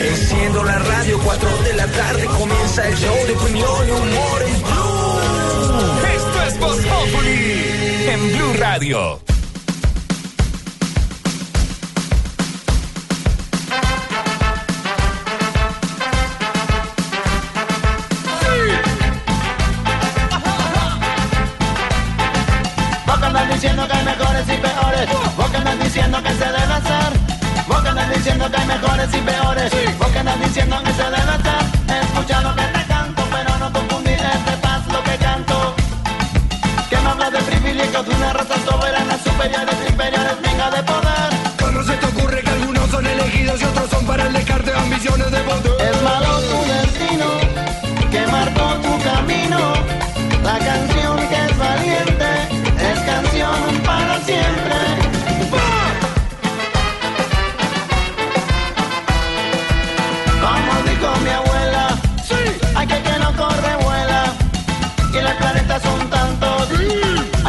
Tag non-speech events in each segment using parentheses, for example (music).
Enciendo la radio, 4 de la tarde comienza el show de opinión y humor en Blue. Esto es Voz Populi en Blue Radio. Diciendo que se debe hacer. Vos que andas diciendo que hay mejores y peores. Vos que andas diciendo que se debe hacer. Escucha lo que te canto, pero no confundir este paz lo que canto. Que me hablas de privilegios de una raza soberana, superiores, inferiores, venga de poder. ¿Cómo se te ocurre que algunos son elegidos y otros son para el descarte de ambiciones de poder? Es malo tu destino, que marcó tu camino. La canción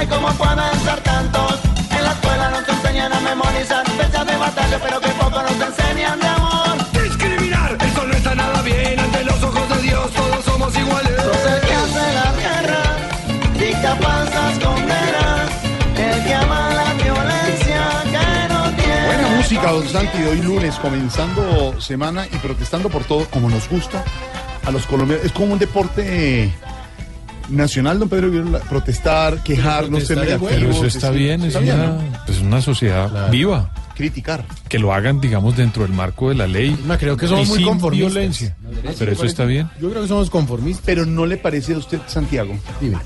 como pueden ser tantos. En la escuela nos enseñan a memorizar fechas de batalla, pero que poco nos enseñan de amor. Discriminar, eso no está nada bien. Ante los ojos de Dios todos somos iguales. Sos el que hace la guerra, dicta falsas condenas, el que ama la violencia que no tiene. Buena música, don Santi, hoy lunes, comenzando semana y protestando por todo, como nos gusta a los colombianos. Es como un deporte eh, nacional, don Pedro Viola, protestar, quejarnos, ser bueno. Pero eso está bien, es Está bien, una, ¿no? pues una sociedad viva. Criticar. Que lo hagan, digamos, dentro del marco de la ley. Ma, creo que somos y muy conformistas. violencia. Pero eso está bien. Yo creo que somos conformistas. Pero ¿no le parece a usted, Santiago, Dime.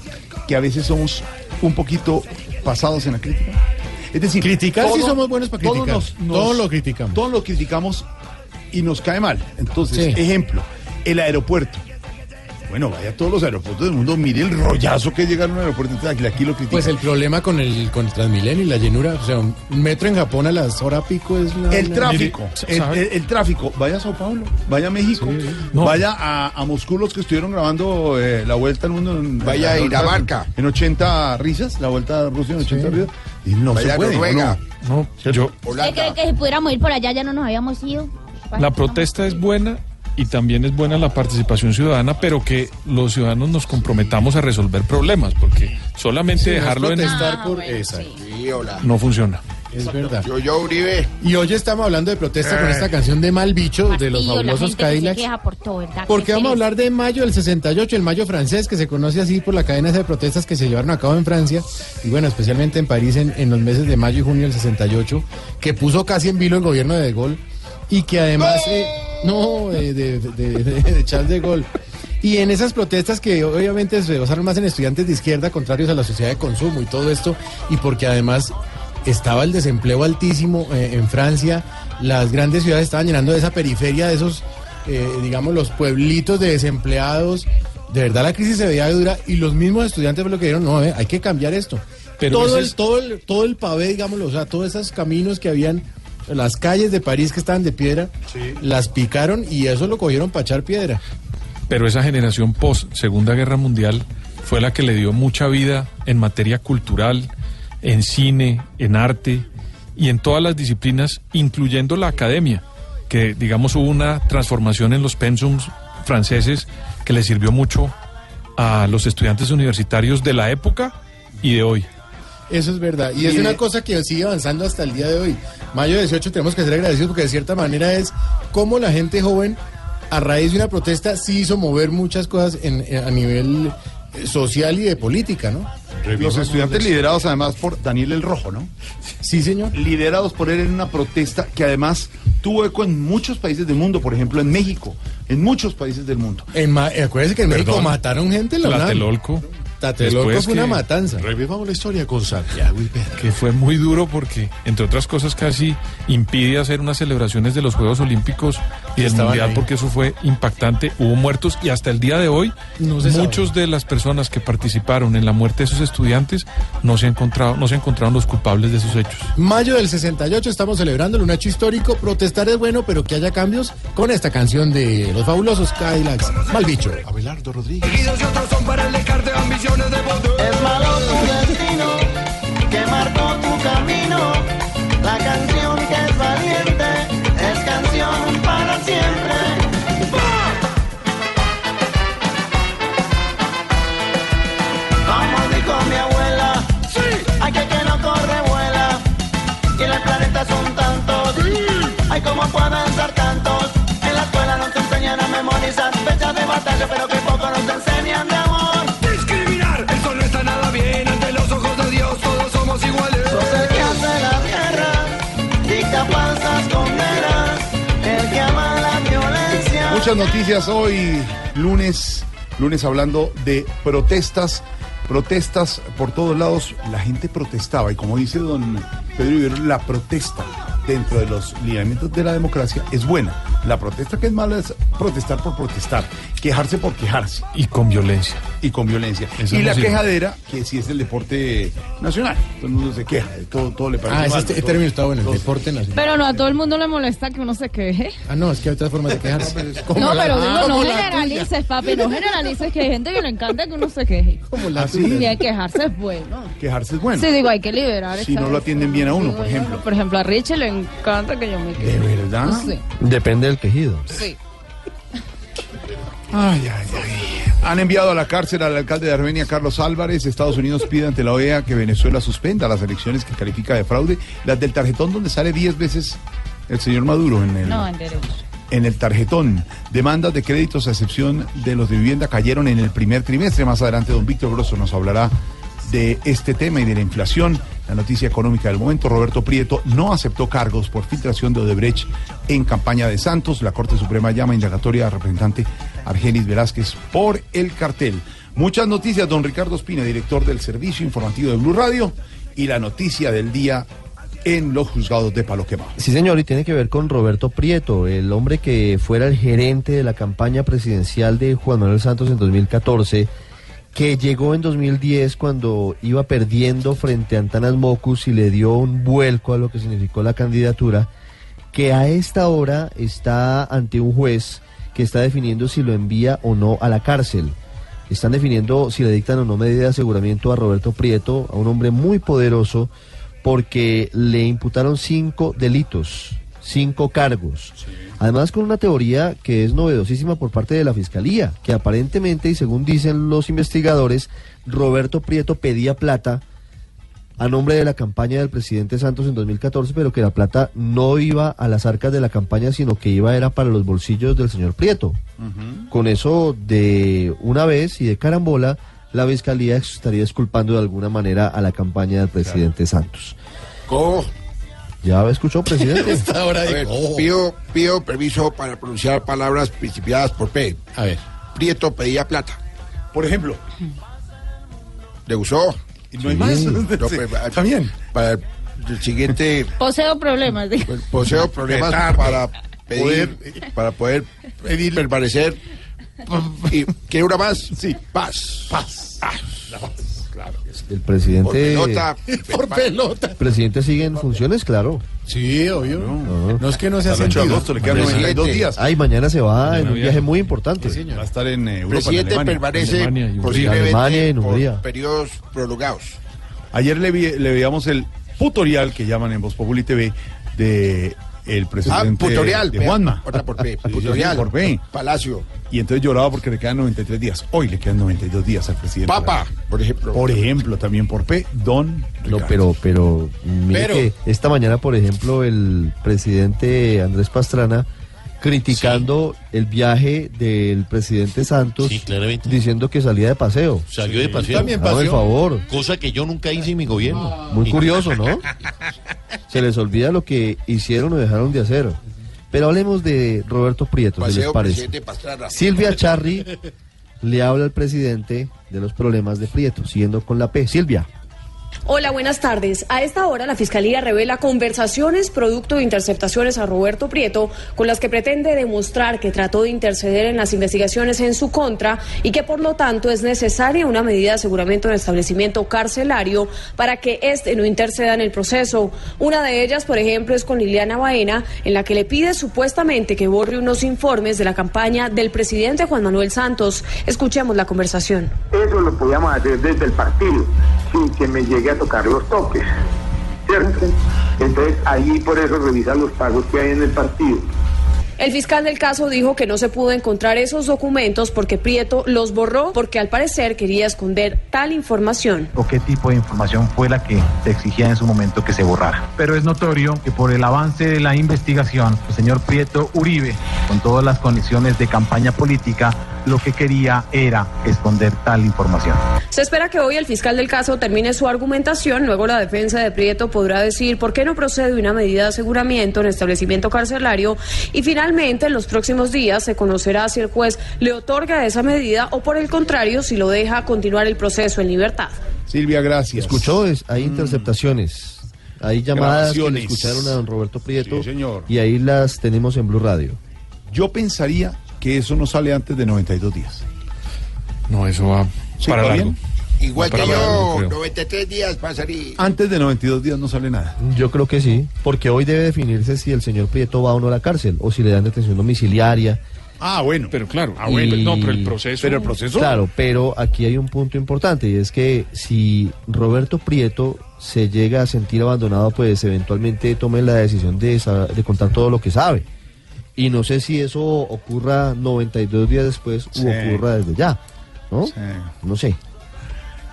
que a veces somos un poquito pasados en la crítica? Es decir, Criticar sí todo- somos buenos para criticar. nos- nos- Todo lo criticamos. Todo lo criticamos y nos cae mal. Entonces, Sí. ejemplo, el aeropuerto. Bueno, vaya a todos los aeropuertos del mundo, mire el rollazo que llega a un aeropuerto, entonces aquí, aquí lo critican. Pues el problema con el, con el Transmilenio y la llenura, o sea, un metro en Japón a las horas pico es la... El la- tráfico, el, el- el tráfico, vaya a Sao Paulo, vaya a México, No. vaya a, a Moscú los que estuvieron grabando eh, la vuelta al mundo. En, Vaya a en- Dinamarca. En 80 risas, la vuelta a Rusia en 80 risas. Y no Vaya se a puede. Noruega. ¿o no? No, yo, ¿Usted cree que si pudiéramos ir por allá ya no nos habíamos ido? la protesta es buena y también es buena la participación ciudadana, pero que los ciudadanos nos comprometamos a resolver problemas, porque solamente Sí, no es dejarlo en protestar Ah, por bueno, esa. sí. Sí, hola. no funciona. Es verdad. Yo, yo, Uribe. Y hoy estamos hablando de protesta con esta canción de Mal Bicho de los fabulosos que Cadillacs. Porque vamos a hablar de mayo del 68, el mayo francés, que se conoce así por la cadena de protestas que se llevaron a cabo en Francia, y bueno, especialmente en París en, en los meses de mayo y junio del 68, que puso casi en vilo el gobierno de De Gaulle, y que además, eh, no, de, de- de- de Charles de Gaulle. Y en esas protestas que obviamente se basaron más en estudiantes de izquierda, contrarios a la sociedad de consumo y todo esto, y porque además estaba el desempleo altísimo eh, en Francia, las grandes ciudades estaban llenando de esa periferia, de esos, eh, digamos, los pueblitos de desempleados. De verdad la crisis se veía dura y los mismos estudiantes fue lo que dijeron, no, eh, hay que cambiar esto. Pero todo, el, es- todo, el, todo el pavé, digámoslo, o sea, todos esos caminos que habían, las calles de París que estaban de piedra, las picaron y eso lo cogieron para echar piedra. Pero esa generación post Segunda Guerra Mundial fue la que le dio mucha vida en materia cultural, en cine, en arte y en todas las disciplinas, incluyendo la academia, que digamos hubo una transformación en los pensums franceses que le sirvió mucho a los estudiantes universitarios de la época y de hoy. Eso es verdad. Y es una cosa que sigue avanzando hasta el día de hoy. Mayo 18 tenemos que ser agradecidos porque de cierta manera es como la gente joven, a raíz de una protesta, sí hizo mover muchas cosas en- en- a nivel eh, social y de política, ¿no? Los estudiantes liderados además por Daniel el Rojo, ¿no? Sí, señor. Liderados por él en una protesta que además tuvo eco en muchos países del mundo, por ejemplo en México, en muchos países del mundo. En Ma- eh, acuérdese que en México mataron gente en la. Tlatelolco. Tlatelolco Después fue una matanza. Revivamos la historia con Santiago y Pedro. que fue muy duro porque, entre otras cosas, casi impide hacer unas celebraciones de los Juegos Olímpicos y del Mundial ahí. porque eso fue impactante. Hubo muertos y hasta el día de hoy, No sabe. muchos de las personas que participaron en la muerte de esos estudiantes no se, encontrado, no se encontraron los culpables de esos hechos. Mayo del 68 estamos celebrando un hecho histórico. Protestar es bueno, pero que haya cambios con esta canción de los fabulosos Cadillacs. Mal bicho. Abelardo Rodríguez. Y otros son para el es malo tu destino, que marcó tu camino. La canción que es valiente, es canción para siempre. ¡Bah! Como dijo mi abuela, sí. hay que que no corre vuela. Y los planetas son tantos, sí. hay como pueden ser tantos. En la escuela no te enseñan a memorizar fechas de batalla, pero Noticias hoy, lunes, lunes hablando de protestas, protestas por todos lados. La gente protestaba y como dice don Pedro Rivero, la protesta dentro de los lineamientos de la democracia es buena. La protesta que es mala es protestar por protestar, quejarse por quejarse Y con violencia. y con violencia. Eso y no la sirve. quejadera, que sí es el deporte nacional. Todo el mundo se queja, todo, todo le parece Ah, ese mal, este- todo- término está bueno, el todo- deporte nacional. Pero no a todo el mundo le molesta que uno se queje. Ah, no, es que hay otras formas de quejarse. No, pero ah, digo, no como la generalices, papi, no generalices que hay gente que le encanta que uno se queje. Como la ¿Ah, Y quejarse es bueno. Quejarse es bueno. Sí, digo, hay que liberar. Si no lo atienden bien a uno, por ejemplo. Por ejemplo, a Richie le encanta que yo me ¿De queje. verdad? Sí, Depende del quejido. sí. Ay, ay, ay. Han enviado a la cárcel al alcalde de Armenia, Carlos Álvarez. Estados Unidos pide ante la OEA que Venezuela suspenda las elecciones que califica de fraude. Las del tarjetón donde sale 10 veces el señor Maduro en el, No, en derecho. En el tarjetón. Demandas de créditos a excepción de los de vivienda cayeron en el primer trimestre. Más adelante don Víctor Grosso nos hablará de este tema y de la inflación. La noticia económica del momento, Roberto Prieto no aceptó cargos por filtración de Odebrecht en campaña de Santos. La Corte Suprema llama indagatoria al representante Argenis Velázquez por el cartel. Muchas noticias, don Ricardo Espina, director del Servicio Informativo de Blue Radio, y la noticia del día en los juzgados de Palo Quemado. Sí, señor, y tiene que ver con Roberto Prieto, el hombre que fuera el gerente de la campaña presidencial de Juan Manuel Santos en 2014, que llegó en 2010 cuando iba perdiendo frente a Antanas Mocus y le dio un vuelco a lo que significó la candidatura, que a esta hora está ante un juez que está definiendo si lo envía o no a la cárcel. Están definiendo si le dictan o no medida de aseguramiento a Roberto Prieto, a un hombre muy poderoso, porque le imputaron cinco delitos, cinco cargos. Además con una teoría que es novedosísima por parte de la Fiscalía, que aparentemente, y según dicen los investigadores, Roberto Prieto pedía plata a nombre de la campaña del presidente Santos en 2014, pero que la plata no iba a las arcas de la campaña, sino que iba era para los bolsillos del señor Prieto. Con eso, de una vez y de carambola, la fiscalía estaría exculpando de alguna manera a la campaña del presidente Santos. ¿Cómo? ¿Ya escuchó, presidente? (laughs) Esta hora A de- ver, oh. pido, pido permiso para pronunciar palabras principiadas por P. A ver. Prieto pedía plata. Por ejemplo, ¿Le gustó? y no hay más. No, (laughs) Sí, pues, Está bien. Para el siguiente (laughs) Poseo problemas. pues, poseo problemas para pedir, para poder Pedir- permanecer. ¿Y quiere una más? Sí. Paz. Paz. Claro. El Por presidente, pelota. (laughs) Por pelota. el presidente sigue en funciones, claro. Sí, obvio. No. No es que no sea Hasta el 8 de sentido. agosto le quedan Presidente. 92 días. Ay, mañana se va Mañana en un viaje muy importante. Va a estar en eh, Europa, en Presidente Alemania. permanece Alemania y Hungría. posiblemente Alemania y por Hungría. periodos prolongados. Ayer le, vi- le veíamos el tutorial que llaman en Voz Populi TV de el Ah, presidente putorial. de. Juanma. Otra por P. (laughs) Putorial. por P. Palacio. Y entonces lloraba porque le quedan 93 días. Hoy le quedan 92 días al presidente. Papa, por ejemplo. Por ejemplo, también por P, Don No, pero, pero, mire Pero- que esta mañana, por ejemplo, el presidente Andrés Pastrana criticando el viaje del presidente Santos, Sí, claramente. diciendo que salía de paseo. Salió de paseo. También paseo. favor. Cosa que yo nunca hice en mi gobierno. Muy Y- curioso, ¿no? (laughs) Se les olvida lo que hicieron o dejaron de hacer. Pero hablemos de Roberto Prieto, si les Paseo parece. Silvia Charri le habla al presidente de los problemas de Prieto, siguiendo con la P. Silvia. Hola, buenas tardes. A esta hora la Fiscalía revela conversaciones producto de interceptaciones a Roberto Prieto con las que pretende demostrar que trató de interceder en las investigaciones en su contra y que por lo tanto es necesaria una medida de aseguramiento en establecimiento carcelario para que éste no interceda en el proceso. Una de ellas, por ejemplo, es con Liliana Baena, en la que le pide supuestamente que borre unos informes de la campaña del presidente Juan Manuel Santos. Escuchemos la conversación. Eso lo podíamos hacer desde el partido, sin que me llegue a tocar los toques, ¿cierto? Entonces ahí por eso revisar los pagos que hay en el partido. El fiscal del caso dijo que no se pudo encontrar esos documentos porque Prieto los borró porque al parecer quería esconder tal información. o qué tipo de información fue la que se exigía en su momento que se borrara. Pero es notorio que por el avance de la investigación, el señor Prieto Uribe, con todas las condiciones de campaña política, lo que quería era esconder tal información. Se espera que hoy el fiscal del caso termine su argumentación, luego la defensa de Prieto podrá decir por qué no procede una medida de aseguramiento en establecimiento carcelario y finalmente en los próximos días se conocerá si el juez le otorga esa medida o por el contrario si lo deja continuar el proceso en libertad. Silvia, gracias. Escuchó, es- hay interceptaciones. Hay llamadas que escucharon a don Roberto Prieto. Sí, señor. Y ahí las tenemos en Blue Radio. Yo pensaría que eso no sale antes de 92 días. No, eso va Sí, para ¿va largo. bien? Igual que yo, creo. 93 días pasaría. Antes de 92 días no sale nada. Yo creo que sí, porque hoy debe definirse si el señor Prieto va o no a la cárcel o si le dan detención domiciliaria. Ah, bueno. Pero claro, Ah, bueno. Y- no, pero el proceso. Pero el proceso. Claro, pero aquí hay un punto importante y es que si Roberto Prieto se llega a sentir abandonado, pues eventualmente tome la decisión de contar todo lo que sabe. Y no sé si eso ocurra 92 días después Sí. u ocurra desde ya, ¿no? Sí. No sé.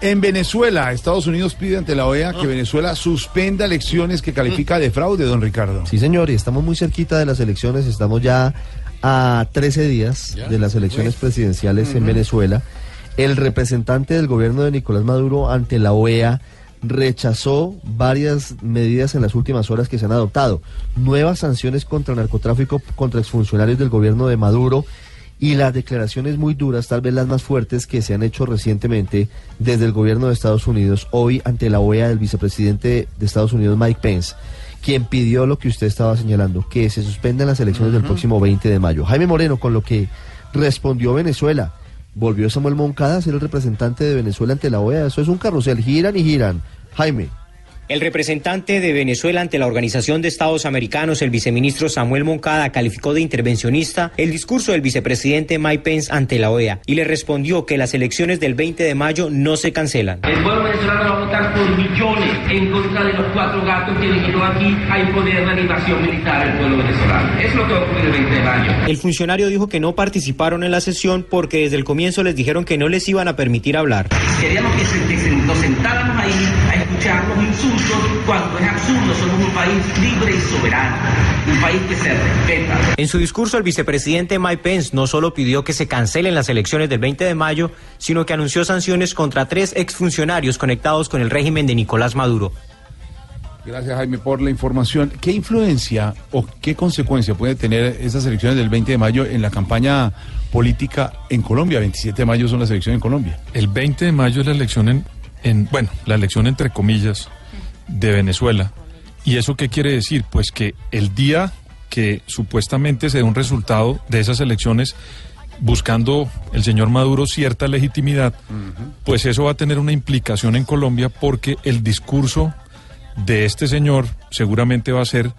En Venezuela, Estados Unidos pide ante la OEA que Venezuela suspenda elecciones que califica de fraude, don Ricardo. Sí, señor, y estamos muy cerquita de las elecciones, estamos ya a 13 días de las elecciones presidenciales en Venezuela. El representante del gobierno de Nicolás Maduro ante la OEA rechazó varias medidas en las últimas horas que se han adoptado. Nuevas sanciones contra el narcotráfico contra exfuncionarios del gobierno de Maduro y las declaraciones muy duras, tal vez las más fuertes que se han hecho recientemente desde el gobierno de Estados Unidos, hoy ante la OEA del vicepresidente de Estados Unidos, Mike Pence, quien pidió lo que usted estaba señalando, que se suspendan las elecciones del próximo 20 de mayo. Jaime Moreno, con lo que respondió Venezuela, volvió Samuel Moncada a ser el representante de Venezuela ante la OEA. Eso es un carrusel, giran y giran. Jaime. El representante de Venezuela ante la Organización de Estados Americanos, el viceministro Samuel Moncada, calificó de intervencionista el discurso del vicepresidente Mike Pence ante la OEA y le respondió que las elecciones del 20 de mayo no se cancelan. El pueblo venezolano va a votar por millones en contra de los cuatro gatos que vinieron aquí a imponer la invasión militar al pueblo venezolano. Es lo que va a ocurrir el 20 de mayo. El funcionario dijo que no participaron en la sesión porque desde el comienzo les dijeron que no les iban a permitir hablar. Queríamos que, se- que se- nos sentáramos ahí a escuchar los insultos cuando es absurdo. Somos un país libre y soberano, un país que se respeta. En su discurso, el vicepresidente Mike Pence no solo pidió que se cancelen las elecciones del 20 de mayo, sino que anunció sanciones contra tres exfuncionarios conectados con el régimen de Nicolás Maduro. Gracias, Jaime, por la información. ¿Qué influencia o qué consecuencia puede tener esas elecciones del 20 de mayo en la campaña política en Colombia? 27 de mayo son las elecciones en Colombia. El 20 de mayo es la elección en, en- bueno, la elección entre comillas de Venezuela. ¿Y eso qué quiere decir? Pues que el día que supuestamente se dé un resultado de esas elecciones buscando el señor Maduro cierta legitimidad, pues eso va a tener una implicación en Colombia porque el discurso de este señor seguramente va a ser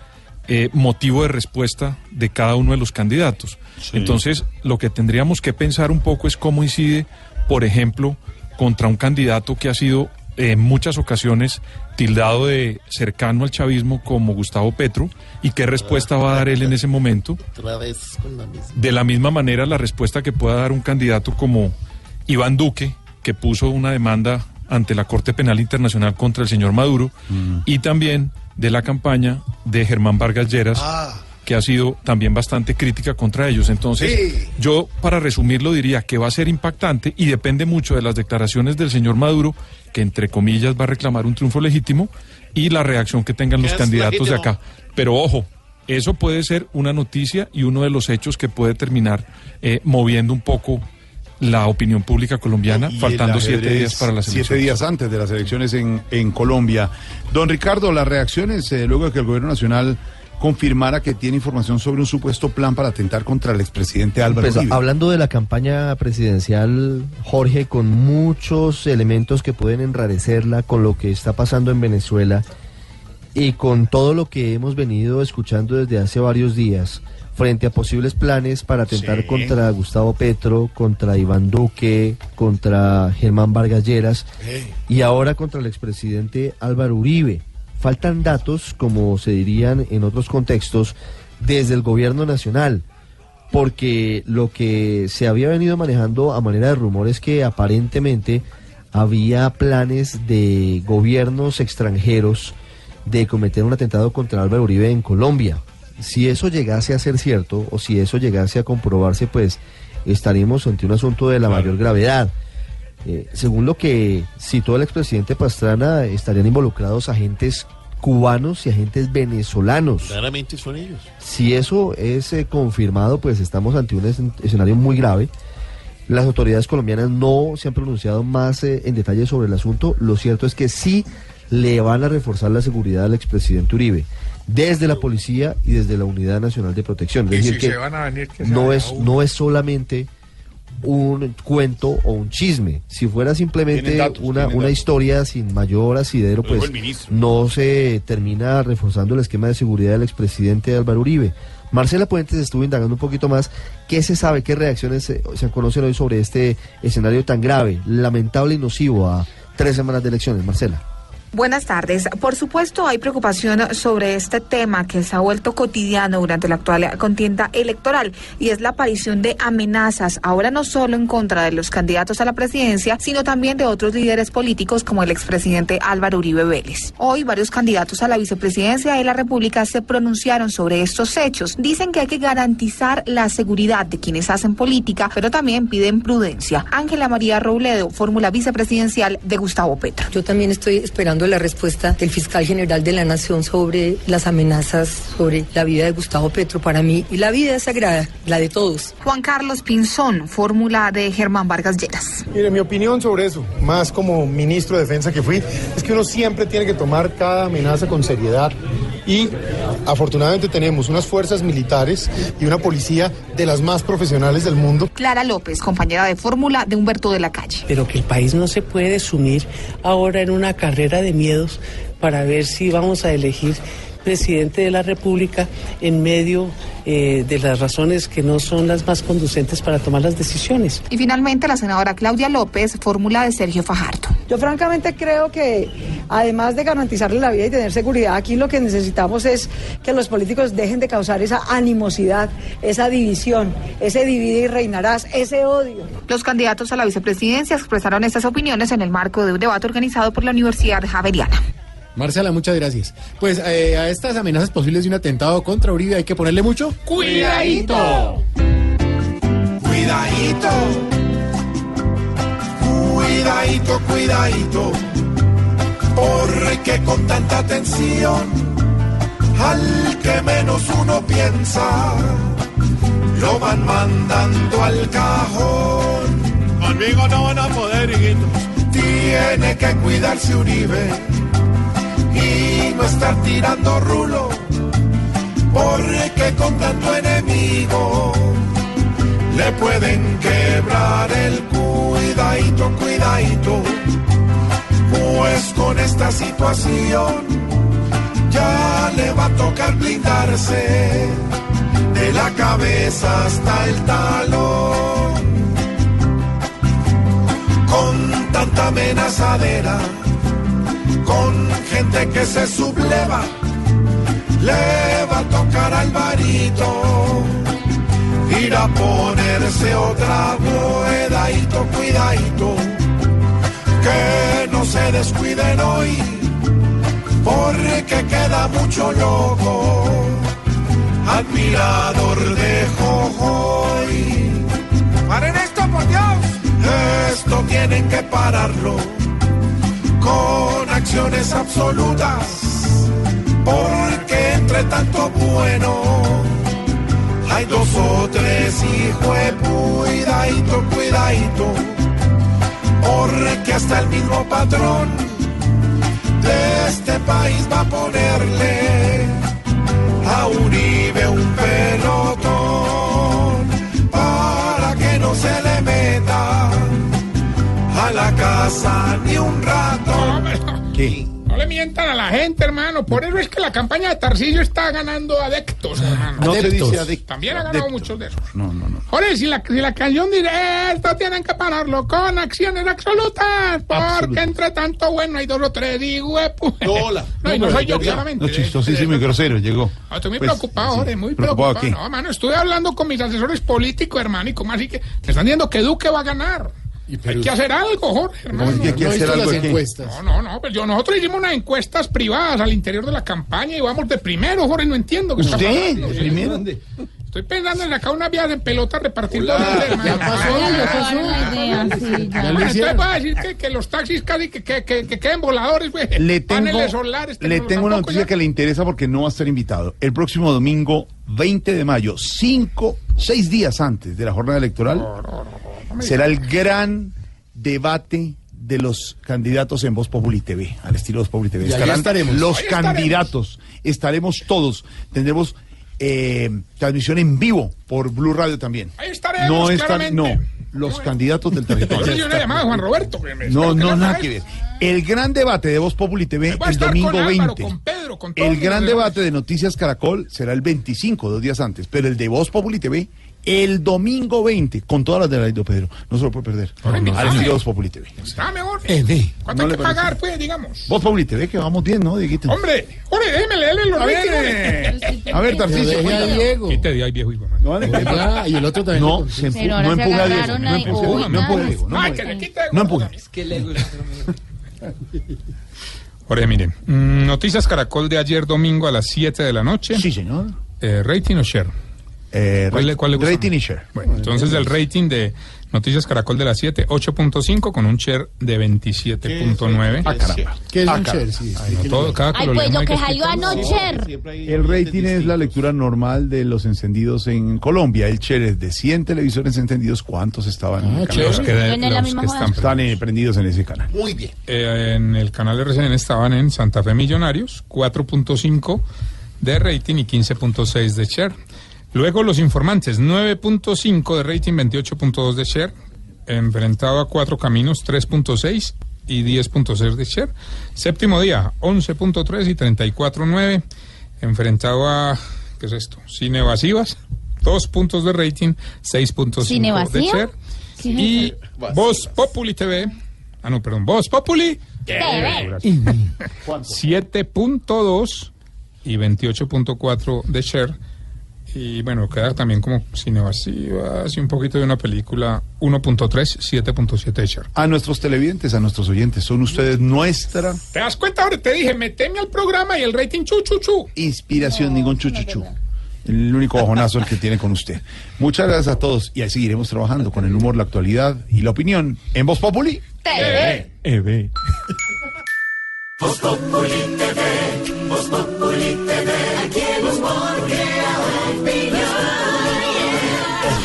eh, motivo de respuesta de cada uno de los candidatos. Entonces, lo que tendríamos que pensar un poco es cómo incide, por ejemplo, contra un candidato que ha sido en muchas ocasiones tildado de cercano al chavismo como Gustavo Petro y qué respuesta va a dar él en ese momento. Otra vez con la misma. De la misma manera, la respuesta que pueda dar un candidato como Iván Duque, que puso una demanda ante la Corte Penal Internacional contra el señor Maduro, y también de la campaña de Germán Vargas Lleras, que ha sido también bastante crítica contra ellos. Entonces, yo para resumirlo diría que va a ser impactante y depende mucho de las declaraciones del señor Maduro, que entre comillas va a reclamar un triunfo legítimo, y la reacción que tengan los candidatos de acá. Pero ojo, eso puede ser una noticia y uno de los hechos que puede terminar eh, moviendo un poco la opinión pública colombiana, Y faltando siete días para las Siete elecciones. días antes de las elecciones en, en Colombia. Don Ricardo, las reacciones eh, luego de que el gobierno nacional confirmara que tiene información sobre un supuesto plan para atentar contra el expresidente Álvaro Pues, Uribe. hablando de la campaña presidencial, Jorge, con muchos elementos que pueden enrarecerla con lo que está pasando en Venezuela y con todo lo que hemos venido escuchando desde hace varios días frente a posibles planes para atentar Sí. contra Gustavo Petro, contra Iván Duque, contra Germán Vargas Lleras y ahora contra el expresidente Álvaro Uribe. Faltan datos, como se dirían en otros contextos, desde el gobierno nacional porque lo que se había venido manejando a manera de rumor es que aparentemente había planes de gobiernos extranjeros de cometer un atentado contra Álvaro Uribe en Colombia. Si eso llegase a ser cierto o si eso llegase a comprobarse, pues estaríamos ante un asunto de la mayor gravedad. Eh, según lo que citó el expresidente Pastrana, estarían involucrados agentes cubanos y agentes venezolanos. Claramente son ellos. Si eso es eh, confirmado, pues estamos ante un escen- escenario muy grave. Las autoridades colombianas no se han pronunciado más eh, en detalle sobre el asunto. Lo cierto es que sí le van a reforzar la seguridad al expresidente Uribe, desde la policía y desde la Unidad Nacional de Protección. Es Y decir, si que se van a venir, que se no es, no es solamente un cuento o un chisme. Si fuera simplemente datos, una, una historia sin mayor asidero, Lo pues no se termina reforzando el esquema de seguridad del expresidente Álvaro Uribe. Marcela Puentes estuvo indagando un poquito más qué se sabe, qué reacciones se, se conocen hoy sobre este escenario tan grave, lamentable y nocivo a tres semanas de elecciones. Marcela. Buenas tardes. Por supuesto, hay preocupación sobre este tema que se ha vuelto cotidiano durante la actual contienda electoral y es la aparición de amenazas, ahora no solo en contra de los candidatos a la presidencia, sino también de otros líderes políticos como el expresidente Álvaro Uribe Vélez. Hoy, varios candidatos a la vicepresidencia de la República se pronunciaron sobre estos hechos. Dicen que hay que garantizar la seguridad de quienes hacen política, pero también piden prudencia. Ángela María Robledo, fórmula vicepresidencial de Gustavo Petro. Yo también estoy esperando la respuesta del fiscal general de la Nación sobre las amenazas sobre la vida de Gustavo Petro. Para mí, la vida es sagrada, la de todos. Juan Carlos Pinzón, fórmula de Germán Vargas Lleras. Mire, mi opinión sobre eso, más como ministro de Defensa que fui, es que uno siempre tiene que tomar cada amenaza con seriedad y afortunadamente tenemos unas fuerzas militares y una policía de las más profesionales del mundo. Clara López, compañera de fórmula de Humberto de la Calle. pero que el país no se puede sumir ahora en una carrera de miedos para ver si vamos a elegir presidente de la República en medio eh, de las razones que no son las más conducentes para tomar las decisiones. Y finalmente la senadora Claudia López, fórmula de Sergio Fajardo. Yo francamente creo que además de garantizarle la vida y tener seguridad, aquí lo que necesitamos es que los políticos dejen de causar esa animosidad, esa división, ese divide y reinarás, ese odio. Los candidatos a la vicepresidencia expresaron estas opiniones en el marco de un debate organizado por la Universidad Javeriana. Marcela, muchas gracias. Pues eh, a estas amenazas posibles de un atentado contra Uribe hay que ponerle mucho Cuidadito. Cuidadito. Cuidadito, cuidadito. Porque con tanta atención al que menos uno piensa, lo van mandando al cajón. Conmigo no van a poder, hijito. Tiene que cuidarse Uribe no estar tirando rulo. Porque con tanto enemigo le pueden quebrar el cuidadito, cuidadito. Pues con esta situación ya le va a tocar blindarse de la cabeza hasta el talón. Con tanta amenazadera, con gente que se subleva, le va a tocar al varito ir a ponerse otra cuidadito, cuidadito, que no se descuiden hoy, porque queda mucho loco, admirador de Jojoy. ¡Paren esto, por Dios! Esto tienen que pararlo con acciones absolutas, porque entre tanto bueno hay dos o tres hijos de cuidadito, cuidadito, porque hasta el mismo patrón de este país va a ponerle a Uribe un pelotón a la casa ni un ratón. ¿Qué? No le mientan a la gente, hermano. Por eso es que la campaña de Tarcillo está ganando adeptos, hermano. No se dice adicto. También ha ganado Adeptos. muchos de esos. No, no, no. Jorge, si la, si la canción dice esto tienen que pararlo con acciones absolutas, porque Absolutas. entre tanto, bueno, hay dos o tres, digo, pues. Hola. No, y no soy yo, claramente. No, chistosísimo y grosero, llegó. Ah, Estoy muy Pues, preocupado, sí. Jorge, muy ¿Preocupado preocupado. No, mano, estuve hablando con mis asesores políticos, hermano, y como así que me están diciendo que Duque va a ganar. Hay que hacer algo, Jorge, hermano. es que hay que No hacer hizo algo las aquí? encuestas. No, no, no, pues yo, nosotros hicimos unas encuestas privadas al interior de la campaña y vamos de primero, Jorge, no entiendo qué está. ¿De primero? Estoy pensando en sacar unas vías en pelota repartir. Ya pasó, ya pasó. sí, ya. Lo Entonces hicieron. voy a decir que, que los taxis casi que, que, que, que queden voladores, güey. Le tengo, solares. le tengo una noticia ya. que le interesa porque no va a estar invitado. El próximo domingo, 20 de mayo, cinco, seis días antes de la jornada electoral, será el gran debate de los candidatos en Voz Populi TV, al estilo Voz Populi TV. Estarán estaremos. los estaremos. candidatos, estaremos todos, tendremos eh, transmisión en vivo por Blue Radio también. Ahí estaremos, No están, claramente. no, los candidatos del territorio. De Juan Roberto. No, no, nada que ver. El gran debate de Voz Populi TV el estar domingo con Álvaro, 20. con Pedro, con todos El gran debate de Noticias Caracol será el 25, dos días antes, pero el de Voz Populi TV el domingo 20, con todas las de la Ido Pedro. No se lo puede perder. no, Al no. estilo Voz Populi TV. Está mejor. Eh, ¿Cuánto ¿No hay le que parece? pagar, pues, digamos? Voz Populi TV, que vamos bien, ¿no, Dieguito? Hombre, hombre, déjeme leerle los A ver, ratings, a ver, cuéntame. Diego. Quítate de ahí, viejo hijo. No. Oiga, y el otro también. No, se empu- no se empuja a Diego. No empuja, no empuja. Diego. No empuja. que le empuja. (laughs) Jorge, mire, mm, Noticias Caracol de ayer domingo a las 7 de la noche. Sí, señor. Eh, ¿Rating o share? Eh, ¿Cuál le- cuál le gusta rating más? y share. Bueno, entonces el rating de Noticias Caracol de las 7, 8.5 con un share de 27.9. Ah, caramba. ¿Qué es Ah, un share? Sí, No, todo, cada Ay, pues lo que salió anoche. El rating es la lectura normal de los encendidos en Colombia. El share es de 100 televisores encendidos. ¿Cuántos estaban en el canal? Los que, los están Están eh, prendidos en ese canal. Muy bien. Eh, en el canal de RCN estaban en Santa Fe Millonarios, 4.5 de rating y 15.6 de share. Luego los informantes, 9.5 de rating, 28.2 de share. Enfrentado a Cuatro Caminos, 3.6 y 10.6 de share. Séptimo día, 11.3 y 34.9. Enfrentado a, ¿qué es esto? Cine Evasivas, 2 puntos de rating, 6.5 ¿Cine de share. ¿Qué Y Voz Populi TV. Ah, no, perdón. Voz Populi. TV. 7.2 y 28.4 de share. Y bueno, queda también como cine y un poquito de una película 1.3, 7.7 de share. A nuestros televidentes, a nuestros oyentes, son ustedes nuestra ¿Te das cuenta ahora? Te dije, meteme al programa y el rating chu chu chu. inspiración, ningún chuchuchu. El único bajonazo el que tiene con usted. Muchas gracias a todos y ahí seguiremos trabajando con el humor, la actualidad y la opinión en Voz Populi. TV. EV.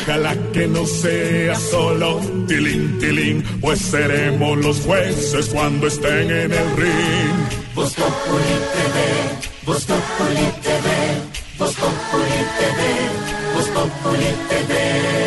Ojalá que no sea solo tilín, tilín, pues seremos los jueces cuando estén en el ring. Voz Populi TV, Voz Populi TV, Voz Populi TV, Voz Populi TV.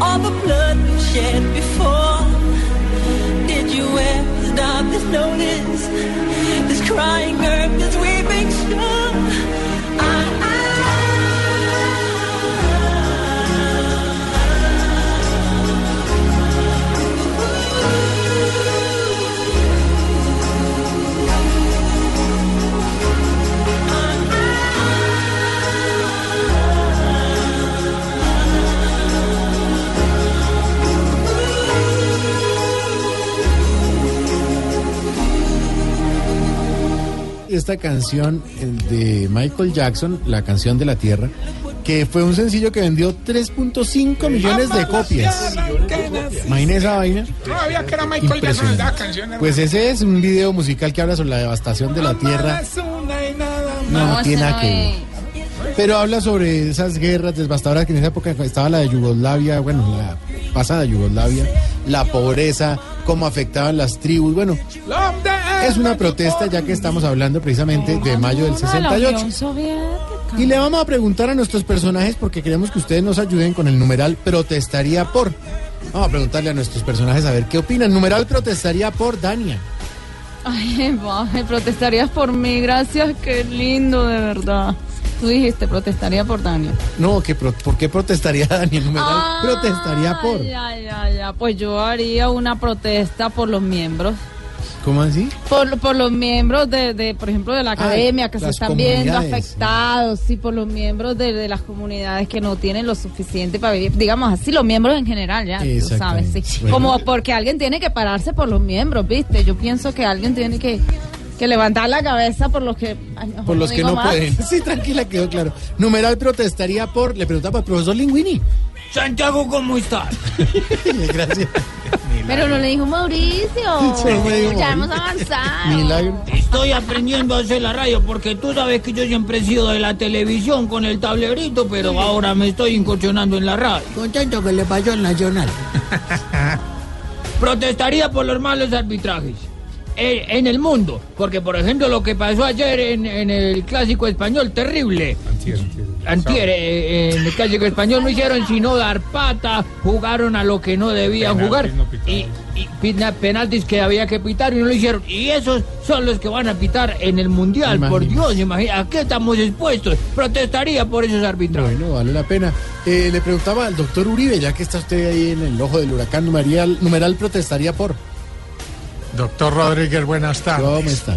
all the blood we've shed before? Did you ever stop to notice this crying Esta canción de Michael Jackson, la canción de la Tierra, que fue un sencillo que vendió 3.5 millones de copias. Imagínese esa vaina. No sabía que era Michael Jackson la canción. Pues ese es un video musical que habla sobre la devastación de la Tierra. No, tiene nada que ver. Pero habla sobre esas guerras devastadoras que en esa época estaba la de Yugoslavia, bueno, la pasada Yugoslavia, la pobreza, cómo afectaban las tribus. Bueno, es una protesta ya que estamos hablando precisamente de mayo del A la 68. Unión Soviética. Y le vamos a preguntar a nuestros personajes porque queremos que ustedes nos ayuden con el numeral protestaría por. Vamos a preguntarle a nuestros personajes a ver qué opinan. Numeral protestaría por Dania. Ay, va, protestarías por mí, gracias, qué lindo, de verdad. Tú dijiste, protestaría por Daniel. No, que pro- ¿por qué protestaría (laughs) Daniel? Numeral protestaría por. Ya, ya, ya, pues yo haría una protesta por los miembros. ¿Cómo así? Por, por los miembros de, de, por ejemplo, de la academia que se están viendo afectados, sí, por los miembros de, de las comunidades que no tienen lo suficiente para vivir, digamos así, los miembros en general, ya, tú sabes, sí. Bueno. Como porque alguien tiene que pararse por los miembros, ¿viste? Yo pienso que alguien tiene que, que levantar la cabeza por los que... ay, Por los que digo no más. pueden. (laughs) Sí, tranquila, quedó claro. Numeral protestaría por. Le preguntaba al profesor Linguini. Santiago, ¿cómo estás? (laughs) Gracias. Pero no le dijo Mauricio. Sí, dijo ya hemos avanzado. Estoy aprendiendo a hacer la radio porque tú sabes que yo siempre he sido de la televisión con el tablerito, pero ahora me estoy incursionando en la radio. Contento que le pasó al Nacional. Protestaría por los malos arbitrajes en, en el mundo, porque por ejemplo lo que pasó ayer en, en el clásico español, terrible. Antier, eh, en el clásico español no hicieron sino dar pata, jugaron a lo que no debían jugar y, y penaltis que había que pitar y no lo hicieron. Y esos son los que van a pitar en el mundial, por Dios, imagina, ¿a qué estamos expuestos? Protestaría por esos arbitrajes. Bueno, vale la pena. Eh, le preguntaba al doctor Uribe, ya que está usted ahí en el ojo del huracán, numeral, numeral protestaría por. Doctor Rodríguez, buenas tardes. ¿Cómo está?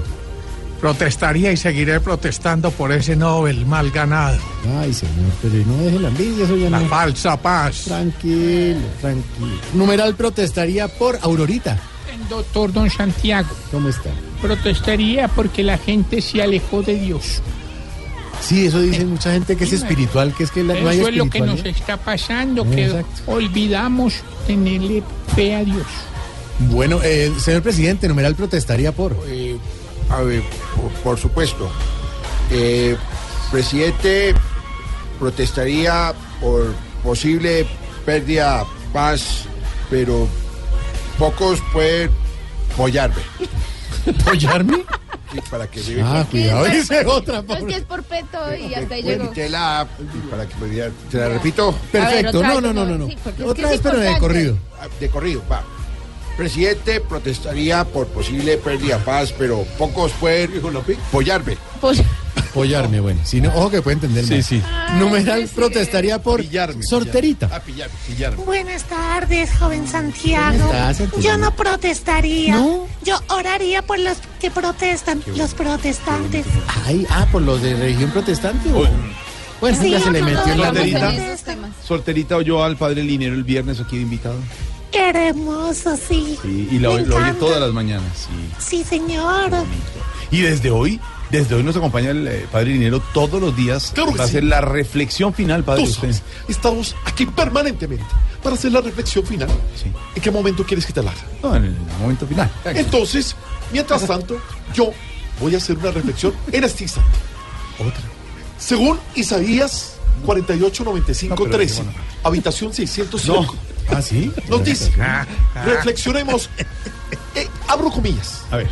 Protestaría y seguiré protestando por ese Nobel mal ganado. Ay, señor, pero no deje la envidia, eso ya La no. falsa paz. Tranquilo, tranquilo. Numeral protestaría por Aurorita. El doctor Don Santiago ¿Cómo está? protestaría porque la gente se alejó de Dios. Sí, eso dice mucha gente que es espiritual, que es que la- no hay Eso es lo que nos está pasando, que Exacto. olvidamos tenerle fe a Dios. Bueno, eh, señor presidente, numeral protestaría por. Eh, a ver, por, por supuesto. Eh, presidente protestaría por posible pérdida de paz, pero pocos pueden apoyarme. ¿Apoyarme? (laughs) Sí, para que vive Ah, cuidado, dice otra. Es que es por peto y hasta ahí llegó. usted la- para que pudiera- te la repito. Perfecto, no, no, no, no, no, sí, Otra que vez, es pero de corrido. Ah, De corrido, va. Presidente protestaría por posible pérdida de paz, pero pocos pueden apoyarme. Pues, Apoyarme, bueno. Si no, ojo que puede entender Sí, sí. Numeral protestaría por sorterita. Ah, pillarme, pillarme. Buenas tardes, joven Santiago. ¿Cómo estás, Santiago? Yo no protestaría. ¿No? Yo oraría por los que protestan, los protestantes. Ay, ah, por los de religión protestante. o- Bueno, Sí, ya se le metió en la protestan. Solterita oyó al padre Linero el viernes aquí de invitado. Qué hermoso, sí. Sí, y lo, lo oye todas las mañanas. sí. Sí, señor. Y desde hoy, desde hoy nos acompaña el eh, padre Linero todos los días Claro que para sí. hacer la reflexión final, padre. Sabes, estamos aquí permanentemente para hacer la reflexión final. ¿En qué momento quieres que te la haga? No, en el momento final. Entonces, mientras tanto, yo voy a hacer una reflexión (laughs) en este instante. Otra. Según Isaías 48, 95, No, pero 13, bueno. habitación 605, Ah, sí. nos dice, reflexionemos, eh, abro comillas, A ver.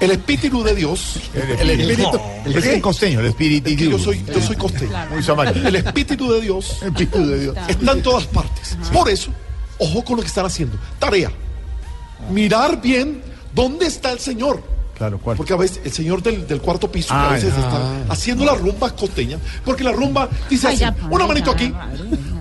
el Espíritu de Dios, El espíritu. El es en costeño, el espíritu. Es que yo soy, yo soy costeño. Muy samario. El Espíritu de Dios El espíritu de Dios. está en todas partes. Por eso, ojo con lo que están haciendo. Tarea. Mirar bien dónde está el Señor. Claro, ¿cuál? Porque a veces el señor del, del cuarto piso que Ah, a veces está haciendo la rumba costeña. Porque la rumba dice Ay, así: ya, una ya, manito aquí,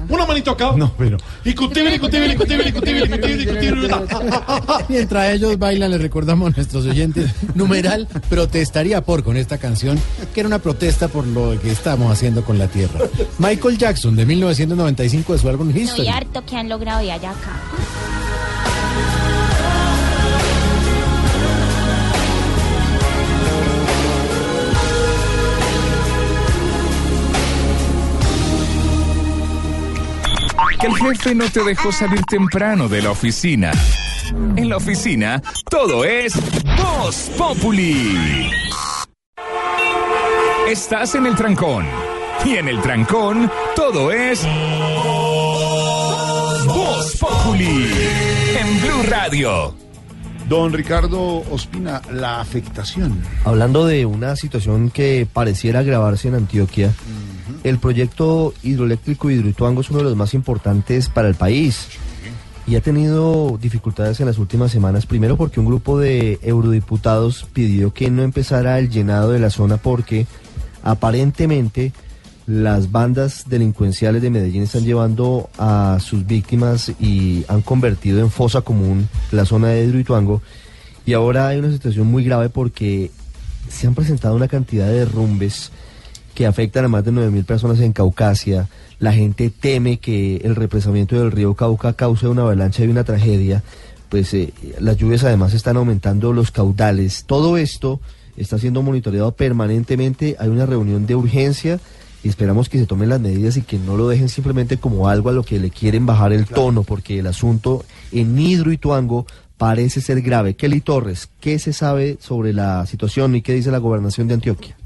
una manito acá. No, pero. Y cutibili, cutibili, cutibili, cutibili, cutibili, cutibili, ah, ah, ah, ah. Mientras ellos bailan, les recordamos a nuestros oyentes, numeral protestaría por con esta canción, que era una protesta por lo que estamos haciendo con la Tierra. Michael Jackson, de 1995, de su álbum History. harto que han logrado de allá acá. Que el jefe no te dejó salir temprano de la oficina. En la oficina, todo es Voz Populi. Estás en el trancón. Y en el trancón, todo es Voz Populi. En Blue Radio. Don Ricardo Ospina, la afectación. Hablando de una situación que pareciera agravarse en Antioquia, el proyecto hidroeléctrico Hidroituango es uno de los más importantes para el país y ha tenido dificultades en las últimas semanas, primero porque un grupo de eurodiputados pidió que no empezara el llenado de la zona porque aparentemente las bandas delincuenciales de Medellín están llevando a sus víctimas y han convertido en fosa común la zona de Hidroituango. Y ahora hay una situación muy grave porque se han presentado una cantidad de derrumbes que afectan a más de 9.000 personas en Caucasia. La gente teme que el represamiento del río Cauca cause una avalancha y una tragedia. Pues eh, las lluvias además están aumentando los caudales. Todo esto está siendo monitoreado permanentemente. Hay una reunión de urgencia y esperamos que se tomen las medidas y que no lo dejen simplemente como algo a lo que le quieren bajar el tono, porque el asunto en Hidroituango parece ser grave. Kelly Torres, ¿qué se sabe sobre la situación y qué dice la gobernación de Antioquia?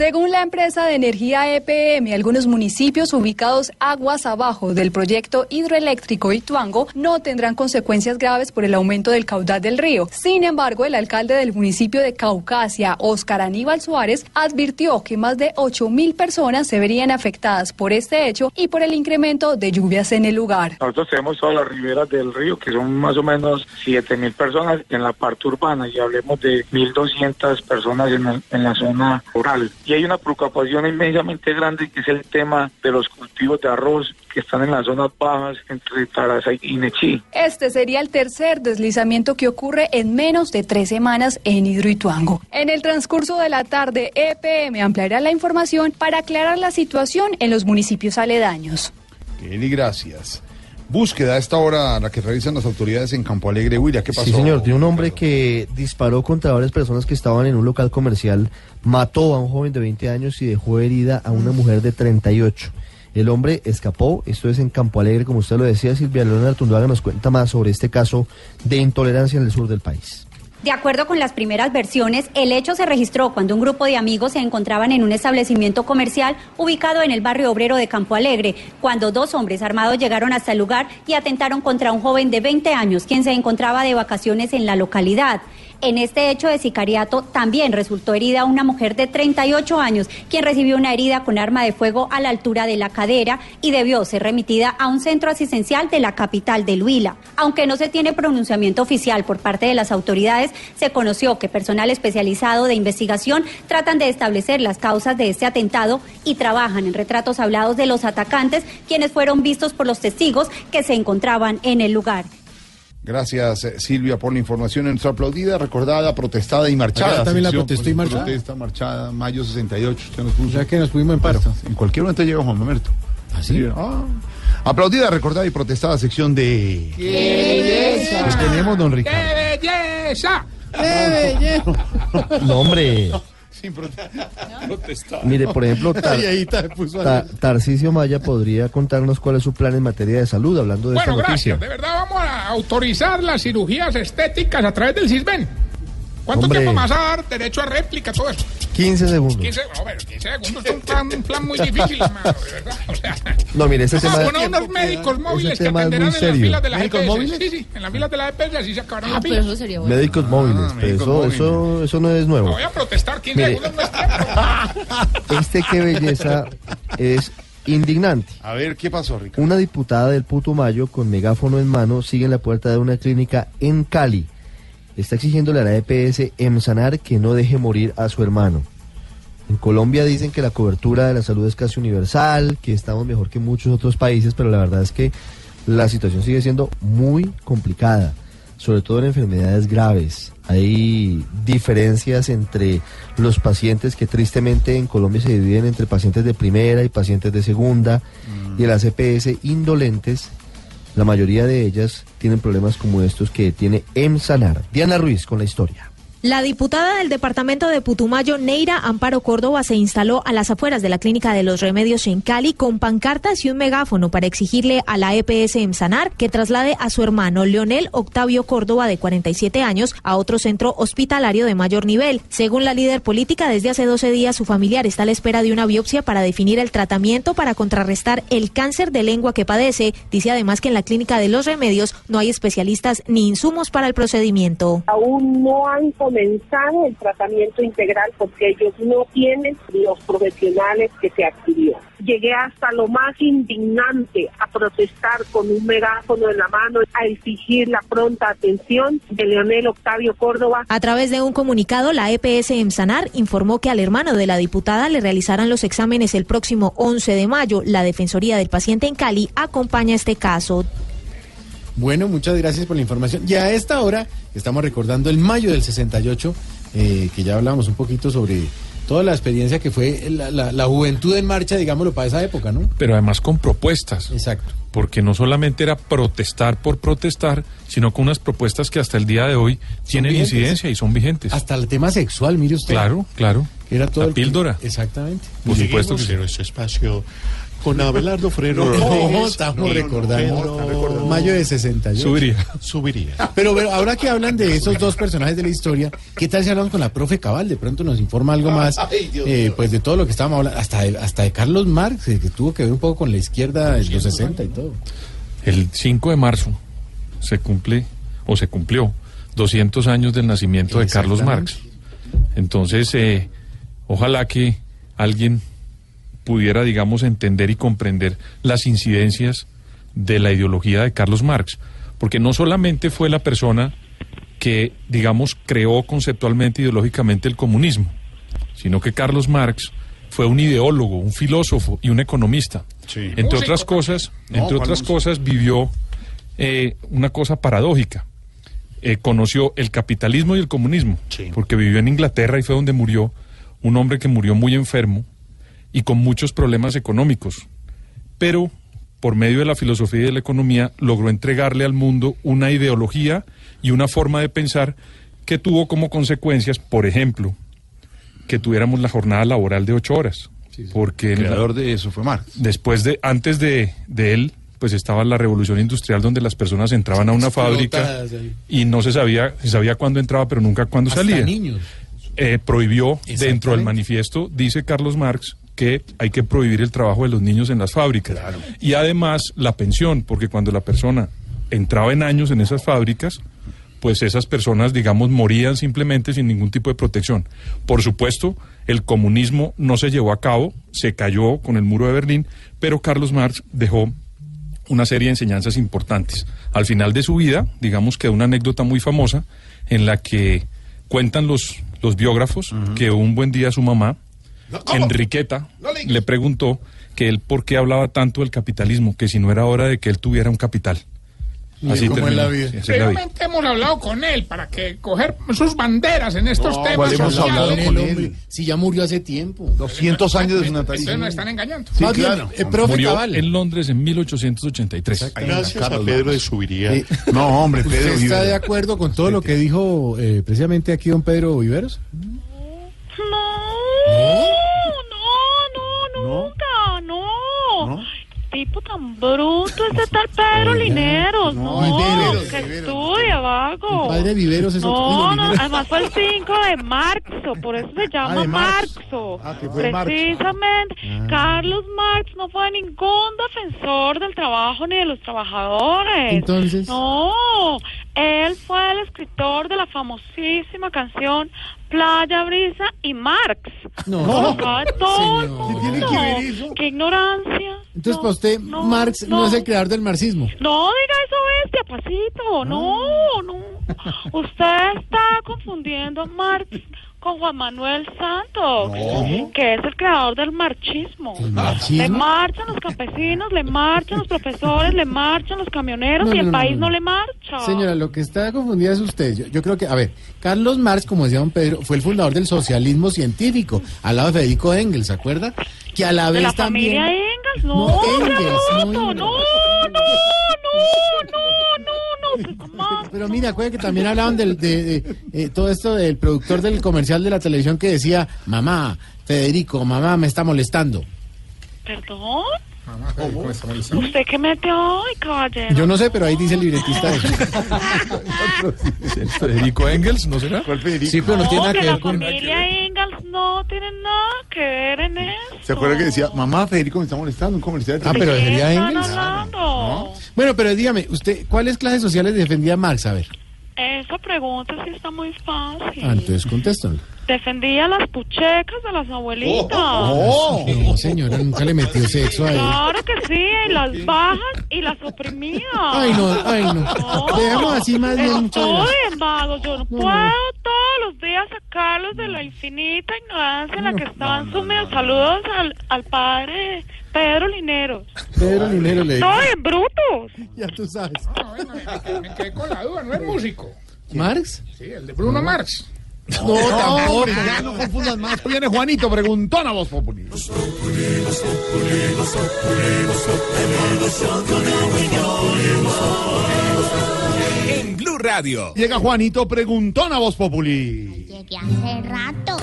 Según la empresa de energía EPM, algunos municipios ubicados aguas abajo del proyecto hidroeléctrico Ituango no tendrán consecuencias graves por el aumento del caudal del río. Sin embargo, el alcalde del municipio de Caucasia, Óscar Aníbal Suárez, advirtió que más de 8 mil personas se verían afectadas por este hecho y por el incremento de lluvias en el lugar. Nosotros tenemos todas las riberas del río, que son más o menos 7 mil personas en la parte urbana y hablemos de 1.200 personas en, en la zona rural. Y hay una preocupación inmensamente grande que es el tema de los cultivos de arroz que están en las zonas bajas entre Taraza y Nechí. Este sería el tercer deslizamiento que ocurre en menos de tres semanas en Hidroituango. En el transcurso de la tarde, EPM ampliará la información para aclarar la situación en los municipios aledaños. Kelly, gracias. Búsqueda a esta hora la que realizan las autoridades en Campo Alegre, Huila. ¿Qué pasó? Sí, señor, de un hombre que disparó contra varias personas que estaban en un local comercial, mató a un joven de 20 años y dejó herida a una mujer de 38. El hombre escapó, esto es en Campo Alegre, como usted lo decía, Silvia Leona Artunduaga nos cuenta más sobre este caso de intolerancia en el sur del país. De acuerdo con las primeras versiones, el hecho se registró cuando un grupo de amigos se encontraban en un establecimiento comercial ubicado en el barrio obrero de Campo Alegre, cuando dos hombres armados llegaron hasta el lugar y atentaron contra un joven de 20 años, quien se encontraba de vacaciones en la localidad. En este hecho de sicariato también resultó herida una mujer de 38 años, quien recibió una herida con arma de fuego a la altura de la cadera y debió ser remitida a un centro asistencial de la capital del Huila. Aunque no se tiene pronunciamiento oficial por parte de las autoridades, se conoció que personal especializado de investigación tratan de establecer las causas de este atentado y trabajan en retratos hablados de los atacantes, quienes fueron vistos por los testigos que se encontraban en el lugar. Gracias, eh, Silvia, por la información. En nuestra aplaudida, recordada, protestada y marchada. Allá también la protestó y pues, marchada. Protesta, marchada, mayo 68. Usted nos puso. Ya que nos fuimos en paro. En cualquier momento llega Juan Mamerto. ¿Así? Ah. Aplaudida, recordada y protestada sección de... belleza! ¿Qué tenemos, don Ricardo? ¡Qué belleza! (laughs) No, hombre. Sin protestar. Mire, por ejemplo, Tar- ta-. Tarcisio Maya podría contarnos cuál es su plan en materia de salud, hablando de Bueno, esta noticia. gracias. De verdad vamos a autorizar las cirugías estéticas a través del CISBEN. ¿Cuánto Hombre. tiempo más a dar derecho a réplica, todo eso? 15 segundos. 15, no, pero 15 segundos es un plan, un plan muy difícil, (laughs) hermano, de verdad. O sea, No, mire, ese vamos tema... a poner unos médicos móviles que atenderán en las serio. filas de las ¿Médicos EPS. móviles? Sí, sí, en las filas de las EPS así se acabarán las Ah, pero filas. eso sería bueno. Médicos móviles, pero médicos eso, móviles. eso, eso no es nuevo. No voy a protestar 15 Mire. segundos no es tiempo. (laughs) Este qué belleza es indignante. A ver, ¿qué pasó, Ricardo? Una diputada del Putumayo con megáfono en mano sigue en la puerta de una clínica en Cali. Está exigiéndole a la EPS Emsanar que no deje morir a su hermano. En Colombia dicen que la cobertura de la salud es casi universal, que estamos mejor que muchos otros países, pero la verdad es que la situación sigue siendo muy complicada, sobre todo en enfermedades graves. Hay diferencias entre los pacientes que tristemente en Colombia se dividen entre pacientes de primera y pacientes de segunda, y las EPS indolentes, la mayoría de ellas tienen problemas como estos que tiene Emsanar. Diana Ruiz con la historia. La diputada del departamento de Putumayo, Neira Amparo Córdoba, se instaló a las afueras de la Clínica de los Remedios en Cali con pancartas y un megáfono para exigirle a la EPS Emsanar que traslade a su hermano Leonel Octavio Córdoba, de 47 años, a otro centro hospitalario de mayor nivel. Según la líder política, desde hace 12 días su familiar está a la espera de una biopsia para definir el tratamiento para contrarrestar el cáncer de lengua que padece. Dice además que en la Clínica de los Remedios no hay especialistas ni insumos para el procedimiento. Aún no han comenzado el tratamiento integral porque ellos no tienen los profesionales que se adquirió. Llegué hasta lo más indignante a protestar con un megáfono en la mano, a exigir la pronta atención de Leonel Octavio Córdoba. A través de un comunicado, la EPS Emsanar informó que al hermano de la diputada le realizarán los exámenes el próximo 11 de mayo. La Defensoría del Paciente en Cali acompaña este caso. Bueno, muchas gracias por la información. Y a esta hora estamos recordando el mayo del 68, eh, que ya hablábamos un poquito sobre toda la experiencia que fue la, la- la juventud en marcha, digámoslo, para esa época, ¿no? Pero además con propuestas. Exacto. Porque no solamente era protestar por protestar, sino con unas propuestas que hasta el día de hoy tienen vigentes. incidencia y son vigentes. Hasta el tema sexual, mire usted. Claro, claro. Era todo La el- píldora. Exactamente. Por supuesto que sí. en nuestro espacio con Abelardo Freno. No, estamos recordando mayo de 68. Subiría. Subiría. Pero, pero ahora que hablan de esos dos personajes de la historia, ¿qué tal si hablamos con la profe Cabal? De pronto nos informa algo más, eh, pues de todo lo que estábamos hablando, hasta de, hasta de Carlos Marx, eh, que tuvo que ver un poco con la izquierda de los 60 y todo. El 5 de marzo se cumple, o se cumplió, 200 años del nacimiento de Carlos Marx. Entonces, eh, ojalá que alguien pudiera, digamos, entender y comprender las incidencias de la ideología de Carlos Marx. Porque no solamente fue la persona que, digamos, creó conceptualmente, ideológicamente el comunismo, sino que Carlos Marx fue un ideólogo, un filósofo y un economista. Entre otras cosas, No, entre ¿cuál otras cosas, vivió eh, una cosa paradójica. Eh, conoció el capitalismo y el comunismo, porque vivió en Inglaterra y fue donde murió un hombre que murió muy enfermo y con muchos problemas económicos. Pero por medio de la filosofía y de la economía logró entregarle al mundo una ideología y una forma de pensar que tuvo como consecuencias, por ejemplo, que tuviéramos la jornada laboral de ocho horas. Porque El creador de eso fue Marx. Después de, antes de, de él, pues estaba la revolución industrial donde las personas entraban a una fábrica y no se sabía, se sabía cuándo entraba, pero nunca cuándo Hasta salía. niños. Eh, prohibió dentro del manifiesto, dice Carlos Marx, que hay que prohibir el trabajo de los niños en las fábricas. Y además la pensión, porque cuando la persona entraba en años en esas fábricas, pues esas personas, digamos, morían simplemente sin ningún tipo de protección. Por supuesto, el comunismo no se llevó a cabo, se cayó con el muro de Berlín, pero Carlos Marx dejó una serie de enseñanzas importantes. Al final de su vida, digamos que una anécdota muy famosa en la que cuentan los, los biógrafos que un buen día su mamá, Enriqueta, le preguntó que él por qué hablaba tanto del capitalismo, que si no era hora de que él tuviera un capital. Así ¿Cómo es terminó. la vida? Sí, hemos hablado con él para que coger sus banderas en estos No, temas ¿cuál hemos hablado con él? Si ya murió hace tiempo. 200 años de su Ustedes natalicio. nos están engañando. Más bien, eh, profe Murió Cabal. en Londres en 1883. Gracias a Pedro de Subiría. Eh, No, hombre, ¿Usted Pedro. está Vive. de acuerdo con todo lo que dijo eh, precisamente aquí don Pedro Viveros? No, nunca, no. Tipo tan bruto este tal Pedro Lineros, no, Viveros, que Viveros. estudia, vago. El padre Viveros es otro- No, no, además fue el 5 de marzo, por eso se llama de Marx. Marxo. Ah, que fue. Precisamente, Ah. Carlos Marx no fue ningún defensor del trabajo ni de los trabajadores. Entonces. No, él fue el escritor de la famosísima canción Playa Brisa y Marx. No. Sabe todo el Señor. mundo. ¿Qué tiene que ver eso? Qué ignorancia. Entonces, para usted, Marx no. es el creador del marxismo. No diga eso, bestia, pasito. No, no. Usted está confundiendo a Marx con Juan Manuel Santos, No. que es el creador del marxismo? Le marchan los campesinos, le marchan los profesores, le marchan los camioneros No, y el no, país no, le marcha. Señora, lo que está confundida es usted. Yo, yo creo que, a ver, Carlos Marx, como decía don Pedro, fue el fundador del socialismo científico, al lado de Federico Engels, ¿se acuerda? Que a la de vez la también... familia Engels, no, Engels, no, no, no, no, no, Pero mira, acuérdate que también hablaban del, de, de, eh, todo esto del productor del comercial de la televisión que decía, mamá, Federico, mamá me está molestando. ¿Perdón? ¿Usted qué mete hoy, caballero? Yo no sé, pero ahí dice el libretista. (laughs) Federico Engels, ¿no será? Sí, pero no tiene nada que que la ver con... familia Ingalls no tiene nada que ver en eso. ¿Se acuerda que decía, mamá, Federico me está molestando? Un comercial de Ah, pero ¿De qué sería están Engels. hablando? Bueno, pero dígame, usted, ¿cuáles clases sociales defendía Marx? A ver. Esa pregunta sí está muy fácil. Ah, entonces contéstalo. Defendía las puchecas de las abuelitas. Oh, no, señora, nunca le metió sexo a él. Claro que sí, y las bajas y las oprimía. Ay, no, ay, no. Dejemos así más bien, Estoy en vago, yo no puedo todos los días sacarlos de la infinita ignorancia en la que están sumidos. Saludos al, al padre Pedro Lineros. Pedro Linero le Estoy en brutos. Ya tú sabes. Ah, bueno, me quedé, me quedé con la duda, no es músico. ¿Marx? Sí, el de Bruno Mars. No, tampoco, ya no confundas más. Viene Juanito, preguntón a vos, Populi. En Blue Radio. Llega Juanito, preguntón a vos, Populi. Llegué hace rato.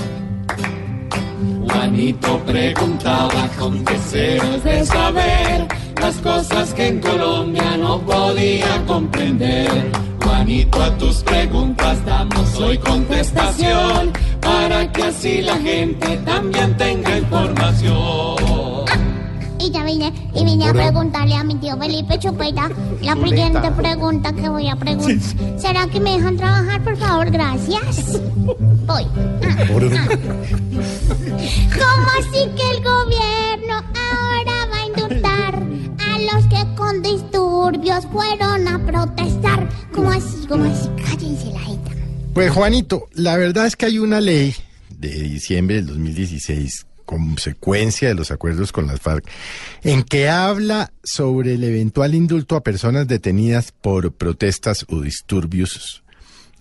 Juanito preguntaba con deseos de saber las cosas que en Colombia no podía comprender. Juanito, a tus preguntas damos hoy contestación para que así la gente también tenga información. Y ya vine, y vine a preguntarle a mi tío Felipe Chupeta la siguiente pregunta que voy a preguntar. ¿Será que me dejan trabajar, por favor? Gracias. Voy. Ah, ah. ¿Cómo así que el gobierno ahora va a indultar a los que con disturbios fueron a protestar? ¿Cómo así? ¿Cómo así? Cállense la jeta. Pues Juanito, la verdad es que hay una ley de diciembre del 2016, consecuencia de los acuerdos con las FARC, en que habla sobre el eventual indulto a personas detenidas por protestas o disturbios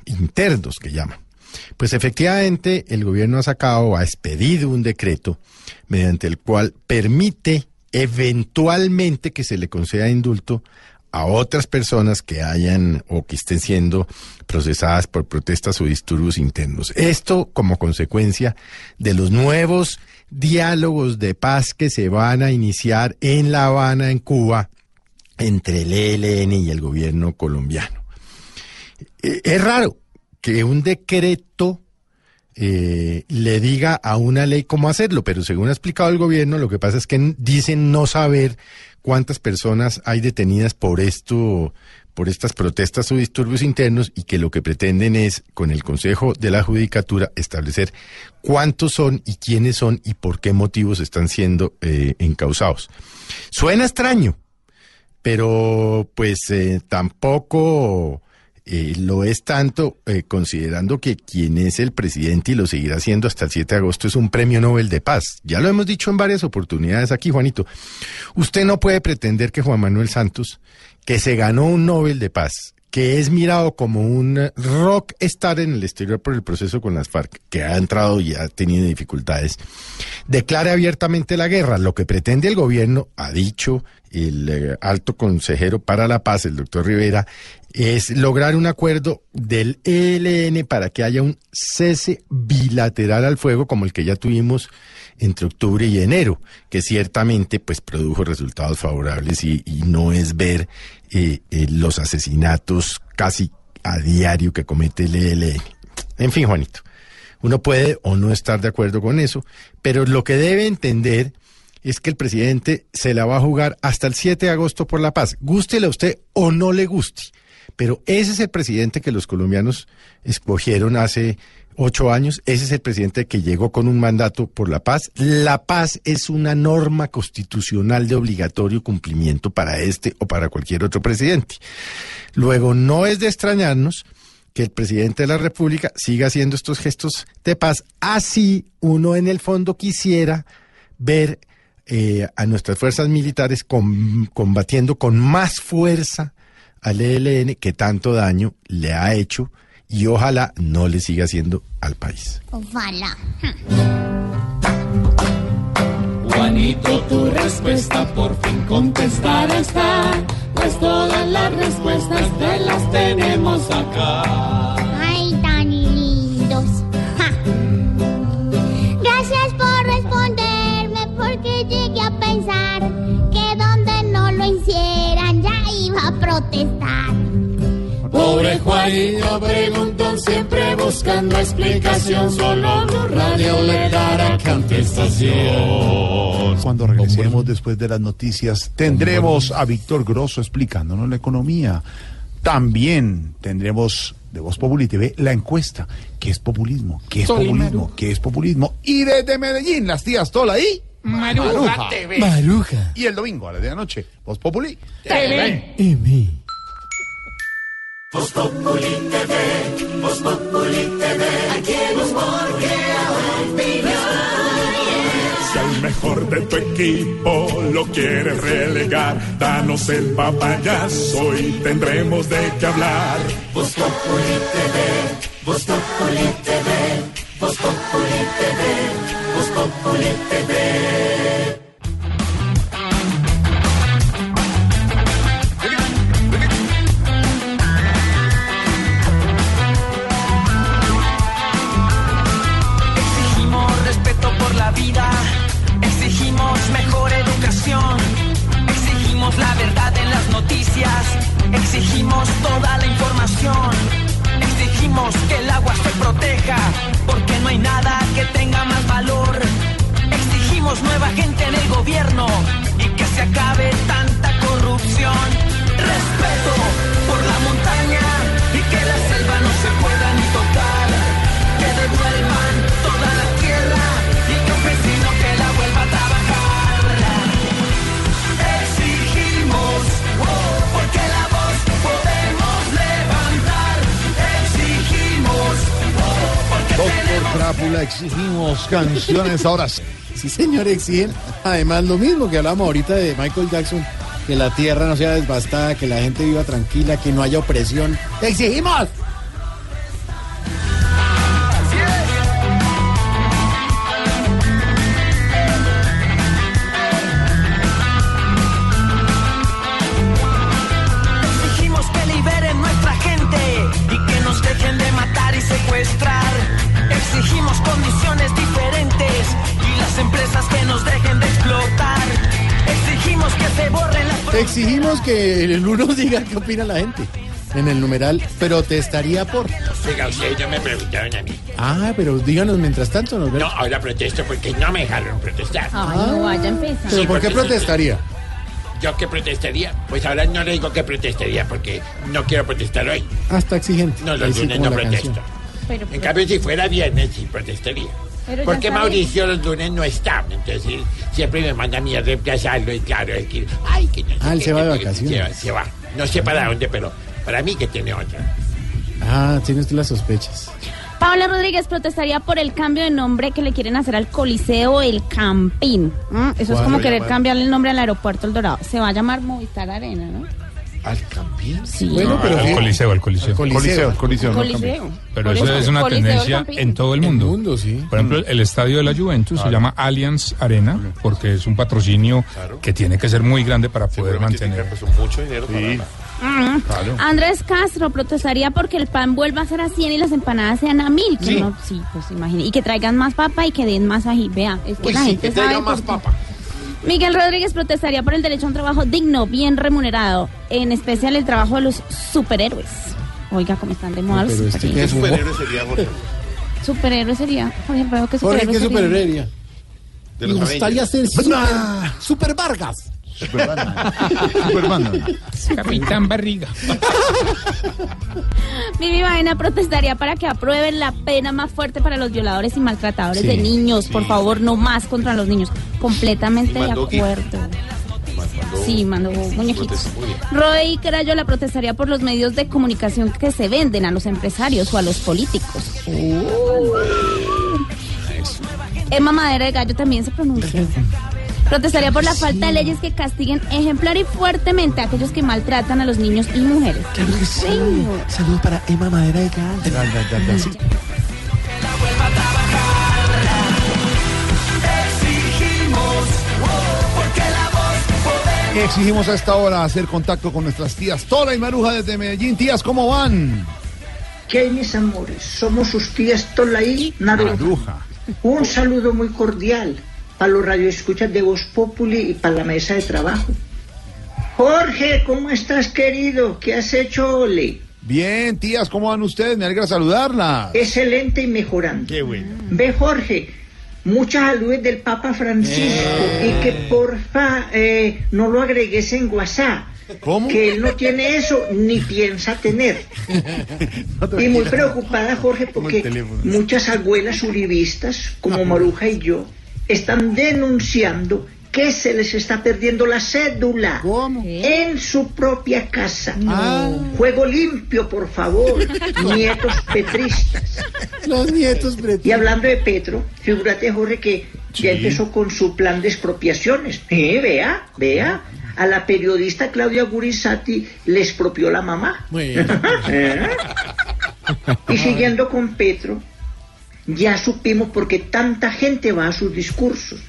internos que llaman. Pues efectivamente el gobierno ha sacado, ha expedido un decreto mediante el cual permite eventualmente que se le conceda indulto a otras personas que hayan o que estén siendo procesadas por protestas o disturbios internos. Esto como consecuencia de los nuevos diálogos de paz que se van a iniciar en La Habana, en Cuba, entre el ELN y el gobierno colombiano. Eh, Es raro que un decreto eh, le diga a una ley cómo hacerlo, pero según ha explicado el gobierno, lo que pasa es que dicen no saber cuántas personas hay detenidas por esto, por estas protestas o disturbios internos y que lo que pretenden es, con el Consejo de la Judicatura, establecer cuántos son y quiénes son y por qué motivos están siendo eh, encausados. Suena extraño, pero pues eh, tampoco eh, lo es tanto considerando que quien es el presidente y lo seguirá siendo hasta el 7 de agosto es un premio Nobel de Paz. Ya lo hemos dicho en varias oportunidades aquí, Juanito. Usted no puede pretender que Juan Manuel Santos, que se ganó un Nobel de Paz, que es mirado como un rock star en el exterior por el proceso con las FARC, que ha entrado y ha tenido dificultades, declare abiertamente la guerra. Lo que pretende el gobierno, ha dicho el eh, alto consejero para la paz, el doctor Rivera, es lograr un acuerdo del ELN para que haya un cese bilateral al fuego como el que ya tuvimos entre octubre y enero, que ciertamente pues produjo resultados favorables y, no es ver eh, eh, los asesinatos casi a diario que comete el ELN. En fin, Juanito, uno puede o no estar de acuerdo con eso, pero lo que debe entender es que el presidente se la va a jugar hasta el 7 de agosto por la paz, gústele a usted o no le guste. Pero ese es el presidente que los colombianos escogieron hace ocho años, ese es el presidente que llegó con un mandato por la paz. La paz es una norma constitucional de obligatorio cumplimiento para este o para cualquier otro presidente. Luego, no es de extrañarnos que el presidente de la República siga haciendo estos gestos de paz, así uno en el fondo quisiera ver eh, a nuestras fuerzas militares com- combatiendo con más fuerza al ELN que tanto daño le ha hecho y ojalá no le siga haciendo al país. Ojalá. Juanito, tu respuesta por fin contestada está. pues todas las respuestas te las tenemos acá. Ay, tan lindos. Ja. Gracias por responderme porque llegué a pensar que donde no lo hicieran ya iba a protestar. Pobre Juanito preguntó siempre buscando explicación, solo Blue Radio le dará contestación. Cuando regresemos después de las noticias, tendremos a Víctor Grosso explicándonos la economía. También tendremos de Voz Populi TV la encuesta. ¿Qué es populismo? ¿Qué es populismo? ¿Qué es populismo? Y desde Medellín, las tías Tola y Maruja TV. Maruja. Y el domingo a las de la noche, Voz Populi TV. Voz Populi TV, Voz Populi TV, aquí el humor crea Si al mejor de tu equipo lo quieres relegar, danos el papayazo y tendremos de qué hablar. Voz Populi TV, Voz Populi TV, Voz Populi TV, Voz Populi TV. Mejor educación, exigimos la verdad en las noticias, exigimos toda la información, exigimos que el agua se proteja, porque no hay nada que tenga más valor. Exigimos nueva gente en el gobierno y que se acabe tanta corrupción. Respeto por la montaña Exigimos canciones ahora. sí. Señor, exigen. Además, lo mismo que hablamos ahorita de Michael Jackson, que la tierra no sea devastada, que la gente viva tranquila, que no haya opresión. Exigimos nos dejen de explotar. Exigimos que se borren las Exigimos que el uno (laughs) diga qué opina la gente. En el numeral protestaría por. Oiga, ustedes no me preguntaron a mí. Ah, pero díganos mientras tanto, nos No, ahora protesto porque no me dejaron protestar. Ay, no vaya a empezar. ¿Pero por qué porque- protestaría? ¿Yo qué protestaría? Pues ahora no le digo que protestaría porque no quiero protestar hoy. Hasta exigente. No, Ahí los sí lunes como no la protesto. canción. Pero, En cambio, si fuera viernes, sí protestaría. Pero Porque. Mauricio los lunes no está. Entonces él siempre me manda a mí a reemplazarlo y claro, es que, ay, que no sé Ah, él se va de vacaciones. Se va, se va. No sé para dónde, pero para mí que tiene otra. Ah, tiene usted las sospechas. Paula Rodríguez protestaría por el cambio de nombre que le quieren hacer al Coliseo El Campín. ¿Mm? Eso es ¿Cuál como querer cambiarle el nombre al aeropuerto El Dorado. Se va a llamar Movistar Arena, ¿no? ¿Al Campín? Sí. Bueno, pero al Coliseo, al Coliseo. Coliseo, Coliseo. no Coliseo. cambie. Pero eso eso, es una Coliseo tendencia en todo el mundo. Por ejemplo, el estadio de la Juventus se llama Allianz Arena porque es un patrocinio que tiene que ser muy grande para poder mantener. mucho dinero Mm. Claro. Andrés Castro protestaría porque el pan vuelva a ser a 100 y las empanadas sean a 1000. Que Sí. no- sí, pues imagine. Y que traigan más papa y que den más ají. Vea, es que Uy, la sí, gente que traigan sabe más papa. Miguel Rodríguez protestaría por el derecho a un trabajo digno, bien remunerado, en especial el trabajo de los superhéroes. Oiga, cómo están de moda los este superhéroes. ¿Qué superhéroe sería, Jorge? Superhéroe sería. Jorge Alfredo, ¿qué Jorge, superhéroe ¿qué sería? superhéroe sería? De Me gustaría ser (laughs) super, super Vargas. Superman. Capitán Barriga. Vivi Baena protestaría para que aprueben la pena más fuerte para los violadores y maltratadores Sí, de niños. Por favor, no más contra los niños. Completamente de mandó acuerdo. Sí, mandó muñequitos. Roy Crayola protestaría por los medios de comunicación que se venden a los empresarios o a los políticos. Emma Madera de Gallo también se pronuncia. Protestaría por la falta de leyes que castiguen ejemplar y fuertemente a aquellos que maltratan a los niños y mujeres. Saludos para Emma Madera de Gallo. Exigimos, oh, porque la voz Exigimos a esta hora hacer contacto con nuestras tías Tola y Maruja desde Medellín. Tías, ¿cómo van? ¿Qué hay, mis amores? Somos sus tías Tola y Maruja. Un saludo muy cordial para los radioescuchas de Voz Populi y para la mesa de trabajo. Jorge, ¿cómo estás, querido? ¿Qué has hecho, Ole? Bien, tías, ¿cómo van ustedes? Me alegra saludarlas. Excelente y mejorando. Qué bueno. Ve, Jorge, muchas saludes del Papa Francisco Eh. y que porfa eh, no lo agregues en WhatsApp. ¿Cómo? Que él no tiene eso ni piensa tener. (laughs) Y muy preocupada, Jorge, porque muchas abuelas uribistas, como Maruja y yo, están denunciando que se les está perdiendo la cédula en su propia casa. Juego limpio, por favor, (laughs) nietos petristas. Los nietos Y hablando de Petro, figúrate, Jorge, que ya empezó con su plan de expropiaciones. Eh, vea, vea. A la periodista Claudia Gurizati le expropió la mamá. (laughs) ¿Eh? Y siguiendo con Petro, ya supimos por qué tanta gente va a sus discursos.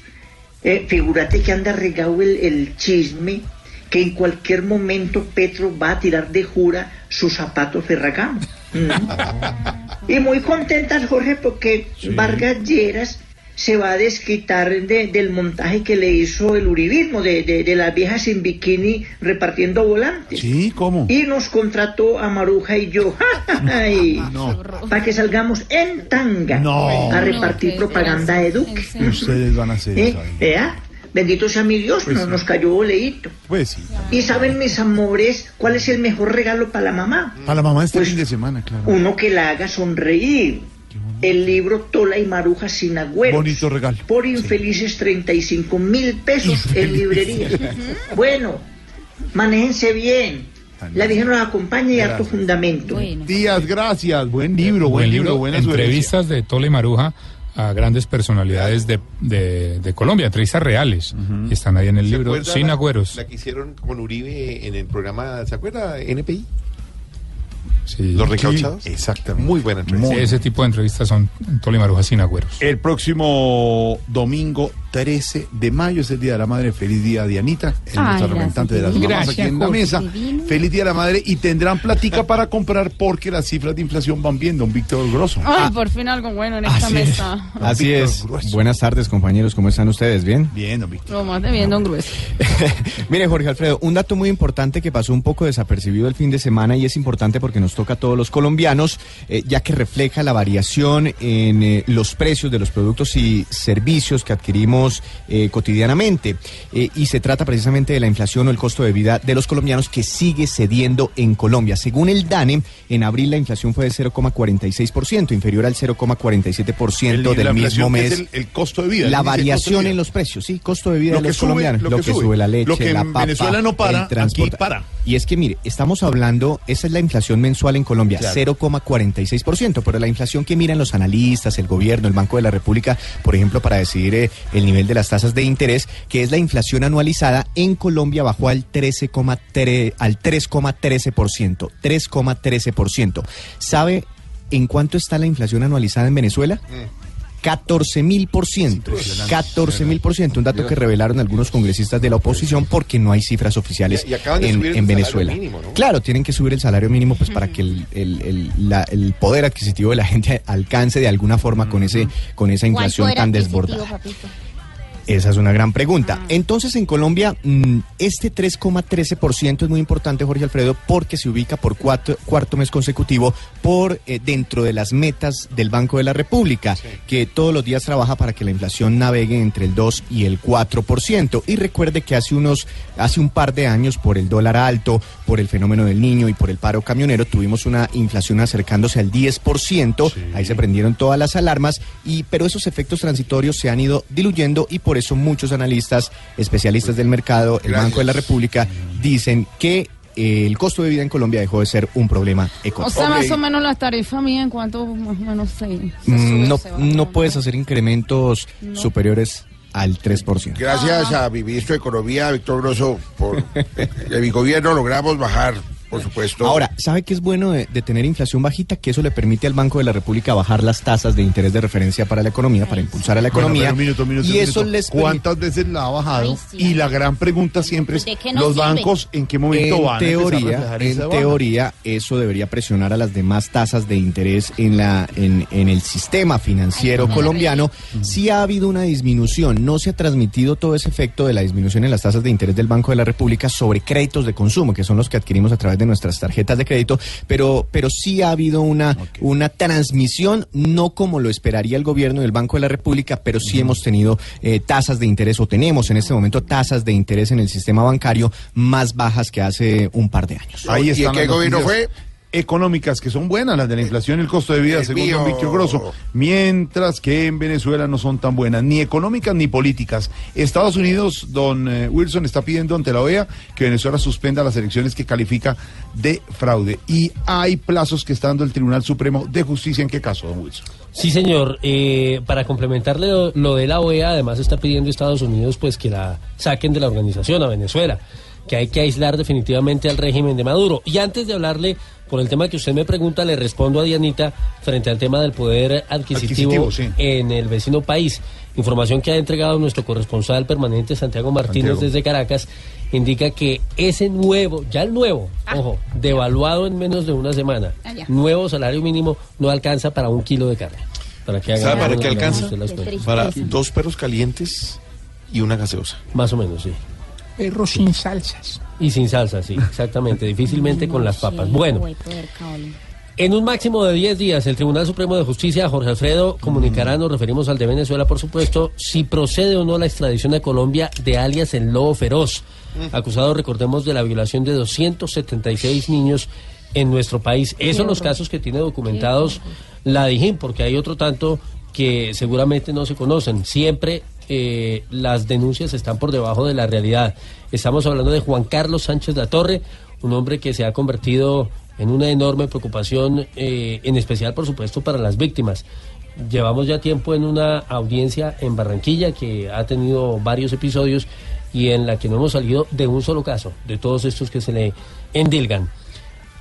Eh, figúrate que anda regado el, el chisme que en cualquier momento Petro va a tirar de jura sus zapatos Ferragamo. (laughs) Mm. Y muy contentas, Jorge, porque Vargas Lleras se va a desquitar de- del montaje que le hizo el uribismo, de, de, de las viejas sin bikini repartiendo volantes. Sí, ¿cómo? Y nos contrató a Maruja y yo (laughs) Ay, (laughs) para que salgamos en tanga No. a repartir propaganda de Duque. Ustedes van a hacer ¿Eh? eso. ¿Vea? Bendito sea mi Dios, Pues no- sí. nos cayó boleíto. Pues sí. Y saben, mis amores, cuál es el mejor regalo para la mamá? Para la mamá este Pues, fin de semana, claro. Uno que la haga sonreír. El libro Tola y Maruja sin agüeros. Bonito regalo. Por infelices 35 mil pesos en librería. (laughs) bueno, manéjense bien. La Virgen nos acompaña y harto fundamento. Tías, gracias. Buen libro, buen, libro, buena sugerencia. Entrevistas de Tole y Maruja a grandes personalidades de, de, de Colombia, entrevistas reales. Y están ahí en el ¿Se libro Sin la- Agüeros. La que hicieron con Uribe en el programa, ¿se acuerda? NPI. Sí. Los recauchados. Exactamente. Muy buena entrevista. Sí, ese tipo de entrevistas son Tole y Maruja Sin Agüeros. El próximo domingo 13 de mayo es el Día de la Madre. Feliz día, Dianita, es Ay, nuestra representante de las gracias. mamás aquí en la mesa. Divino. Feliz Día de la Madre y tendrán platica para comprar porque las cifras de inflación van bien, don Víctor Grosso. Ay, por fin algo bueno en esta mesa. Así es. Grueso. Buenas tardes, compañeros. ¿Cómo están ustedes? ¿Bien? Bien, don Víctor. Lo más de bien, don Grueso. (laughs) Mire, Jorge Alfredo, un dato muy importante que pasó un poco desapercibido el fin de semana y es importante porque nos toca a todos los colombianos, eh, ya que refleja la variación en eh, los precios de los productos y servicios que adquirimos eh, cotidianamente. Eh, y se trata precisamente de la inflación o el costo de vida de los colombianos que sigue cediendo en Colombia. Según el DANE, en abril la inflación fue de 0,46%, inferior al 0,47% El- del mismo mes. es el, el costo de vida. La variación vida. en los precios, sí, costo de vida Lo de los sube, colombianos, lo lo, que que sube. la leche, Lo que la papa, Venezuela no para, el aquí transporte. para. Y es que mire, estamos hablando, esa es la inflación mensual en Colombia, Claro. 0,46%, pero la inflación que miran los analistas, el gobierno, el Banco de la República, por ejemplo, para decidir eh, el nivel de las tasas de interés, que es la inflación anualizada en Colombia bajó al 13,3 al 3,13%, 3,13%. ¿Sabe en cuánto está la inflación anualizada en Venezuela? 14 mil por ciento. 14 mil por ciento. Un dato que revelaron algunos congresistas de la oposición porque no hay cifras oficiales Y- y acaban de en, Venezuela. mínimo, ¿no? Claro, tienen que subir el salario mínimo pues para que el, el- el- la- el poder adquisitivo de la gente alcance de alguna forma con ese con esa ¿Cuál inflación tan desbordada. papito? Esa es una gran pregunta. Entonces, en Colombia, mm, este 3,13% es muy importante, Jorge Alfredo, porque se ubica por cuatro- cuarto mes consecutivo por eh, dentro de las metas del Banco de la República, que todos los días trabaja para que la inflación navegue entre el 2 y el 4%. Y recuerde que hace unos, hace un par de años, por el dólar alto, por el fenómeno del niño y por el paro camionero, tuvimos una inflación acercándose al 10%. Ahí se prendieron todas las alarmas, y, pero esos efectos transitorios se han ido diluyendo y por eso muchos analistas, especialistas del mercado, el Banco de la República, dicen que eh, el costo de vida en Colombia dejó de ser un problema O económico. sea, más o menos la tarifa mía, ¿en cuánto más o menos se, se Mm, sube, no, se no puedes hacer incrementos superiores al 3%. Gracias a mi ministro de Economía, Víctor Grosso, por (laughs) de mi gobierno logramos bajar Por supuesto. Ahora, ¿sabe qué es bueno de, de tener inflación bajita? Que eso le permite al Banco de la República bajar las tasas de interés de referencia para la economía, para impulsar a la Bueno, economía. un minuto, un minuto, y eso les ¿Cuántas veces la ha bajado? Y la gran pregunta siempre es, ¿De qué nos ¿los sirve? bancos en qué momento en van a a teoría, reflejar en teoría, eso debería presionar a las demás tasas de interés en la en, en el sistema financiero colombiano. Sí ha habido una disminución, no se ha transmitido todo ese efecto de la disminución en las tasas de interés del Banco de la República sobre créditos de consumo, que son los que adquirimos a través de nuestras tarjetas de crédito, pero pero sí ha habido una una transmisión no como lo esperaría el gobierno del Banco de la República, pero sí hemos tenido eh, tasas de interés o tenemos en este momento tasas de interés en el sistema bancario más bajas que hace un par de años. Ahí están las noticias Económicas que son buenas, las de la inflación y el costo de vida, El según mío. don Víctor Grosso. Mientras que en Venezuela no son tan buenas, ni económicas ni políticas. Estados Unidos, don eh, Wilson, está pidiendo ante la OEA que Venezuela suspenda las elecciones que califica de fraude. Y hay plazos que está dando el Tribunal Supremo de Justicia. ¿En qué caso, don Wilson? Sí, señor. Eh, para complementarle lo, lo de la OEA, además está pidiendo Estados Unidos pues que la saquen de la organización a Venezuela, que hay que aislar definitivamente al régimen de Maduro. Y antes de hablarle por el tema que usted me pregunta, le respondo a Dianita frente al tema del poder adquisitivo, Adquisitivo, sí. en el vecino país. Información que ha entregado nuestro corresponsal permanente Santiago Martínez Santiago. desde Caracas indica que ese nuevo, ya el nuevo, ojo, devaluado en menos de una semana, Ah, nuevo salario mínimo no alcanza para un kilo de carne. Para que haga ¿Sabe para qué alcanza? Para dos perros calientes y una gaseosa. Más o menos, sí. Perro sin salsas. Y sin salsa, sí, exactamente. (laughs) Difícilmente con las papas. Bueno, en un máximo de 10 días, el Tribunal Supremo de Justicia, Jorge Alfredo, comunicará, nos referimos al de Venezuela, por supuesto, si procede o no la extradición a Colombia de alias el Lobo Feroz, acusado, recordemos, de la violación de 276 niños en nuestro país. Esos son los casos que tiene documentados la DIJÍN, porque hay otro tanto que seguramente no se conocen. Siempre eh, las denuncias están por debajo de la realidad. Estamos hablando de Juan Carlos Sánchez La Torre, un hombre que se ha convertido en una enorme preocupación, eh, en especial, por supuesto, para las víctimas. Llevamos ya tiempo en una audiencia en Barranquilla que ha tenido varios episodios y en la que no hemos salido de un solo caso, de todos estos que se le endilgan.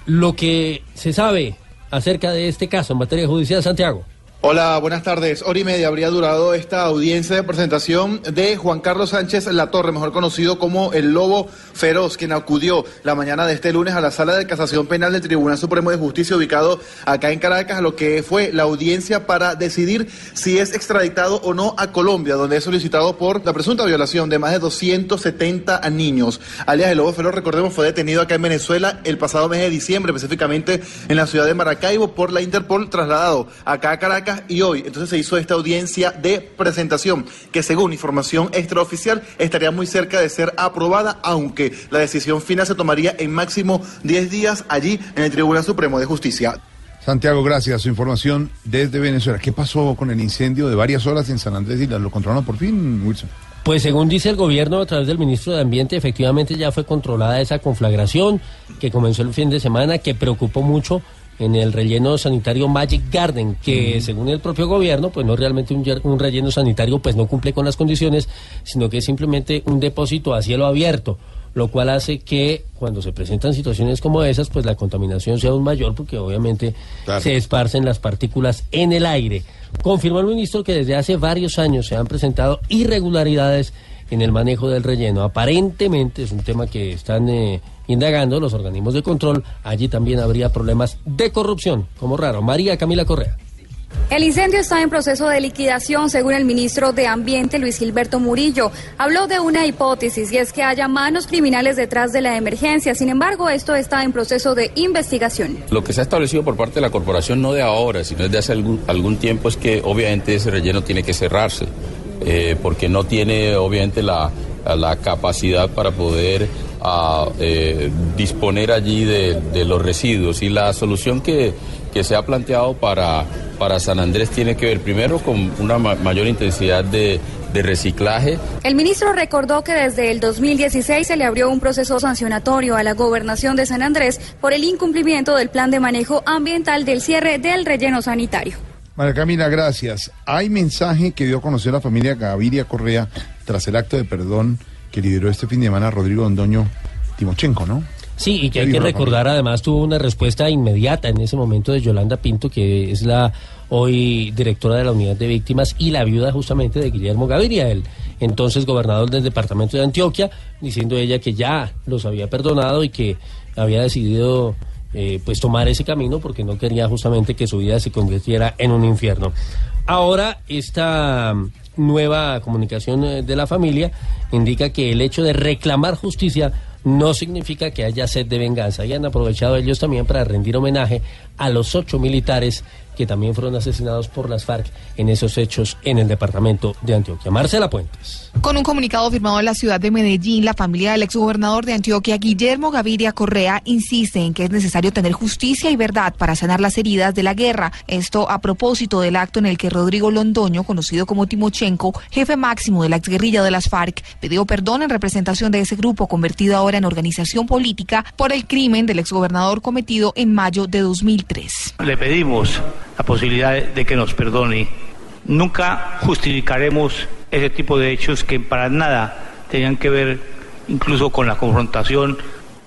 Lo que se sabe acerca de este caso en materia judicial, Santiago. Hola, buenas tardes. Hora y media habría durado esta audiencia de presentación de Juan Carlos Sánchez Latorre, mejor conocido como el Lobo Feroz, quien acudió la mañana de este lunes a la sala de casación penal del Tribunal Supremo de Justicia ubicado acá en Caracas, a lo que fue la audiencia para decidir si es extraditado o no a Colombia, donde es solicitado por la presunta violación de más de 270 niños. Alias el Lobo Feroz, recordemos, fue detenido acá en Venezuela el pasado mes de diciembre, específicamente en la ciudad de Maracaibo por la Interpol, trasladado acá a Caracas y hoy entonces se hizo esta audiencia de presentación que según información extraoficial estaría muy cerca de ser aprobada, aunque la decisión final se tomaría en máximo 10 días allí en el Tribunal Supremo de Justicia. Santiago, gracias. Su información desde Venezuela. ¿Qué pasó con el incendio de varias horas en San Andrés y lo controlaron por fin, Wilson? Pues según dice el gobierno a través del ministro de Ambiente, efectivamente ya fue controlada esa conflagración que comenzó el fin de semana, que preocupó mucho en el relleno sanitario Magic Garden, que según el propio gobierno, pues no es realmente un, un relleno sanitario, pues no cumple con las condiciones, sino que es simplemente un depósito a cielo abierto, lo cual hace que cuando se presentan situaciones como esas, pues la contaminación sea aún mayor, porque obviamente Claro. se esparcen las partículas en el aire. Confirmó el ministro que desde hace varios años se han presentado irregularidades en el manejo del relleno. Aparentemente es un tema que están eh, indagando los organismos de control. Allí también habría problemas de corrupción, como raro. María Camila Correa. El incendio está en proceso de liquidación, según el ministro de Ambiente, Luis Gilberto Murillo. Habló de una hipótesis y es que haya manos criminales detrás de la emergencia. Sin embargo, esto está en proceso de investigación. Lo que se ha establecido por parte de la corporación, no de ahora, sino desde hace algún, algún tiempo, es que obviamente ese relleno tiene que cerrarse, eh, porque no tiene obviamente la, la capacidad para poder eh, disponer allí de, de los residuos. Y la solución que, que se ha planteado para, para San Andrés tiene que ver primero con una ma- mayor intensidad de, de reciclaje. El ministro recordó que desde el 2016 se le abrió un proceso sancionatorio a la gobernación de San Andrés por el incumplimiento del plan de manejo ambiental del cierre del relleno sanitario. María Camila, gracias. Hay mensaje que dio a conocer la familia Gaviria Correa tras el acto de perdón que lideró este fin de semana Rodrigo Ondoño Timochenko, ¿no? Sí, y que ¿Qué hay que recordar además tuvo una respuesta inmediata en ese momento de Yolanda Pinto, que es la hoy directora de la unidad de víctimas y la viuda justamente de Guillermo Gaviria, el entonces gobernador del departamento de Antioquia, diciendo ella que ya los había perdonado y que había decidido eh, pues tomar ese camino porque no quería justamente que su vida se convirtiera en un infierno. Ahora esta nueva comunicación eh, de la familia indica que el hecho de reclamar justicia no significa que haya sed de venganza. Y han aprovechado ellos también para rendir homenaje a los ocho militares que también fueron asesinados por las FARC en esos hechos en el departamento de Antioquia. Marcela Puentes. Con un comunicado firmado en la ciudad de Medellín, la familia del exgobernador de Antioquia, Guillermo Gaviria Correa, insiste en que es necesario tener justicia y verdad para sanar las heridas de la guerra. Esto a propósito del acto en el que Rodrigo Londoño, conocido como Timochenko, jefe máximo de la exguerrilla de las FARC, pidió perdón en representación de ese grupo convertido ahora en organización política por el crimen del exgobernador cometido en mayo de 2003. Le pedimos la posibilidad de que nos perdone. Nunca justificaremos ese tipo de hechos que para nada tenían que ver incluso con la confrontación,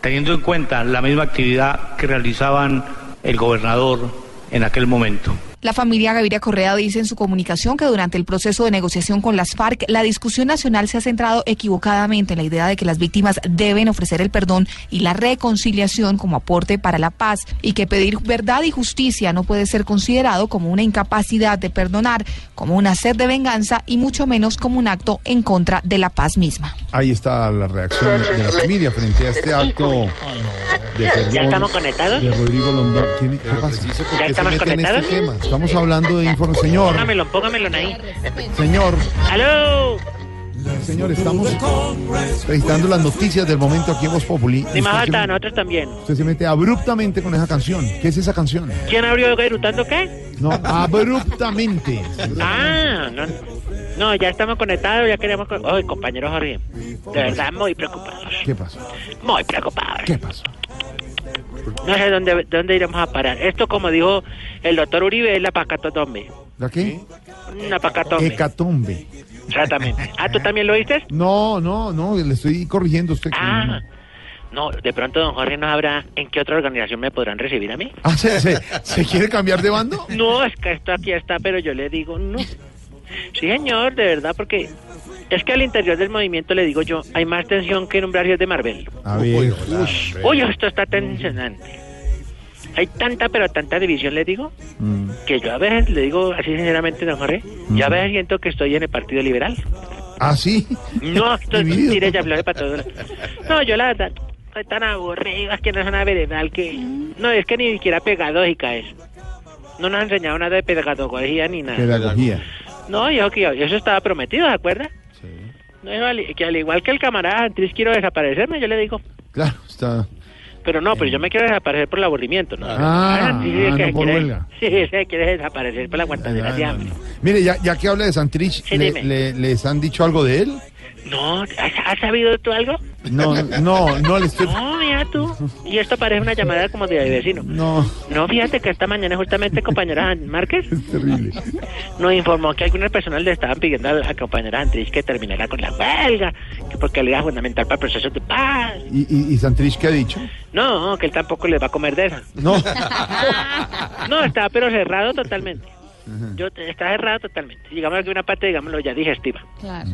teniendo en cuenta la misma actividad que realizaban el gobernador en aquel momento. La familia Gaviria Correa dice en su comunicación que durante el proceso de negociación con las FARC, la discusión nacional se ha centrado equivocadamente en la idea de que las víctimas deben ofrecer el perdón y la reconciliación como aporte para la paz y que pedir verdad y justicia no puede ser considerado como una incapacidad de perdonar, como una sed de venganza y mucho menos como un acto en contra de la paz misma. Ahí está la reacción de la familia frente a este acto de perdón ¿Ya estamos conectados? de Rodrigo Londón. ¿Quién- qué pasa? ¿Ya estamos conectados? Estamos hablando de informe. Señor, Póngamelo, póngamelo ahí. señor, ¡Aló! señor, estamos registrando las noticias del momento aquí en Voz Populi. Ni más me- nosotros también. Usted se mete abruptamente con esa canción. ¿Qué es esa canción? ¿Quién abrió Gairutando qué? No, abruptamente. (laughs) Ah, no. No, ya estamos conectados, ya queremos... con- Ay, compañero Jorge, de verdad muy preocupados. ¿Qué pasó? Muy preocupados. ¿Qué pasó? No sé dónde, dónde iremos a parar. Esto, como dijo el doctor Uribe, es la pacatombe. ¿La qué? Una pacatombe. Hecatombe. Exactamente. Ah, ¿tú (laughs) también lo oíste? No, no, no, le estoy corrigiendo a usted. Ah. no. No, de pronto don Jorge no sabrá en qué otra organización me podrán recibir a mí. Ah, ¿se, se, se quiere cambiar de bando? No, es que esto aquí está, pero yo le digo no. Sí, señor, de verdad, porque es que al interior del movimiento le digo yo, hay más tensión que en un Brasil de Marvel. A ver. Uy, esto está tensionante. Hay tanta, pero tanta división, le digo, Mm. que yo a veces le digo así sinceramente, don Jorge, yo a veces siento que estoy en el Partido Liberal. ¿Ah, sí? No, (laughs) esto es Dividido. mentira, ya para todos. No, yo la verdad, estoy tan aburrido, es que no es una veredal que... No, es que ni siquiera pedagógica es. No nos han enseñado nada de pedagogía ni nada. Pedagogía. No, yo que eso estaba prometido, ¿de acuerdo? No, yo al- que al igual que el camarada Antris quiero desaparecerme, yo le digo. Claro, está. Pero no, pero yo me quiero desaparecer por el aburrimiento, ¿no? Ah, es ah, que no por quiere- huelga. Sí, se quiere desaparecer por la aguantadera de hambre. Mire, ya, ya que habla de Santrich, Sí, le- ¿les han dicho algo de él? No, ¿has, has sabido tú algo? No, no, no le estoy... No, mira tú. Y esto parece una llamada como de vecino. No, No, fíjate que esta mañana justamente compañera Márquez terrible. nos informó que algunas personas le estaban pidiendo a la compañera Antrich que terminara con la huelga, que porque le era fundamental para el proceso de paz. ¿Y, y, y Santrich qué ha dicho? No, que él tampoco les va a comer de esa. No. No, está pero cerrado totalmente. Yo está cerrado totalmente. Digamos que una parte, digámoslo, ya digestiva. Claro.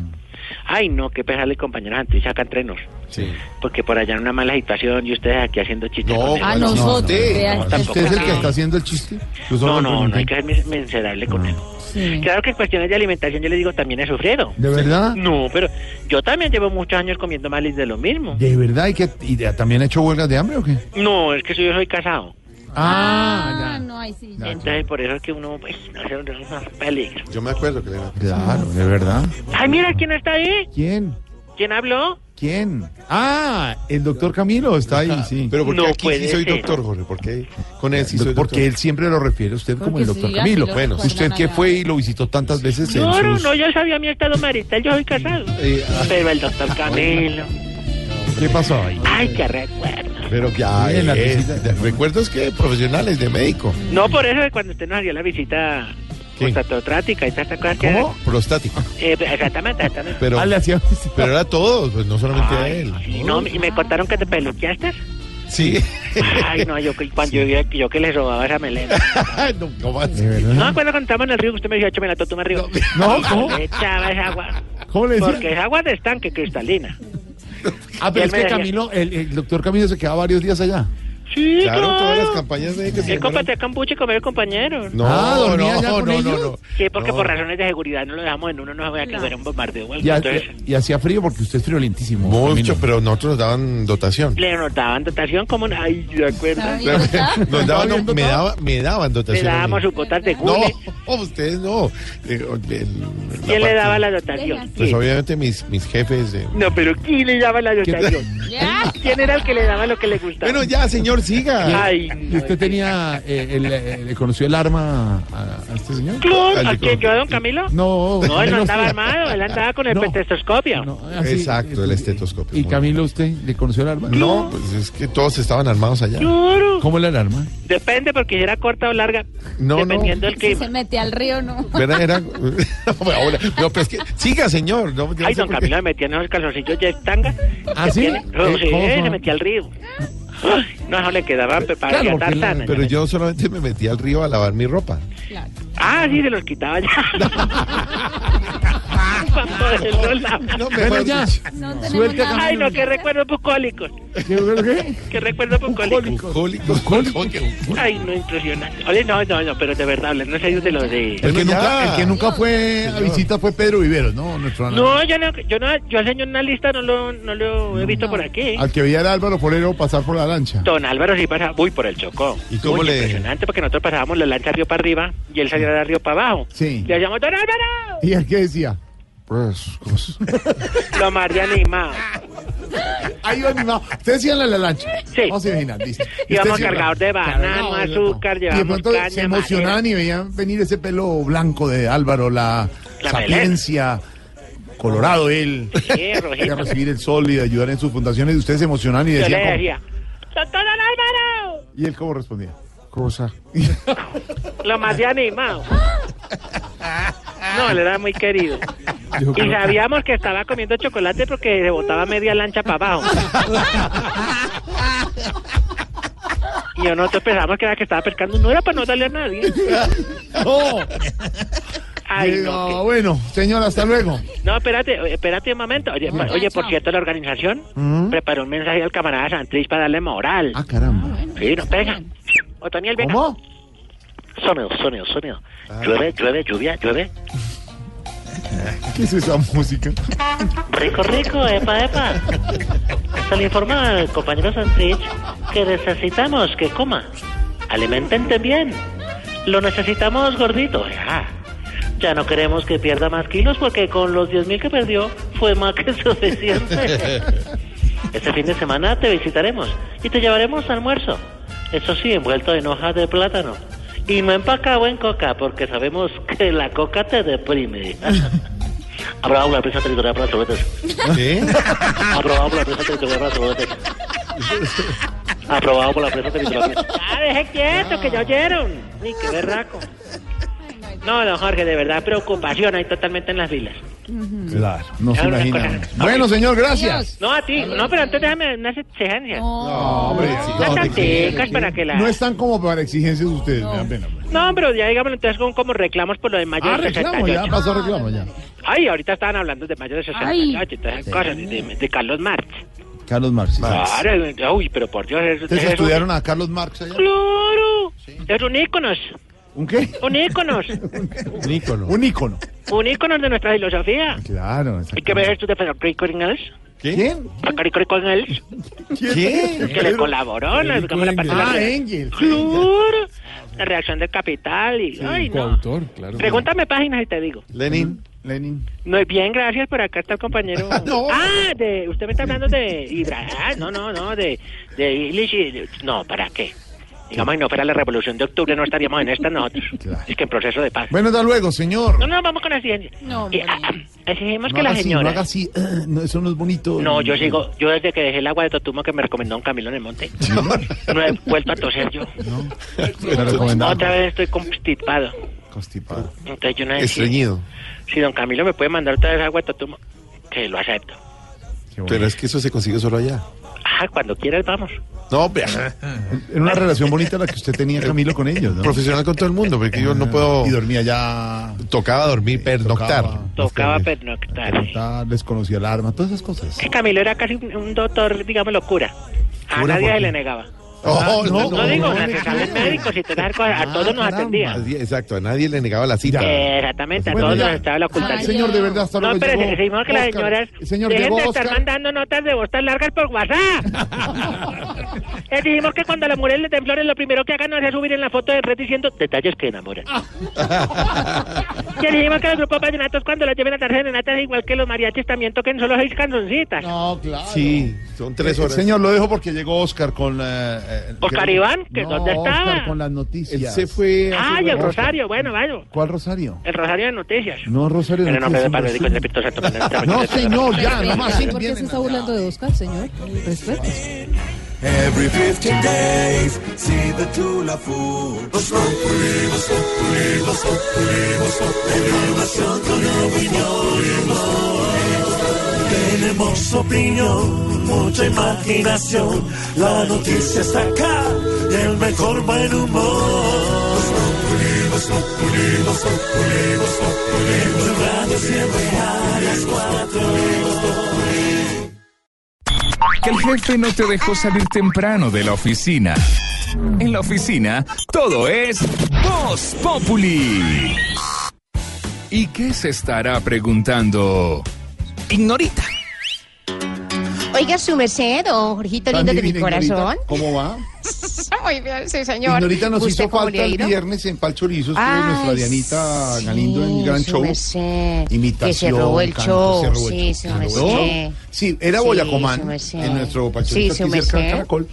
Ay, no, qué pesarle compañeros Antrich acá entre nos. Sí. Porque por allá en una mala situación y ustedes aquí haciendo chistes. No, con él. A nosotros. vea, No, tampoco ¿Usted es el no. que está haciendo el chiste? No, no, no hay que ser mis- miserable con él. Sí. Claro que en cuestiones de alimentación yo le digo también he sufrido. ¿De verdad? No, pero yo también llevo muchos años comiendo mal y de lo mismo. ¿De verdad? ¿Y, que, y de- también ha hecho huelgas de hambre o qué? No, es que yo soy casado. Ah, no, ahí sí. ya. Entonces por eso es que uno, pues, no sé, no es peligro. Yo me acuerdo que le era. Claro, de verdad. Ay, mira, ¿quién está ahí? ¿Quién? ¿Quién habló? ¿Quién? Ah, el doctor Camilo está ahí, sí. Pero porque No aquí puede sí soy ser. doctor, Jorge. ¿Por qué con él sí soy doctor? Porque él siempre lo refiere a usted como Porque el doctor sí, Camilo. lo Bueno, recuerdan usted que allá. fue y lo visitó tantas veces en No, no, sus... no, yo sabía mi estado marital, yo soy casado. Eh, ah, Pero el doctor Camilo. ¿Qué pasó ahí? Ay, qué recuerdo. pero ya, Bien, la eh, visita. recuerdos que profesionales de médico. No, por eso de cuando usted nos dio la visita prostatotrática y todas estas cosas que... ¿Cómo? Prostático. Eh, exactamente, exactamente. Pero, Ah, le hacía... pero era todo, pues no solamente a Ay, él. sí, no, y me contaron que te peluqueaste. Sí. Ay, no, yo, que- cuando yo, yo que les robaba esa melena. no, ¿cómo así? No, cuando contamos en el río que usted me decía, échame la totuma arriba. No, (laughs) ¿cómo? Le echaba esa agua. ¿Cómo le decía? Porque es agua de estanque cristalina. Ah, pero es que Camilo, el, el doctor Camilo se quedaba varios días allá. Sí, Claro, claro. todas las campañas de que se Él compartía cambuche con varios compañeros. No, Ah, ¿dormía no, no, no, ellos? no. Sí, porque No. por razones de seguridad no lo dejamos en uno, no se vea que fuera un bombardeo. o algo. Y, Entonces, y hacía frío porque usted es friolentísimo. Mucho, pero nosotros nos daban dotación. le nos daban dotación como. Ay, ¿de acuerdo? Nos daban, no, me, daba, me daban Le dotación. a mí. dábamos sus botas de No, gule. (laughs) ustedes no. Eh, ¿Quién le daba la dotación? Pues obviamente mis, mis jefes. de- No, pero ¿quién le daba la dotación? (laughs) ¿Quién era el que le daba lo que le gustaba? Bueno, ya, señor, siga. Ay, ¿Y usted tenía, eh, el- eh, le conoció el arma a, a este señor? ¿a quién? ¿Yo a don Camilo? No, No, él no andaba (laughs) armado, él andaba con el No. petestoscopio. Así, Exacto, el estetoscopio. ¿Y Camilo, usted le conoció el arma? No, pues es que todos estaban armados allá. Claro. ¿Cómo era el arma? Depende porque si era corta o larga. No, no. dependiendo del Si clima. se mete al río, no. ¿Verdad? Era... (laughs) (laughs) Ahora, no, pero es que... Siga, señor. No, no Ay, don. Camilo me metía en esos calzoncillos de tanga. ¿Ah, sí? tiene- No, Eh, se metía al río. No, no le quedaban preparados Claro, tartana. Pero yo solamente me metí al río a lavar mi ropa. Ah, sí, se los quitaba ya. (laughs) Para poderlo lavar. No, Bueno, ya. No. Ay, no, qué recuerdos bucólicos. ¿Qué? qué? Qué recuerdos bucólicos. Bucólico. Ay, no, impresionante. Oye, no, no, no, pero de verdad, hablando en serio de los de... El que, nunca, ya. el que nunca fue a visita fue Pedro Viveros, ¿no? Nuestro No, yo no, yo no, yo al señor en una lista no lo, no lo he visto por aquí. Al que veía a Álvaro Forero pasar por la lancha. Don Álvaro sí pasa, uy, por el Chocó. ¿Y cómo Uy, le- Impresionante, porque nosotros pasábamos la lancha río para arriba y él salía de río para abajo. Sí. Le llamamos Don Álvaro. ¿Y el que decía? Pues, pues, (laughs) Lo más de animado. Ahí va animado. Ustedes iban la lancha. Sí. Vamos a imaginar, listo. Y Íbamos cargados de banano, azúcar, Y de pronto caña, se emocionaban madera. y veían venir ese pelo blanco de Álvaro, la, La sapiencia, colorado él. Sí, rojito. (laughs) recibir el sol y ayudar en sus fundaciones. Y ustedes se emocionaban y Yo le decían. decía, Doctor Álvaro. ¿Y él cómo respondía? cosa. (laughs) Lo más de animado. No, él era muy querido. Y sabíamos que estaba comiendo chocolate porque se botaba media lancha para abajo. Y nosotros pensábamos que era que estaba pescando. No era para no darle a nadie. (laughs) ¡Oh! Ay, Eh, no, ah, que- bueno, señor, hasta luego. no, espérate, espérate un momento. Oye, pa- oye, por cierto, la organización Mm. preparó un mensaje al camarada Santrich para darle moral. Ah, caramba. Sí, no pega. Otoniel, venga. ¿Cómo? Sonido, sonido, sonido. Llueve, llueve, lluvia, llueve. (laughs) ¿Qué es esa música? Rico, rico, epa, epa. Se le informa al compañero Santrich que necesitamos que coma. Alimentente bien. Lo necesitamos gordito. Ya. Ya no queremos que pierda más kilos porque con los 10.000 que perdió fue más que (laughs) suficiente. Este fin de semana te visitaremos y te llevaremos almuerzo. Eso sí, envuelto en hoja de plátano. Y no empacado en coca porque sabemos que la coca te deprime. (laughs) Aprobado por la prensa territorial para los sobetes. ¿Qué? Aprobado por la prensa territorial para los sobetes. Aprobado por la prensa territorial. Ya, deje quieto, que ya oyeron. Ni qué berraco. No, don Jorge, de verdad, preocupación hay totalmente en las filas. Claro, no se Es una imagina. cosa- Bueno, señor, gracias. No, a ti. No, pero antes déjame unas exigencias. No, hombre, Unas no, tanticas para que la... No están como para exigencias de ustedes, me da pena. hombre. No, pero ya digamos entonces con como reclamos por lo de mayo Ah, del reclamo, 68. ya pasó reclamo, ya. Ay, ahorita estaban hablando de mayo del 68 y todas esas cosas, de, de- de Carlos Marx. Carlos Marx. Claro, uy, pero por Dios, es, ¿Ustedes es estudiaron a Carlos Marx allá? Claro, es un íconos, ¿Un qué? un íconos, (laughs) Un ícono. Un ícono. un íconos de nuestra filosofía. Claro, ¿Y qué ves tú de Federico Engels? ¿Quién? Federico Engels, ¿Quién? que le colaboró, Ah, Engels. Claro, la reacción del capital y... ay, no. Coautor, claro. Pregúntame páginas y te digo. Lenin. Lenin. No, bien, gracias. Por acá está el compañero. (laughs) No. Ah, de, usted me está hablando de Hidra. Ah, no, no, no, de, de Illich y de- No, ¿para qué? Digamos, si no fuera la revolución de octubre, no estaríamos en esta nosotros. (laughs) Es que en proceso de paz. Bueno, hasta luego, señor. No, no, vamos con la siguiente. No, Y, ah, ah, exigimos No que la señora. no haga así. ah, no, eso no es bonito. No, yo sigo, yo desde que dejé el agua de Totumo que me recomendó un Camilo en el monte, (laughs) no he vuelto a toser yo. (laughs) Recomendamos. Otra vez estoy constipado. Constipado. Entonces yo no si, Estreñido. si don Camilo me puede mandar otra vez agua de Totumo, que lo acepto. Pero es que eso se consigue solo allá. Ah, cuando quieras vamos. No, vea. Era una relación bonita la que usted tenía, Camilo, con ellos, ¿no? Profesional con todo el mundo, porque yo no puedo. Y dormía ya. Tocaba dormir, pernoctar. Tocaba pernoctar. pernoctar, les conocía el arma, todas esas cosas. Que Camilo era casi un, un doctor, digamos, locura. A ¿Cura nadie se le negaba. Oh, no, no, digo, no, en no, las sales médicos y a todos nos atendía. Así, Exacto, a nadie le negaba la cita. Exactamente, a todos nos estaba la ocultación. Señor, de verdad, hasta No, pero llegó decimos que las señoras Señor, dejen de estar mandando notas de voz tan largas por WhatsApp. Les (laughs) dijimos que cuando a las mujeres les den flores, lo primero que hagan no es subir en la foto de red diciendo detalles que enamoran. (laughs) Les dijimos que los grupos vallenatos cuando los lleven a dar serenatas, igual que los mariachis, también toquen solo seis canzoncitas. No, claro. Sí, son tres Eh, horas. Señor, lo dejo porque llegó Oscar con eh, Oscar Iván, que No, ¿dónde estaba? Oscar con las noticias. Él se fue. Ah, y el. Rosario, bueno, vaya. ¿Cuál Rosario? El Rosario de Noticias. No, Rosario. En el nombre del Padre, del Hijo y del Noticias. Espíritu Santo. No, señor, ya, nomás. sí, ¿Por qué se está burlando de Oscar, señor? Respete. Every 15 days, see the Tula food. Tenemos opinión, mucha imaginación. La noticia está acá y el mejor buen humor. Tu radio siempre a las cuatro. Que el jefe no te dejó salir temprano de la oficina. En la oficina, todo es Voz Populi. ¿Y qué se estará preguntando? Ignorita. Oiga, su merced, don Jorgito lindo de mi corazón. ¿Cómo va? (laughs) Muy bien, sí, señor. Ignorita nos ¿Usted hizo falta el viernes en Palchorizo. Estuvo nuestra Dianita sí, Galindo en Gran su Show. merced, Imitación. que se robó el show, sí, merced. Sí, era Sí, Boyacomán, en nuestro Palchorizo Sí, su aquí cerca del merced. Caracol.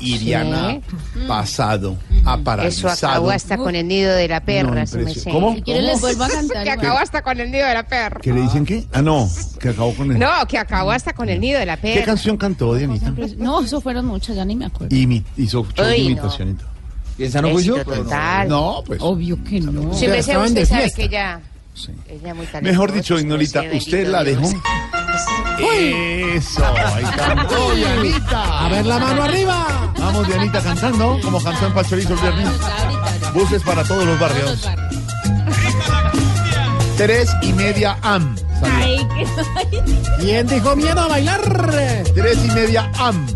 Y Sí. Diana, pasado, Eso aparalizado. acabó hasta con el nido de la perra, No. ¿Cómo? Si quiere les vuelvo a cantar. Que acabó hasta con el nido de la perra. ¿Qué le dicen qué? Ah, no, que acabó con el... No, que acabó hasta con el nido de la ¿Qué perra. canción cantó, Dianita? No, eso fueron muchas, ya ni me acuerdo. Imi- hizo show de Uy, no. imitación y todo. ¿Y en sano juicio? Éxito total. No, pues. Obvio que no. Si me sé, usted sabe que ella... Ella muy Mejor dicho, merced, usted la Dios. Eso, ahí cantó (laughs) Dianita. A ver la mano arriba. Vamos, Dianita, cantando, como cantó en Pachorizo el viernes. Buses para todos los barrios. Tres y media am. salió. Ay, qué... ¿Quién dijo miedo a bailar? Tres y media am.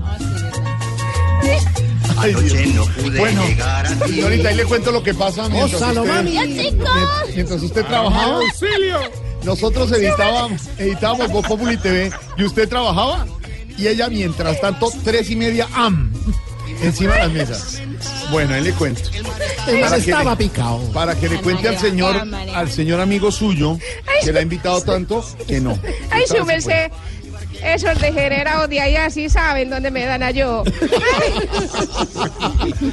Ay, Dios. bueno, y ahorita ahí le cuento lo que pasa mientras Ósalo, usted, mami. mient- mientras usted trabajaba. Nosotros editábamos, editábamos Voz Populi TV y usted trabajaba y ella mientras tanto tres y media am encima de las mesas. Bueno, ahí le cuento. Él Para que estaba le- picado. Para que le cuente al señor, al señor amigo suyo, que le ha invitado tanto, que no. Ay, Esta su vez se merced. Esos degenerados de allá sí saben dónde me dan a yo. (laughs)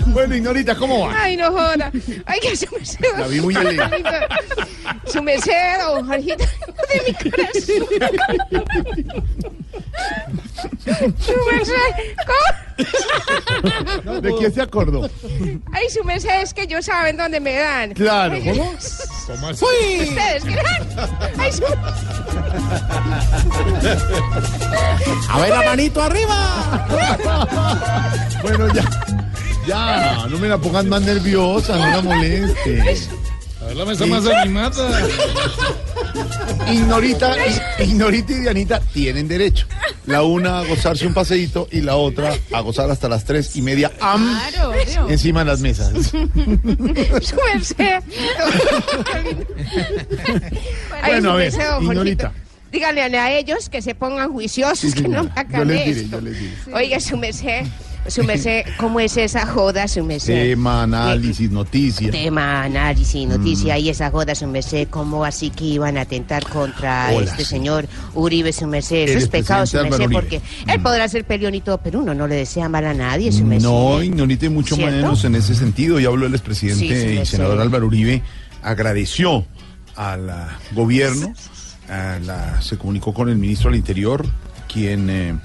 Bueno, Ignorita, ¿cómo va? Ay, no joda. Ay, que su merced. La vi muy elegante. Su merced, don Jorgito, de mi corazón. (laughs) Su merced, ¿cómo? (laughs) ¿De quién se acordó? Ay, su merced, es que ellos saben dónde me dan. Claro. Ay, ¿Cómo? (laughs) ¿Cómo así? Ustedes, ¿qué? Ay, su... A ver la manito arriba. (laughs) Bueno, ya. Ya, no me la pongan más nerviosa, no la moleste. A ver la mesa más animada. Ignorita, Ignorita y Dianita tienen derecho. La una a gozarse un paseíto y la otra a gozar hasta las tres y media am Claro, encima de las mesas. Su merced. Ay, Bueno, su a ver, Ignorita. Díganle a ellos que se pongan juiciosos, Sí, que no me hagan Yo les diré, esto. yo les diré. Oiga, su merced, su merced, (laughs) ¿cómo es esa joda, su merced? Tema, análisis, noticias. Tema, análisis, Mm. noticia y esa joda, su merced, ¿cómo así que iban a atentar contra Hola, este sí. señor Uribe, su merced? Eso es pecado, su expresidente merced, Álvaro porque él podrá ser peleón y todo, pero uno no le desea mal a nadie, su merced. No, y mucho ¿Cierto? menos en ese sentido. Ya habló el expresidente Sí, y senador. Álvaro Uribe, agradeció al gobierno, a la- se comunicó con el ministro del Interior, quien eh,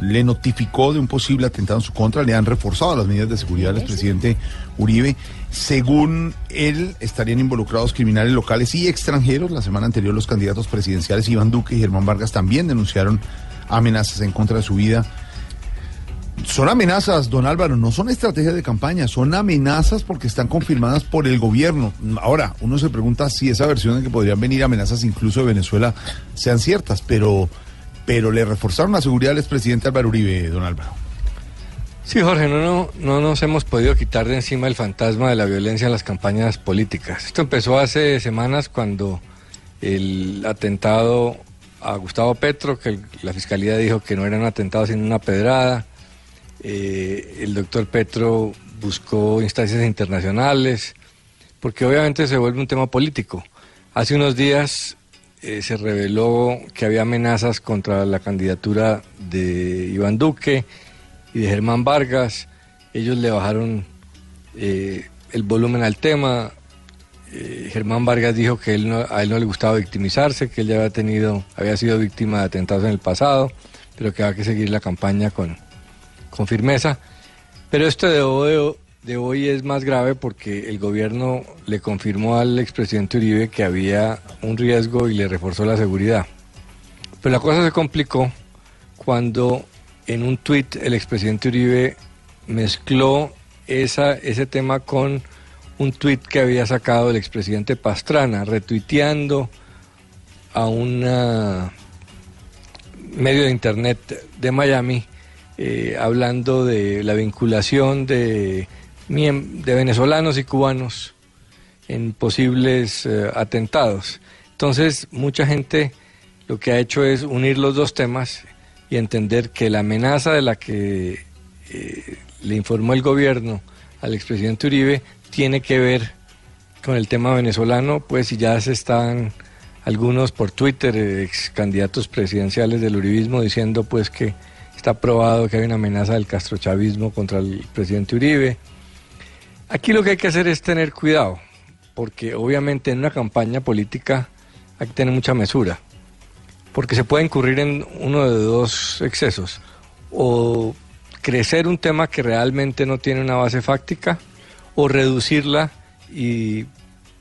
le notificó de un posible atentado en su contra, le han reforzado las medidas de seguridad al expresidente Uribe. Según él, estarían involucrados criminales locales y extranjeros. La semana anterior los candidatos presidenciales Iván Duque y Germán Vargas también denunciaron amenazas en contra de su vida son amenazas, don Álvaro, no son estrategias de campaña, son amenazas porque están confirmadas por el gobierno. Ahora, uno se pregunta si esa versión de que podrían venir amenazas incluso de Venezuela sean ciertas, pero, pero le reforzaron la seguridad al expresidente Álvaro Uribe, don Álvaro. Sí, Jorge, no, no, no nos hemos podido quitar de encima el fantasma de la violencia en las campañas políticas. Esto empezó hace semanas cuando el atentado a Gustavo Petro, que la fiscalía dijo que no era un atentado sino una pedrada. Eh, el doctor Petro buscó instancias internacionales, porque obviamente se vuelve un tema político. Hace unos días eh, se reveló que había amenazas contra la candidatura de Iván Duque y de Germán Vargas. Ellos le bajaron eh, el volumen al tema. Eh, Germán Vargas dijo que él no- a él no le gustaba victimizarse, que él ya había tenido, había sido víctima de atentados en el pasado, pero que había que seguir la campaña con, firmeza. Pero esto de hoy, de hoy es más grave porque el gobierno le confirmó al expresidente Uribe que había un riesgo y le reforzó la seguridad. Pero la cosa se complicó cuando en un tuit el expresidente Uribe mezcló esa, ese tema con un tuit que había sacado el expresidente Pastrana, retuiteando a un medio de internet de Miami, eh, hablando de la vinculación de, de venezolanos y cubanos en posibles eh, atentados. Entonces, mucha gente lo que ha hecho es unir los dos temas y entender que la amenaza de la que eh, le informó el gobierno al expresidente Uribe tiene que ver con el tema venezolano, pues si ya se están algunos por Twitter, eh, ex candidatos presidenciales del uribismo, diciendo pues que está probado que hay una amenaza del castrochavismo contra el presidente Uribe. Aquí lo que hay que hacer es tener cuidado, porque obviamente en una campaña política hay que tener mucha mesura, porque se puede incurrir en uno de dos excesos, o crecer un tema que realmente no tiene una base fáctica, o reducirla y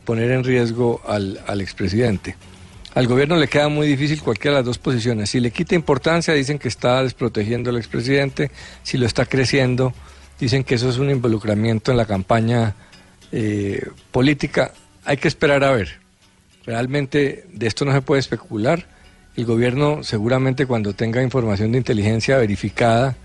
poner en riesgo al, al expresidente. Al gobierno le queda muy difícil cualquiera de las dos posiciones. Si le quita importancia, dicen que está desprotegiendo al expresidente. Si lo está creciendo, dicen que eso es un involucramiento en la campaña eh, política. Hay que esperar a ver. Realmente de esto no se puede especular. El gobierno seguramente cuando tenga información de inteligencia verificada,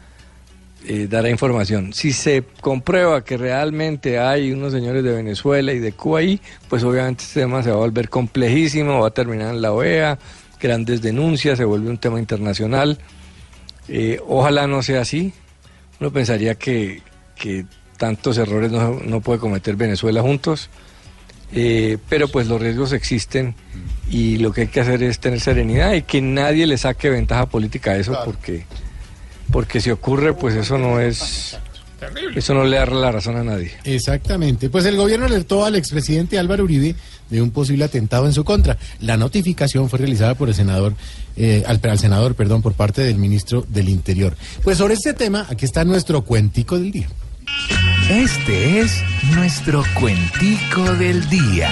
eh, dará información. Si se comprueba que realmente hay unos señores de Venezuela y de Cuba ahí, pues obviamente este tema se va a volver complejísimo, va a terminar en la OEA, grandes denuncias, se vuelve un tema internacional. Eh, ojalá no sea así. Uno pensaría que, que tantos errores no, no puede cometer Venezuela juntos, eh, pero pues los riesgos existen y lo que hay que hacer es tener serenidad y que nadie le saque ventaja política a eso porque porque si ocurre, pues eso no es, eso no le da la razón a nadie. Exactamente. Pues el gobierno alertó al expresidente Álvaro Uribe de un posible atentado en su contra. La notificación fue realizada por el senador, eh, al, al senador, perdón, por parte del ministro del Interior. Pues sobre este tema, aquí está nuestro cuentico del día. Este es nuestro cuentico del día.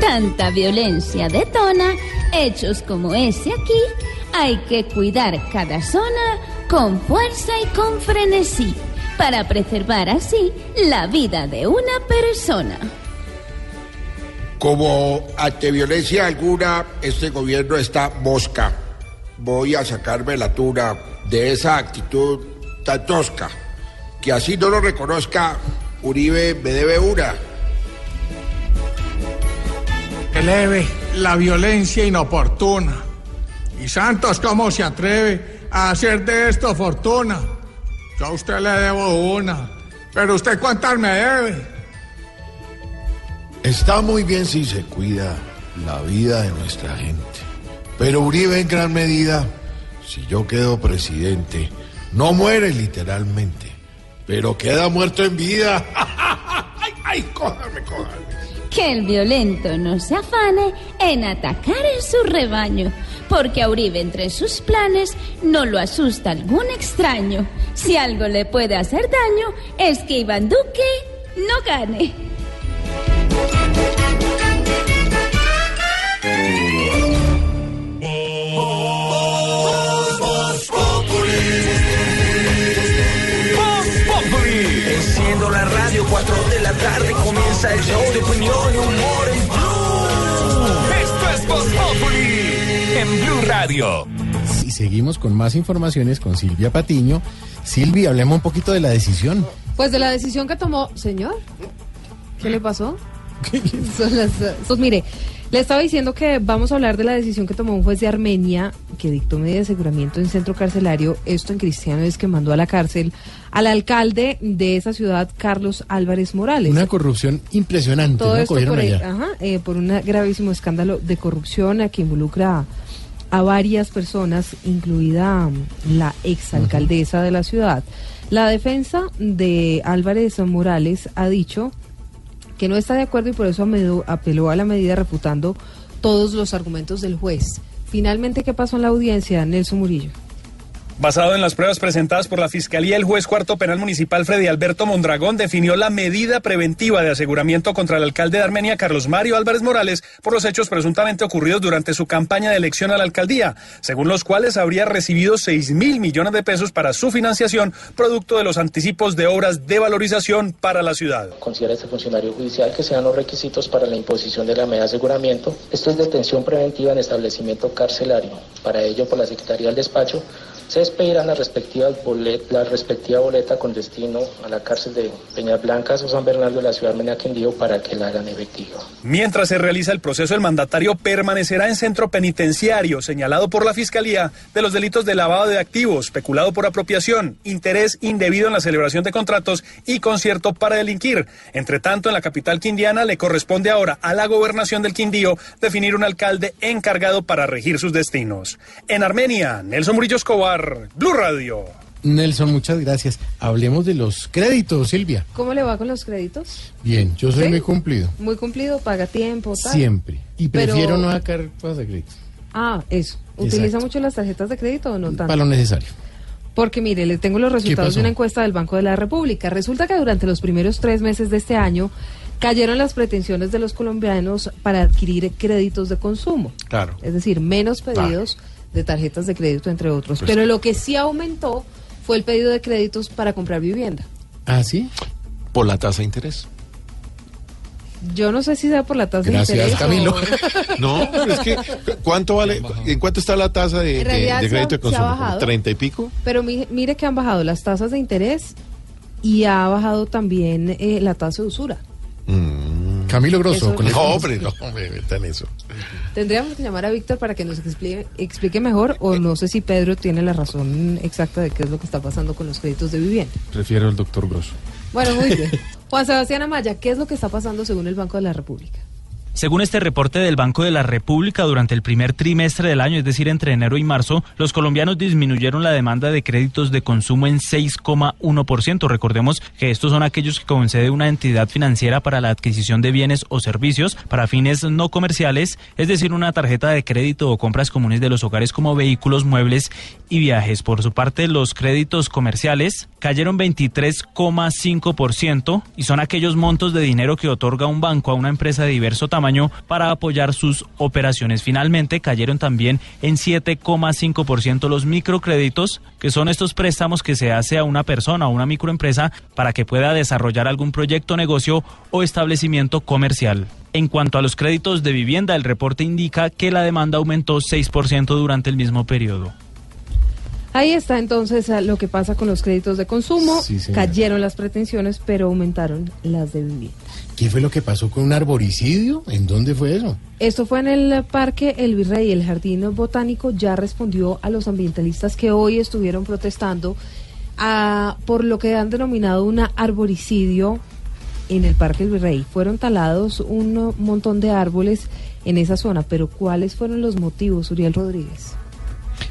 Tanta violencia detona hechos como ese aquí. Hay que cuidar cada zona con fuerza y con frenesí para preservar así la vida de una persona. Como ante violencia alguna, este gobierno está mosca. Voy a sacarme la tuna de esa actitud tan tosca. Que así no lo reconozca, Uribe me debe una. Eleve la violencia inoportuna. Y Santos, ¿cómo se atreve a hacer de esto fortuna? Yo a usted le debo una. Pero usted cuántas me debe. Está muy bien si se cuida la vida de nuestra gente. Pero Uribe en gran medida, si yo quedo presidente, no muere literalmente, pero queda muerto en vida. (laughs) ¡Ay, ay, cójame! que el violento no se afane en atacar en su rebaño, porque a Uribe entre sus planes no lo asusta algún extraño. Si algo le puede hacer daño, es que Iván Duque no gane. Vos, Populi. Populi. La radio 4D tarde comienza el show de opinión y humor en Blue. Esto es Voz en Blue Radio. Y seguimos con más informaciones con Silvia Patiño. Silvia, hablemos un poquito de la decisión. Pues de la decisión que tomó, señor, ¿qué le pasó? (laughs) Son las- pues mire, le estaba diciendo que vamos a hablar de la decisión que tomó un juez de Armenia que dictó medida de aseguramiento en centro carcelario, esto en Cristiano es que mandó a la cárcel al alcalde de esa ciudad, Carlos Álvarez Morales. Una corrupción impresionante, Todo ¿no? esto Cogieron por, ajá, eh, por un gravísimo escándalo de corrupción a que involucra a, varias personas, incluida mm, la exalcaldesa de la ciudad. La defensa de Álvarez Morales ha dicho que no está de acuerdo y por eso apeló a la medida refutando todos los argumentos del juez. Finalmente, ¿qué pasó en la audiencia, Nelson Murillo? Basado en las pruebas presentadas por la Fiscalía, el juez cuarto penal municipal Freddy Alberto Mondragón definió la medida preventiva de aseguramiento contra el alcalde de Armenia, Carlos Mario Álvarez Morales, por los hechos presuntamente ocurridos durante su campaña de elección a la alcaldía, según los cuales habría recibido 6 mil millones de pesos para su financiación, producto de los anticipos de obras de valorización para la ciudad. Considera este funcionario judicial que sean los requisitos para la imposición de la medida de aseguramiento. Esto es detención preventiva en establecimiento carcelario. Para ello, por la Secretaría del Despacho, se expedirá la respectiva, boleta con destino a la cárcel de Peñas Blancas o San Bernardo de la ciudad Armenia Quindío para que la hagan efectiva. Mientras se realiza el proceso, el mandatario permanecerá en centro penitenciario, señalado por la Fiscalía de los delitos de lavado de activos, peculado por apropiación, interés indebido en la celebración de contratos y concierto para delinquir. Entre tanto, en la capital quindiana le corresponde ahora a la gobernación del Quindío definir un alcalde encargado para regir sus destinos. En Armenia, Nelson Murillo Escobar, Blue Radio. Nelson, muchas gracias. Hablemos de los créditos, Silvia. ¿Cómo le va con los créditos? Bien, yo soy ¿Sí? muy cumplido. Muy cumplido, paga tiempo, tal. Siempre. Y Pero- prefiero no sacar cosas de crédito. Ah, eso. ¿Utiliza mucho las tarjetas de crédito o no tanto? Para lo necesario. Porque mire, le tengo los resultados de una encuesta del Banco de la República. Resulta que durante los primeros tres meses de este año cayeron las pretensiones de los colombianos para adquirir créditos de consumo. Claro. Es decir, menos pedidos de tarjetas de crédito, entre otros. Pues- Pero lo que sí aumentó fue el pedido de créditos para comprar vivienda. ¿Ah, sí? Por la tasa de interés. Yo no sé si sea por la tasa Gracias, de interés. Camilo. o- (laughs) (laughs) No, pero es que ¿cuánto vale? ¿En cuánto está la tasa de, de- de se ha- crédito de se ha consumo? bajado. ¿Treinta y pico? Pero mi- mire que han bajado las tasas de interés y ha bajado también eh, la tasa de usura. Camilo Grosso. Eso- con el- No, hombre, no, (laughs) hombre, metan eso. Tendríamos que llamar a Víctor para que nos explique, explique mejor o no sé si Pedro tiene la razón exacta de qué es lo que está pasando con los créditos de vivienda. Prefiero el doctor Grosso. Bueno, muy bien. (laughs) Juan Sebastián Amaya, ¿qué es lo que está pasando según el Banco de la República? Según este reporte del Banco de la República, durante el primer trimestre del año, es decir, entre enero y marzo, los colombianos disminuyeron la demanda de créditos de consumo en 6,1%. Recordemos que estos son aquellos que concede una entidad financiera para la adquisición de bienes o servicios para fines no comerciales, es decir, una tarjeta de crédito o compras comunes de los hogares como vehículos, muebles y viajes. Por su parte, los créditos comerciales cayeron 23,5% y son aquellos montos de dinero que otorga un banco a una empresa de diverso tamaño para apoyar sus operaciones. Finalmente, cayeron también en 7,5% los microcréditos, que son estos préstamos que se hace a una persona o una microempresa para que pueda desarrollar algún proyecto, negocio o establecimiento comercial. En cuanto a los créditos de vivienda, el reporte indica que la demanda aumentó 6% durante el mismo periodo. Ahí está entonces a lo que pasa con los créditos de consumo. Sí. Cayeron las pretensiones, pero aumentaron las de vivienda. ¿Qué fue lo que pasó con un arboricidio? ¿En dónde fue eso? Esto fue en el Parque El Virrey. El Jardín Botánico ya respondió a los ambientalistas que hoy estuvieron protestando a- por lo que han denominado un arboricidio en el Parque El Virrey. Fueron talados un montón de árboles en esa zona, pero ¿cuáles fueron los motivos, Uriel Rodríguez?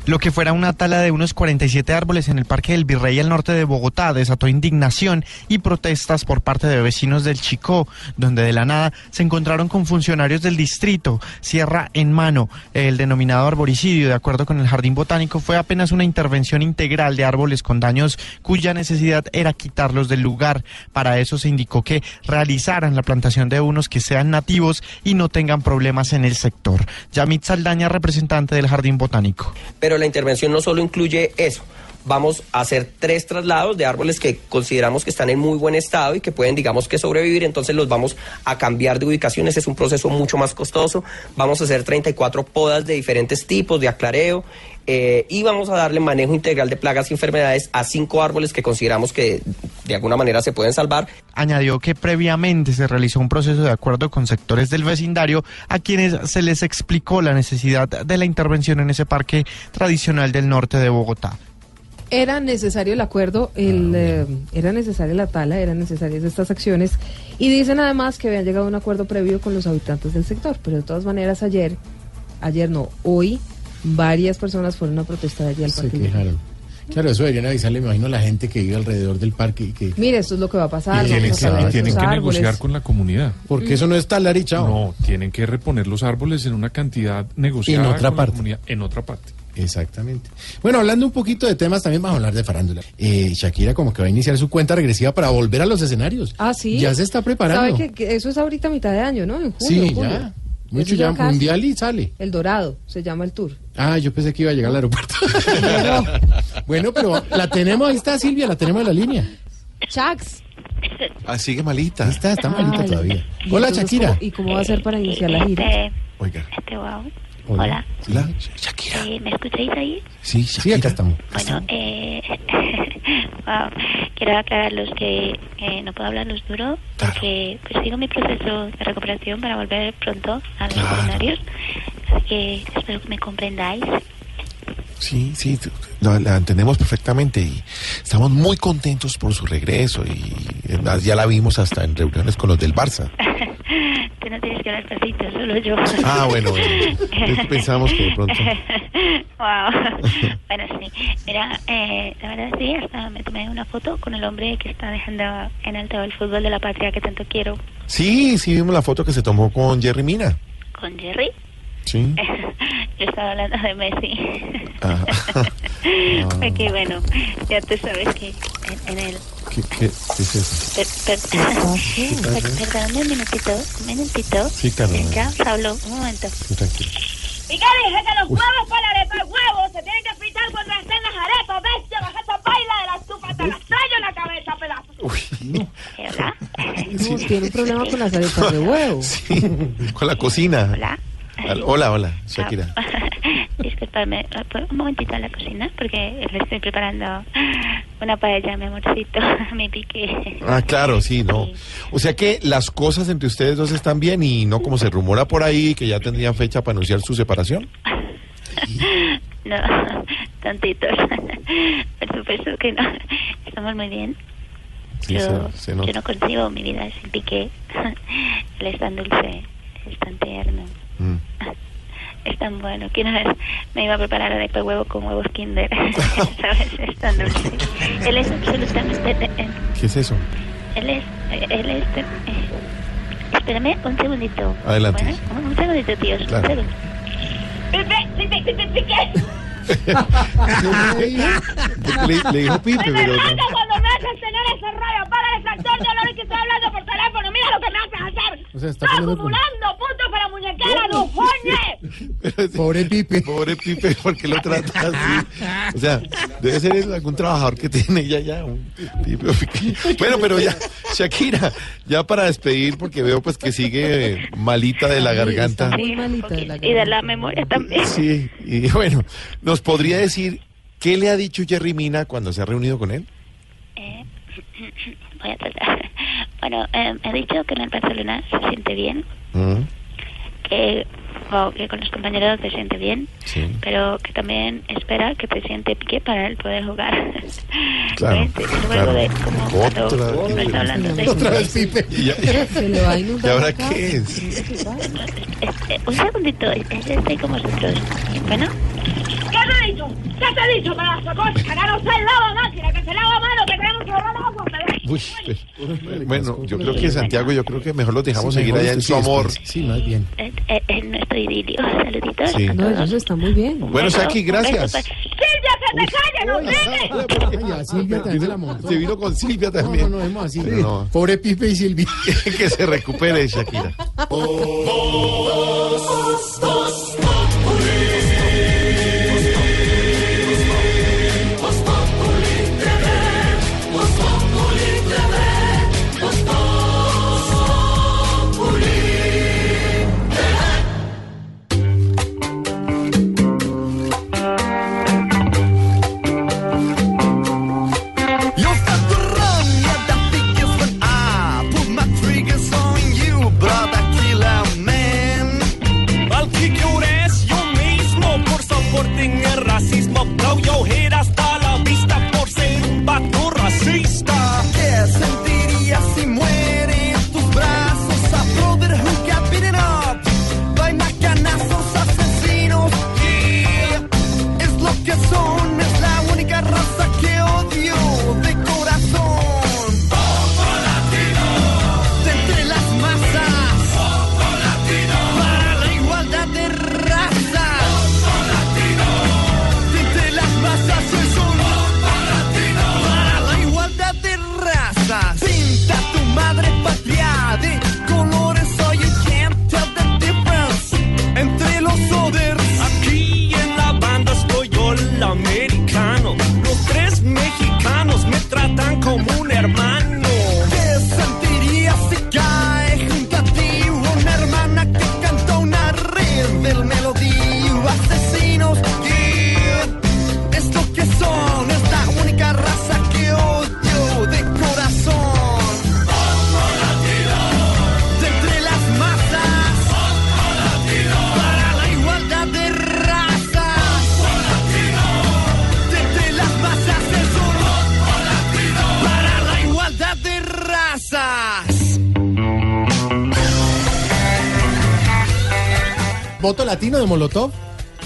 Lo que fuera una tala de unos 47 árboles en el Parque del Virrey al norte de Bogotá desató indignación y protestas por parte de vecinos del Chicó, donde de la nada se encontraron con funcionarios del distrito, sierra en mano. El denominado arboricidio, de acuerdo con el Jardín Botánico, fue apenas una intervención integral de árboles con daños cuya necesidad era quitarlos del lugar. Para eso se indicó que realizaran la plantación de unos que sean nativos y no tengan problemas en el sector. Yamit Saldaña, representante del Jardín Botánico. La intervención no solo incluye eso. vamos a hacer tres traslados de árboles que consideramos que están en muy buen estado y que pueden, digamos, que sobrevivir. Entonces los vamos a cambiar de ubicaciones. Es un proceso mucho más costoso. Vamos a hacer 34 podas de diferentes tipos, de aclareo. eh, y vamos a darle manejo integral de plagas y enfermedades a cinco árboles que consideramos que de alguna manera se pueden salvar. Añadió que previamente se realizó un proceso de acuerdo con sectores del vecindario a quienes se les explicó la necesidad de la intervención en ese parque tradicional del norte de Bogotá. Era necesario el acuerdo, el, eh, era necesaria la tala, eran necesarias estas acciones y dicen además que habían llegado a un acuerdo previo con los habitantes del sector, pero de todas maneras ayer, ayer no, hoy varias personas fueron a protestar allí al Se parque. Claro, eso deberían avisarle, me imagino, a la gente que vive alrededor del parque y que... Mire, esto es lo que va a pasar. Y tienen, que, y tienen negociar con la comunidad. Porque eso no es talar y chao. No, tienen que reponer los árboles en una cantidad negociada En otra con la parte. comunidad, en otra parte. Exactamente. Bueno, hablando un poquito de temas, también vamos a hablar de farándula. Eh, Shakira como que va a iniciar su cuenta regresiva para volver a los escenarios. Ah, sí. Ya se está preparando. ¿Sabe que, que eso es ahorita a mitad de año, ¿no? En junio. Sí, julio. ya. Mucho ya, mundial y sale. El Dorado se llama el tour. Ah, yo pensé que iba a llegar al aeropuerto. (laughs) bueno, pero la tenemos, ahí está Silvia, la tenemos en la línea. Chax. Ah, sigue malita. Está, está malita Ay. todavía. ¿Y Hola, Shakira. ¿Y cómo va a ser para iniciar la gira? Este, Oiga. este, wow. Hola. Hola. Hola. Eh, ¿Me escucháis ahí? Sí, Sí, acá estamos. Bueno, eh, (laughs) wow. quiero aclararlos que eh, no puedo hablarlos duro porque pues, sigo mi proceso de recuperación para volver pronto a los escenarios. Así que espero que me comprendáis. Sí, sí, la, la entendemos perfectamente y estamos muy contentos por su regreso y además ya la vimos hasta en reuniones con los del Barça. (laughs) (laughs) Tú no tienes que hablar pasito, solo yo. Ah, bueno, bueno. (laughs) Pensamos que de pronto... (laughs) wow. bueno, sí. Mira, eh, la verdad sí, hasta me tomé una foto con el hombre que está dejando en alto el fútbol de la patria que tanto quiero. Sí, sí, vimos la foto que se tomó con Jerry Mina. Con Jerry. Sí. (laughs) Yo estaba hablando de Messi. (laughs) Ajá. Porque bueno, ya tú sabes que en, en el... ¿Qué, qué, qué es eso? Per, per, (laughs) per- perdóname un minutito, un minutito. Sí, claro. Ya os hablo, un momento. Sí, tranquilo. ¿Y qué dije? Que los huevos para la arepa, huevos se tienen que fritar cuando estén las arepas, bestia, baja esa baila de la estufa, te las traigo en la cabeza, pedazo. No, tiene un problema con las arepas de huevo. Con la cocina. Hola. Hola, hola, Shakira. (laughs) Disculpadme, ¿puedo un momentito a la cocina? Porque le estoy preparando una paella, mi amorcito, (laughs) mi pique. Ah, claro, sí, no. O sea que las cosas entre ustedes dos están bien y no como se rumora por ahí que ya tendrían fecha para anunciar su separación. (laughs) No, tontitos. Por supuesto que no. Estamos muy bien. Sí, yo, se- se yo no consigo mi vida sin pique. Él es tan dulce, es tan tierno, Mm. es tan bueno. Que una vez me iba a preparar arepa de huevo con huevos Kinder. (laughs) (laughs) ¿Sabes? Es tan dulce. Él es absolutamente... eh, ¿Qué es eso? Él es... Él es... eh, espérame un segundito. Adelante. Bueno, un, un segundito, tíos. Un Claro. segundo. Le, le dijo Pipe, Me pero... mata cuando me haces tener ese rollo. Para el factor de olor que estoy hablando por teléfono. Mira lo que me haces hacer. O sea, está acumulando puntos para muñequera, no joñe. Pobre Pipe. Pobre Pipe, porque lo trata así. O sea, debe ser eso, algún trabajador que tiene ya, ya. un Pipe. Bueno, pero ya, Shakira, ya para despedir, porque veo pues que sigue malita de la garganta. Sí, y de la memoria también. Sí, y bueno, ¿nos podría decir qué le ha dicho Jerry Mina cuando se ha reunido con él? Eh, (coughs) voy a tratar. (laughs) Bueno, eh, he dicho que en el Barcelona se siente bien, Mm, que, con los compañeros se siente bien, Sí. pero que también espera que presidente Piqué para él poder jugar. (laughs) Claro, claro. de como cuando Otra uno está hablando de Otra vez Pipe. Y, ya- (laughs) Se le va a inundar ¿Y ahora qué es? Un segundito, estoy con vosotros. Bueno, te he dicho, pedazo de cosa? Que no se lava máquina, que se lava a mano, que tenemos que ahorrar agua, pedazo. Uy, pero- bueno, yo creo que Santiago, yo creo que mejor los dejamos Sí, seguir allá en usted su sí, amor. Sí, más bien. en nuestro idilio, saluditos. Sí. a No, todos. eso está muy bien. Bueno, Saki, gracias. Silvia, que te calles, no. Ay, a Silvia también se la montó. Se vino con Silvia también. No, no, no, así. No. Pobre Pipe y Silvia. (laughs) que se recupere, Shakira. Molotov.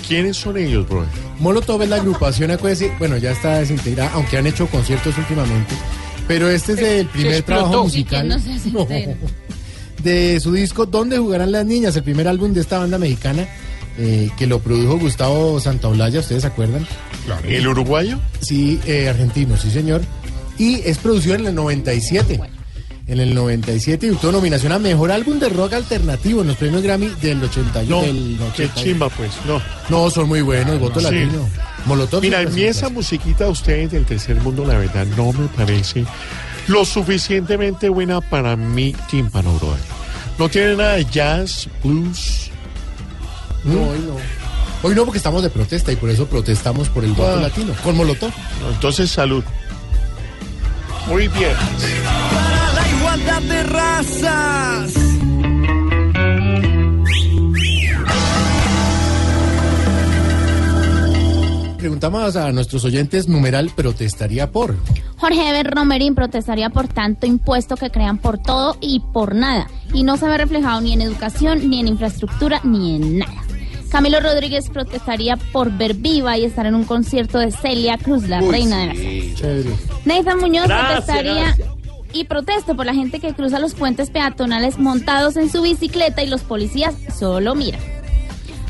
¿Quiénes son ellos, bro? Molotov es la agrupación, acuérdese, bueno, ya está desintegrada, aunque han hecho conciertos últimamente. Pero este es el primer explotó. trabajo musical no (laughs) de su disco ¿Dónde jugarán las niñas? El primer álbum de esta banda mexicana eh, que lo produjo Gustavo Santaolalla, ¿ustedes se acuerdan? ¿El uruguayo? Sí, eh, argentino, sí señor. Y es producido en el 97. En el 97 y obtuvo nominación a Mejor Álbum de Rock Alternativo en los premios Grammy del 81. No, del qué 80. chimba, pues, no. No, son muy buenos, voto latino. Molotov. Mira, a mí esa musiquita de ustedes del tercer mundo, la verdad, no me parece lo suficientemente buena para mi tímpano, brother. No tiene nada de jazz, blues. No, hoy no. Hoy no porque estamos de protesta y por eso protestamos por el voto Ah. latino. Con Molotov. Entonces, salud. Muy bien. Igualdad de razas. Preguntamos a nuestros oyentes, numeral protestaría por. Jorge Eber Romerín protestaría por tanto impuesto que crean por todo y por nada, y no se ve reflejado ni en educación, ni en infraestructura, ni en nada. Camilo Rodríguez protestaría por ver viva y estar en un concierto de Celia Cruz, la reina de la salsa. Nathan Muñoz Gracias, protestaría gracias. Y proteste por la gente que cruza los puentes peatonales montados en su bicicleta y los policías solo miran.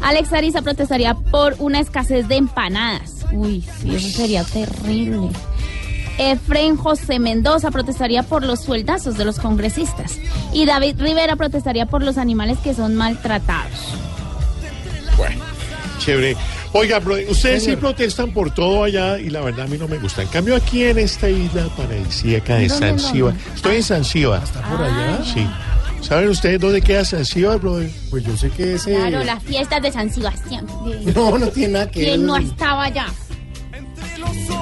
Alex Ariza protestaría por una escasez de empanadas. Uy, sí, eso sería terrible. Efren José Mendoza protestaría por los sueldazos de los congresistas. Y David Rivera protestaría por los animales que son maltratados. Bueno, chévere. Oiga, bro, ustedes sí protestan por todo allá y la verdad a mí no me gusta. En cambio, aquí en esta isla paradisíaca de ¿Dónde, Zanzíbar, dónde? estoy en Zanzíbar. ¿Está por allá? Sí. ¿Saben ustedes dónde queda Zanzíbar, brother? Pues yo sé que ese... Claro, las fiestas de San Sebastián. (laughs) No, no tiene nada que ver. ¿Quién no estaba allá?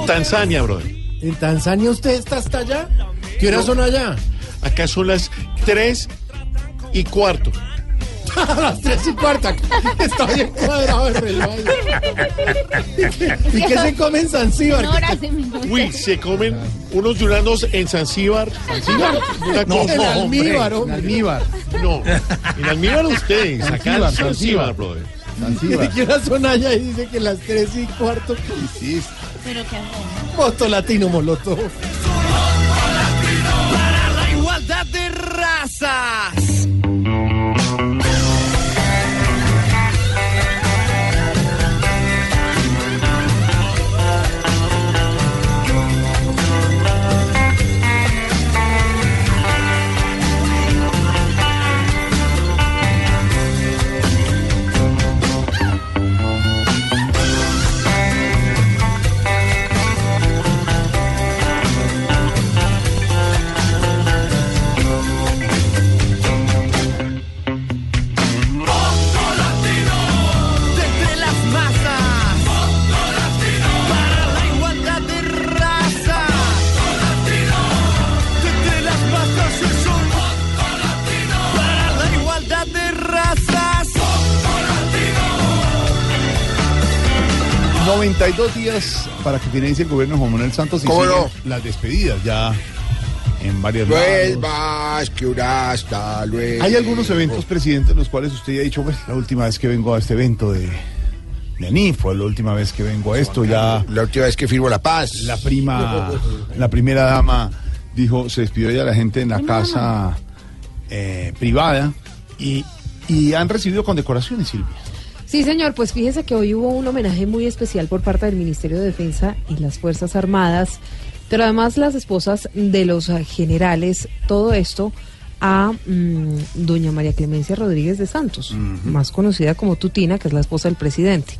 Tanzania, brother. ¿En Tanzania usted está hasta allá? ¿Qué horas son allá? Acá son las 3 y cuarto. A (laughs) las tres y cuarta. Está bien cuadrado el reloj. ¿Y qué se come en Zanzíbar? Uy, se comen unos duranos en Zanzíbar. Una No, en almíbar, hombre. En almíbar. No, en almíbar ustedes, acá en Zanzíbar, Zanzíbar, brother. ¿De qué horas son allá? Y dice que las tres y cuarto. Sí, Pero qué Voto latino, Molotov. Para la igualdad de razas. 92 días para que finalice el gobierno de Juan Manuel Santos y las despedidas ya en varias lados. Vuelvas, que una hasta luego. Hay algunos eventos, presidente, en los cuales usted ya ha dicho, bueno, la última vez que vengo a este evento de, de ANIF, fue la última vez que vengo a esto, ya La última vez que firmo la paz. la prima, (laughs) la primera dama dijo, se despidió ya la gente en la casa eh, privada y, y han recibido condecoraciones, Silvia. Sí, señor, pues fíjese que hoy hubo un homenaje muy especial por parte del Ministerio de Defensa y las Fuerzas Armadas, pero además las esposas de los generales, todo esto a mm, doña María Clemencia Rodríguez de Santos, más conocida como Tutina, que es la esposa del presidente.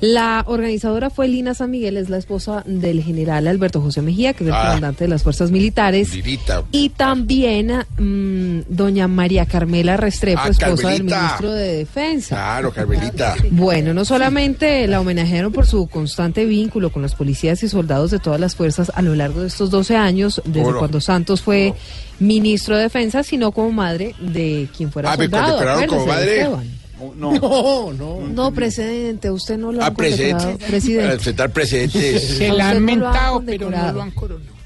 La organizadora fue Lina San Miguel, es la esposa del general Alberto José Mejía, que es el Ah. comandante de las fuerzas militares. Lirita. Y también mm, doña María Carmela Restrepo, Ah, esposa del ministro de Defensa. Claro, Carmelita. Bueno, no solamente la homenajearon por su constante vínculo con los policías y soldados de todas las fuerzas a lo largo de estos 12 años, desde cuando Santos fue ministro de Defensa, sino como madre de quien fuera Ah, ¿me soldado. como madre? Esteban. (laughs) No, No, no. No, presidente, usted no lo Ah, ha presente. Para Presidente. enfrentar presentes. (laughs) Se la han no lo han mentado, pero no lo han coronado.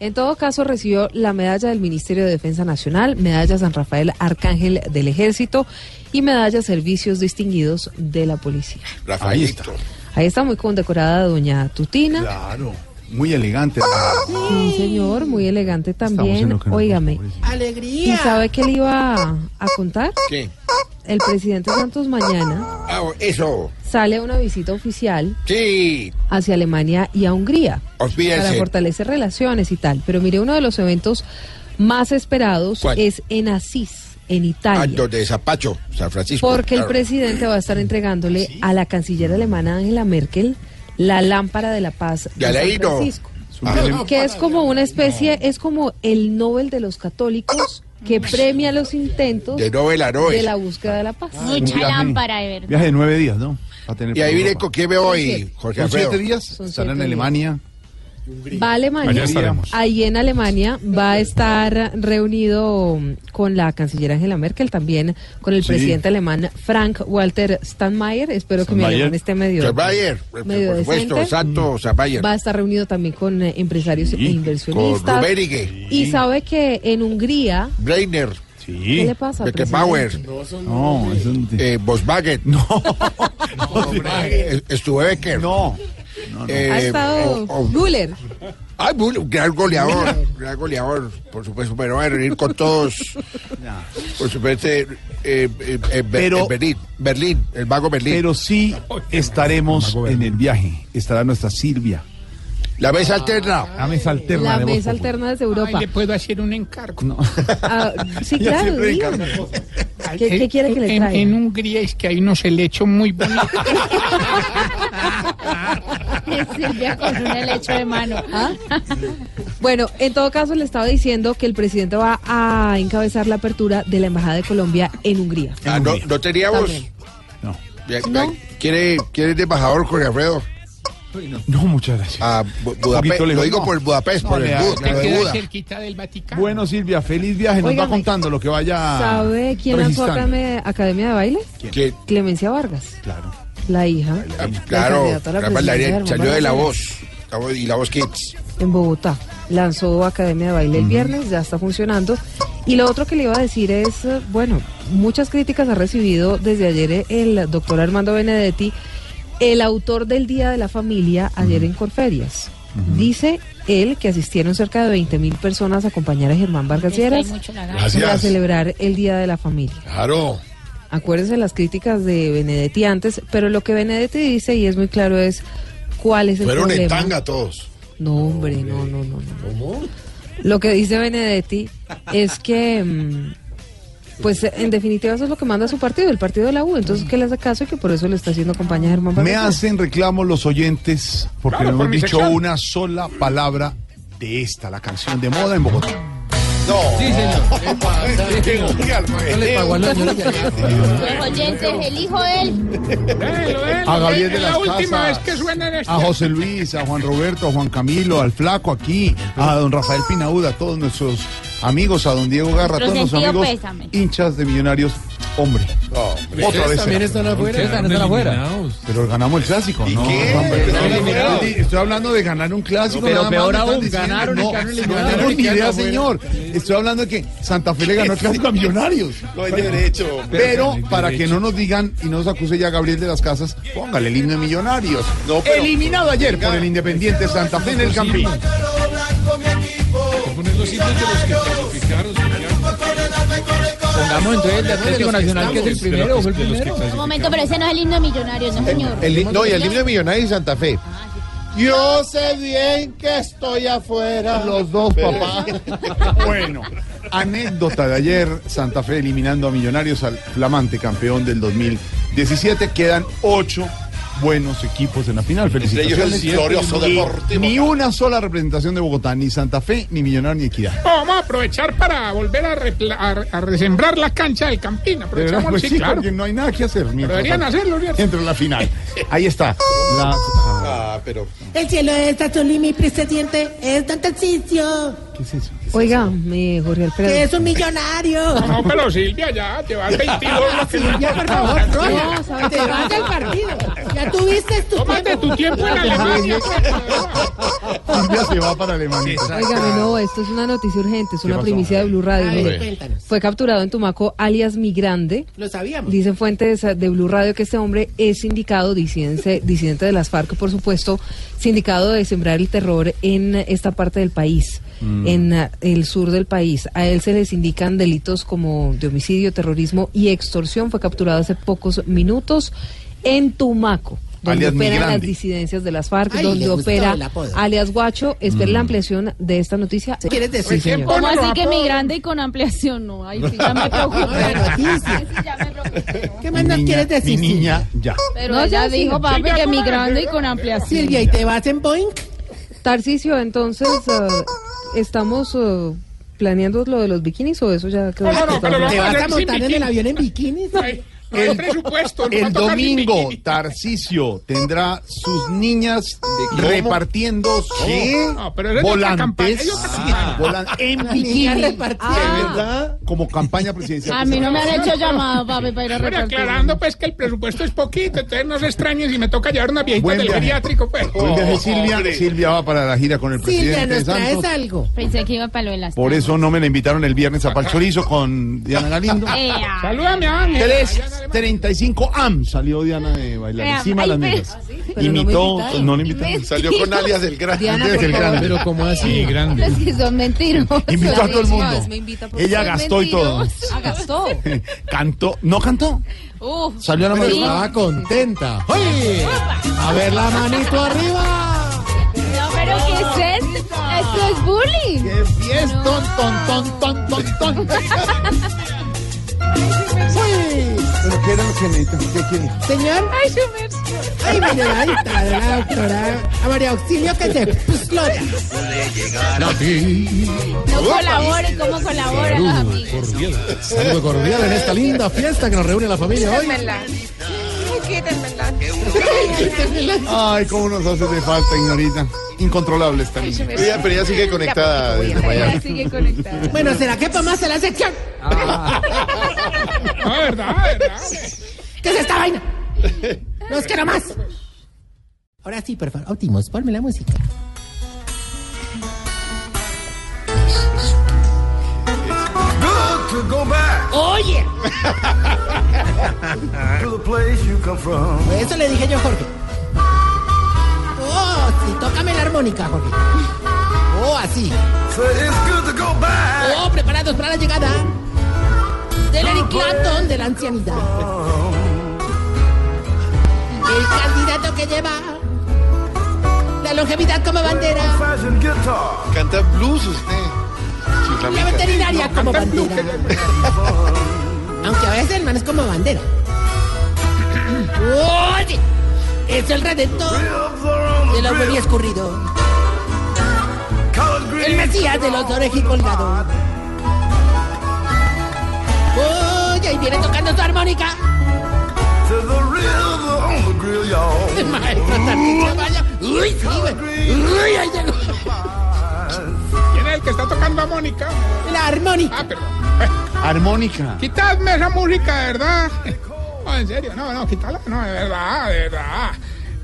En todo caso, recibió la medalla del Ministerio de Defensa Nacional, medalla San Rafael Arcángel del Ejército y medalla Servicios Distinguidos de la Policía. Rafaelito. Ahí está muy condecorada doña Tutina. Claro, muy elegante. Sí, señor, muy elegante también. Óigame. ¡Alegría! ¿Y sabe qué le iba a, a contar? ¿Qué? El presidente Santos mañana Ah, eso. sale a una visita oficial Sí. hacia Alemania y a Hungría Olvídense. para fortalecer relaciones y tal. Pero mire, uno de los eventos más esperados ¿Cuál? es en Asís, en Ah, Italia. donde Zapacho, San Francisco. Porque el presidente va a estar entregándole a la canciller alemana Angela Merkel la lámpara de la paz de San no. Francisco. Que es como una especie, es como el Nobel de los católicos que premia los intentos De de la búsqueda de la paz. Mucha lámpara, de verdad. Viaje de nueve días, ¿no? A tener Y ahí viene con quién me voy, Jorge Son siete días, Son estará en siete Alemania. Va a Alemania. Ahí en Alemania va a estar reunido con la canciller Angela Merkel, también con el Sí. presidente alemán Frank Walter Steinmeier. Espero que mi Steinmeier. alemán esté medio, Steinmeier, por medio supuesto, decente. Santo Steinmeier. Va a estar reunido también con eh, empresarios e Con inversionistas. Rummenigge. Y sabe que en Hungría, Breiner. Sí. ¿qué le pasa? Beckenbauer. presidente? No, es un... Eh, Volkswagen. (laughs) No. Eh, (laughs) Stubecker. No. Ha Eh, estado o- o- Müller. Ay, Bull, un gran goleador, gran goleador, por supuesto, pero va a reunir con todos, por supuesto, eh, eh, Be- Pero- eh, Berlín, Berlín, el vago Berlín. Pero sí estaremos en el viaje. Estará nuestra Silvia. La mesa alterna. La mesa alterna. La mesa alterna desde Europa. Ay, le puedo hacer un encargo. No. Ah, sí, (laughs) claro. ¿Qué, qué quiere que le en, traiga? en Hungría es que hay unos helechos muy bonitos. (laughs) (laughs) Silvia con un helecho de mano. (laughs) ¿Ah? Bueno, en todo caso le estaba diciendo que el presidente va a encabezar la apertura de la Embajada de Colombia en Hungría. Ah, no, no teníamos. No. No. ¿Quiere, ¿Quiere de embajador Jorge Alfredo? No, muchas gracias. A Bu- Budapest. Lo digo no. por el Budapest, No, por el Bud, de Buda. cerquita del Vaticano. Bueno, Silvia, feliz viaje. Nos va Óigame. contando lo que vaya. ¿Sabe quién lanzó academia, academia de baile? Que, Clemencia Vargas, Claro. La hija. ah, la claro, la la bailarina salió de la voz. Y la voz Kids. en Bogotá. Lanzó Academia de Baile el viernes, ya está funcionando. Y lo otro que le iba a decir es, eh, bueno, muchas críticas ha recibido desde ayer eh, el doctor Armando Benedetti, el autor del Día de la Familia, ayer en Corferias. Dice él que asistieron cerca de 20 mil personas a acompañar a Germán Vargas Lleras para celebrar el Día de la Familia. Claro. Acuérdense las críticas de Benedetti antes, pero lo que Benedetti dice, y es muy claro, es cuál es el Fueron en problema. tanga todos. No, hombre, no, no, no. no. Lo que dice Benedetti es que, mm, pues en definitiva eso es lo que manda su partido, el partido de la U. Entonces que le hace caso y que por eso le está haciendo campaña a Germán Me Vargas. hacen reclamos los oyentes porque Claro, no por hemos dicho sección. una sola palabra de esta, la canción de moda en Bogotá. No. Sí, señor. (laughs) No le pagó a que allá. Los oyentes, elijo él. A Gabriel de es la las última Casas, vez que suena en este. a José Luis, a Juan Roberto, a Juan Camilo, al Flaco aquí, a don Rafael Pinauda, a todos nuestros amigos, a don Diego Garra, a todos sentido amigos pésame. hinchas de millonarios. Hombre, otra vez. también están afuera. Están afuera. Eliminados. Pero ganamos el clásico, ¿no? qué? Estoy- hablando de ganar un clásico. Pero peor aún, ganaron y no, tengo ni idea, afuera. señor. Estoy hablando de que Santa Fe le ganó el clásico a Millonarios. No hay derecho. Pero para que no nos digan y no nos acuse ya Gabriel de las Casas, póngale el himno de Millonarios. No, pero- Eliminado ayer por el Independiente Santa Fe en el Campín. Poner los himnos de los que clasificaron, Pongamos entonces el de Atlético Nacional, que es el primero, fue el primero. Un momento, pero ese no es el himno de millonarios, no señor. No, y el himno de Millonarios y Santa Fe. Yo sé bien que estoy afuera. Los dos, papá. (laughs) bueno, anécdota de ayer, Santa Fe eliminando a Millonarios al flamante campeón del 2017. Quedan ocho buenos equipos en la final. Entre ellos Felicitaciones. el glorioso Y Deportivo Ni una sola representación de Bogotá, ni Santa Fe, ni Millonarios, ni Equidad. Vamos a aprovechar para volver a, repla- a, a resembrar la cancha del Campín. De verdad, Aprovechamos, pues sí, sí, claro. porque no hay nada que hacer. Deberían hacerlo, ¿cierto? Entra en la final. (laughs) Ahí está. La- Ah, pero El cielo de Tolima, mi presidente, es tan Tarcisio. ¿Qué es eso? Oiga, me Jorge Alfredo. Que es un millonario. No, pero Silvia, ya, te vas 22. Silvia, por favor, Roya, te vas del partido. Ya tuviste tu Tómate tu tiempo en Alemania. Silvia se va para Alemania. Óigame, no, esto es una noticia urgente, es una primicia de Blue Radio. A ver, Mire, cuéntanos. fue capturado en Tumaco alias Migrande. Lo sabíamos. Dicen fuentes de Blue Radio que este hombre es sindicado, disidente, disidente de las FARC, por supuesto, sindicado de sembrar el terror en esta parte del país, Mm. en ah, el sur del país. A él se les indican delitos como de homicidio, terrorismo y extorsión. Fue capturado hace pocos minutos en Tumaco. Donde Alias operan las disidencias de las FARC, Ay, donde opera alias Guacho. Espera Mm. la ampliación de esta noticia. ¿Quieres decir? Sí, señor. ¿Cómo así que migrante y con ampliación? No, ahí sí ya me (laughs) sí preocupa. ¿Qué más nos quieres decir? Mi niña, ya. Pero No, ella ya sí. dijo, papi, Silvia, que ¿cómo migrante y con ampliación. Silvia, ¿y te vas en Boeing? Tarcisio, entonces, ah, ¿estamos ah, planeando lo de los bikinis o eso ya quedó? No, no, no, pero ¿Te vas a montar en el avión en bikini? Hay presupuesto. El domingo. Tarcisio tendrá sus niñas repartiendo campaña, volantes volan- en bikini. niñas ¿De repartiendo. verdad? Como campaña presidencial. A mí no me han hecho llamado, papi, para ir a Pero repartir. aclarando pues que el presupuesto es poquito, entonces no se extrañen si me toca llevar una viejita del geriátrico, pues. Viaje, Silvia. Silvia va para la gira con el Silvia, presidente ¿nos traes algo? Pensé que iba para lo de las Por eso no me la invitaron el viernes a Palchorizo con Diana (laughs) Galindo. Salúdame a Ángel. 3.35 AM salió Diana de bailar encima de las ay, pero- mesas. Pero no me Imitó, invitaron. no le invitaron. Salió con alias del gran. Diana, por favor. grande. Pero como así, grande. Es que son mentirosos. (laughs) Invitó a todo el mundo. Más, me invita, por Ella favor. gastó y todo. Mentirosos. Ah, gastó. (laughs) Cantó, no cantó. Uf. Salió a la Pero estaba contenta. ¡Oye! A ver la manito arriba. No, pero ¿qué es esto? Esto es bullying. ¡Qué fiestón, ton, ton, ton, ton, ton! (laughs) ¿Pero qué era lo. Señor. Ay, su merced. Ay, está, de la doctora a María Auxilio que se explota. No colaboren, ¿cómo colaboran los amigos? Cordial. Saludo cordial en esta linda fiesta que nos reúne la familia hoy. Ay, cómo nos hace de falta, Ignorita. Incontrolable esta niña. Ella, pero ella sigue conectada desde Miami. Sigue. Bueno, ¿será que podemos hacer la sección? No, (laughs) verdad, verdad. ¿Qué es esta vaina? No es que no más. Ahora sí, por favor. Optimus, ponme la música. To go back Oye, (laughs) to the place you come from. eso le dije yo, Jorge. Oh, sí, tócame la armónica, Jorge. Oh, así. Say it's good to go back. Oh, preparados para la llegada del Eric Clapton de la ancianidad. El candidato que lleva la longevidad como bandera. Canta blues usted. La veterinaria como bandera. Aunque a veces el man es como bandera. Oye, es el redentor de los bebés escurrido. El mesías de los orejicolgados. Oye, ahí viene tocando su armónica. El (laughs) maestro. Uy, sí, güey. Uy, ahí llegó. ¿Quién es el que está tocando a Mónica? La armónica. Ah, perdón. (laughs) Armónica. Quitadme esa música, de verdad. No, en serio, no, no, quítala, no, de verdad, de verdad.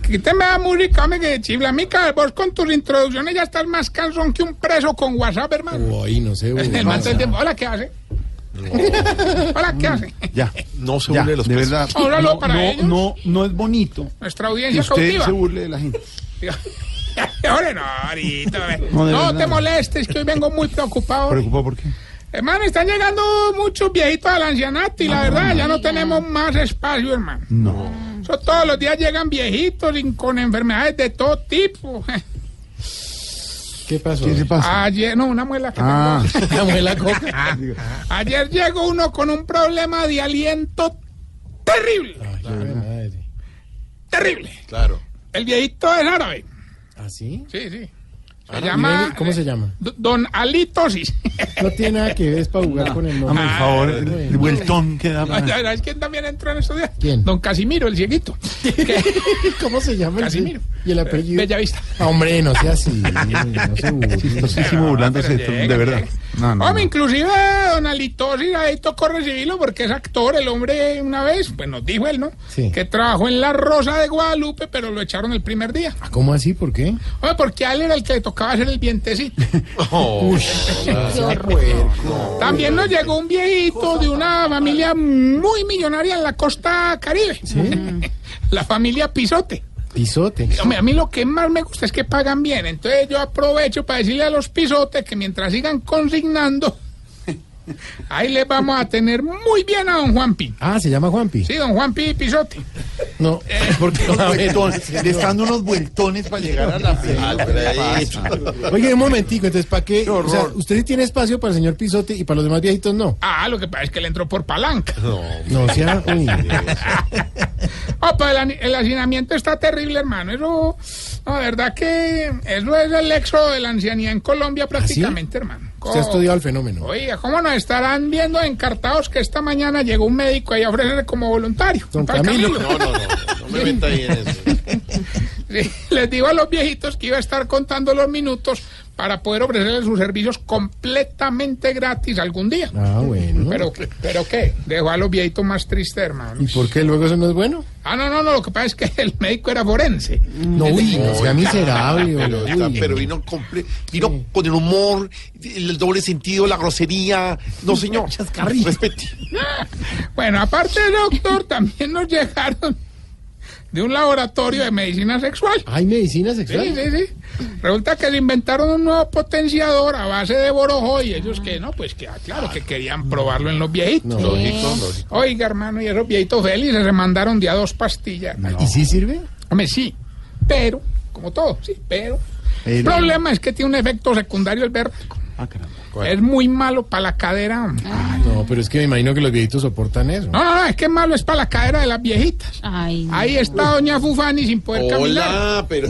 Quíteme la música, hombre, que chiflamica, vos con tus introducciones ya estás más cansón que un preso con WhatsApp, hermano. Uy, no sé. (laughs) El man tiempo, Hola, ¿qué hace? Hola, ¿qué hace? Ya. No se Ya, burle de los de verdad. No, para no, ellos. no, no es bonito Nuestra que audiencia usted cautiva. se burle de la gente. (laughs) Hombre, no, ahorita. No, te molestes, que hoy vengo muy preocupado. ¿Preocupado por qué? Hermano, están llegando muchos viejitos al ancianato y la verdad, ya no tenemos más espacio, hermano. No. Eso todos los días llegan viejitos y con enfermedades de todo tipo. ¿Qué pasó? ¿Qué le pasa? Ayer, no, una muela que Ah. tengo. (laughs) La muela coca. Ayer llegó uno con un problema de aliento terrible. Ay. Terrible. Claro. El viejito es árabe. ¿Ah, sí? Sí, sí. Se llama ¿Cómo se llama? Don Alitosis. No tiene nada que ver, es para jugar con el nombre. Hazme el favor, el, el vueltón que da. para- ¿Sabes quién también entró en estos días? ¿Quién? Don Casimiro, el cieguito. (laughs) ¿Cómo se llama? Casimiro. Y el apellido. Bellavista. Ah, Hombre, no sea así. No se. Chistosísimo (laughs) burlándose de, de verdad. No, no, Hombre, no. inclusive Don Alitosis ahí tocó recibirlo porque es actor, el hombre una vez, pues nos dijo él, ¿no? Sí. Que trabajó en La Rosa de Guadalupe, pero lo echaron el primer día. ¿Cómo así? ¿Por qué? Hombre, porque a él era el que le tocaba hacer el vientecito. (laughs) Uy, Qué horror. También nos llegó un viejito de una familia muy millonaria en la costa caribe. (laughs) La familia Pisote. Pisote. Hombre, a mí lo que más me gusta es que pagan bien. Entonces yo aprovecho para decirle a los pisotes que mientras sigan consignando, (laughs) ahí les vamos a tener muy bien a don Juanpi. Ah, se llama Juanpi. Sí, don Juanpi Pisote. No, (laughs) porque Unos vueltones, le están dando unos vueltones para llegar a la (laughs) final. Oye, un momentico, entonces, ¿para qué? Qué O sea, horror. usted sí tiene espacio para el señor Pisote y para los demás viejitos no. Ah, lo que pasa es que le entró por palanca. No sea. Uy. Oh, pues el, el hacinamiento está terrible, hermano. Eso, no, de verdad que eso es el éxodo de la ancianía en Colombia prácticamente, hermano. Usted ha estudiado el fenómeno. Oiga, ¿cómo nos estarán viendo encartados que esta mañana llegó un médico ahí a ofrecerse como voluntario? Don Camilo. No, no, no, no me meta ahí en eso. (laughs) Sí, les digo a los viejitos que iba a estar contando los minutos para poder ofrecerles sus servicios completamente gratis algún día. Ah, bueno. Pero, ¿Pero qué? Dejó a los viejitos más tristes, hermano. ¿Y por qué luego eso no es bueno? Ah, no, no, no, lo que pasa es que el médico era forense. No, uy, no sea miserable. Pero, uy. está- pero vino, comple- vino con el humor, el doble sentido, la grosería. No, señor. (laughs) Respete. (laughs) Bueno, aparte doctor, también nos llegaron de un laboratorio de medicina sexual. ¿Hay medicina Sí, sexual? sí, sí. Resulta que se inventaron un nuevo potenciador a base de borojo y ellos que no, pues que ah, claro que querían probarlo en los viejitos. No. Lógico, lógico. Oiga, hermano, y esos viejitos felices se mandaron de a dos pastillas. ¿Y sí sirve? Hombre, sí, pero, como todo, sí, pero. El problema es que tiene un efecto secundario el berraco. Ah, caramba. Es muy malo para la cadera. hombre. No, pero es que me imagino que los viejitos soportan eso. No, no, no, es que malo es para la cadera de las viejitas. Ay, no. Ahí está doña Fufani sin poder caminar. Hola, pero.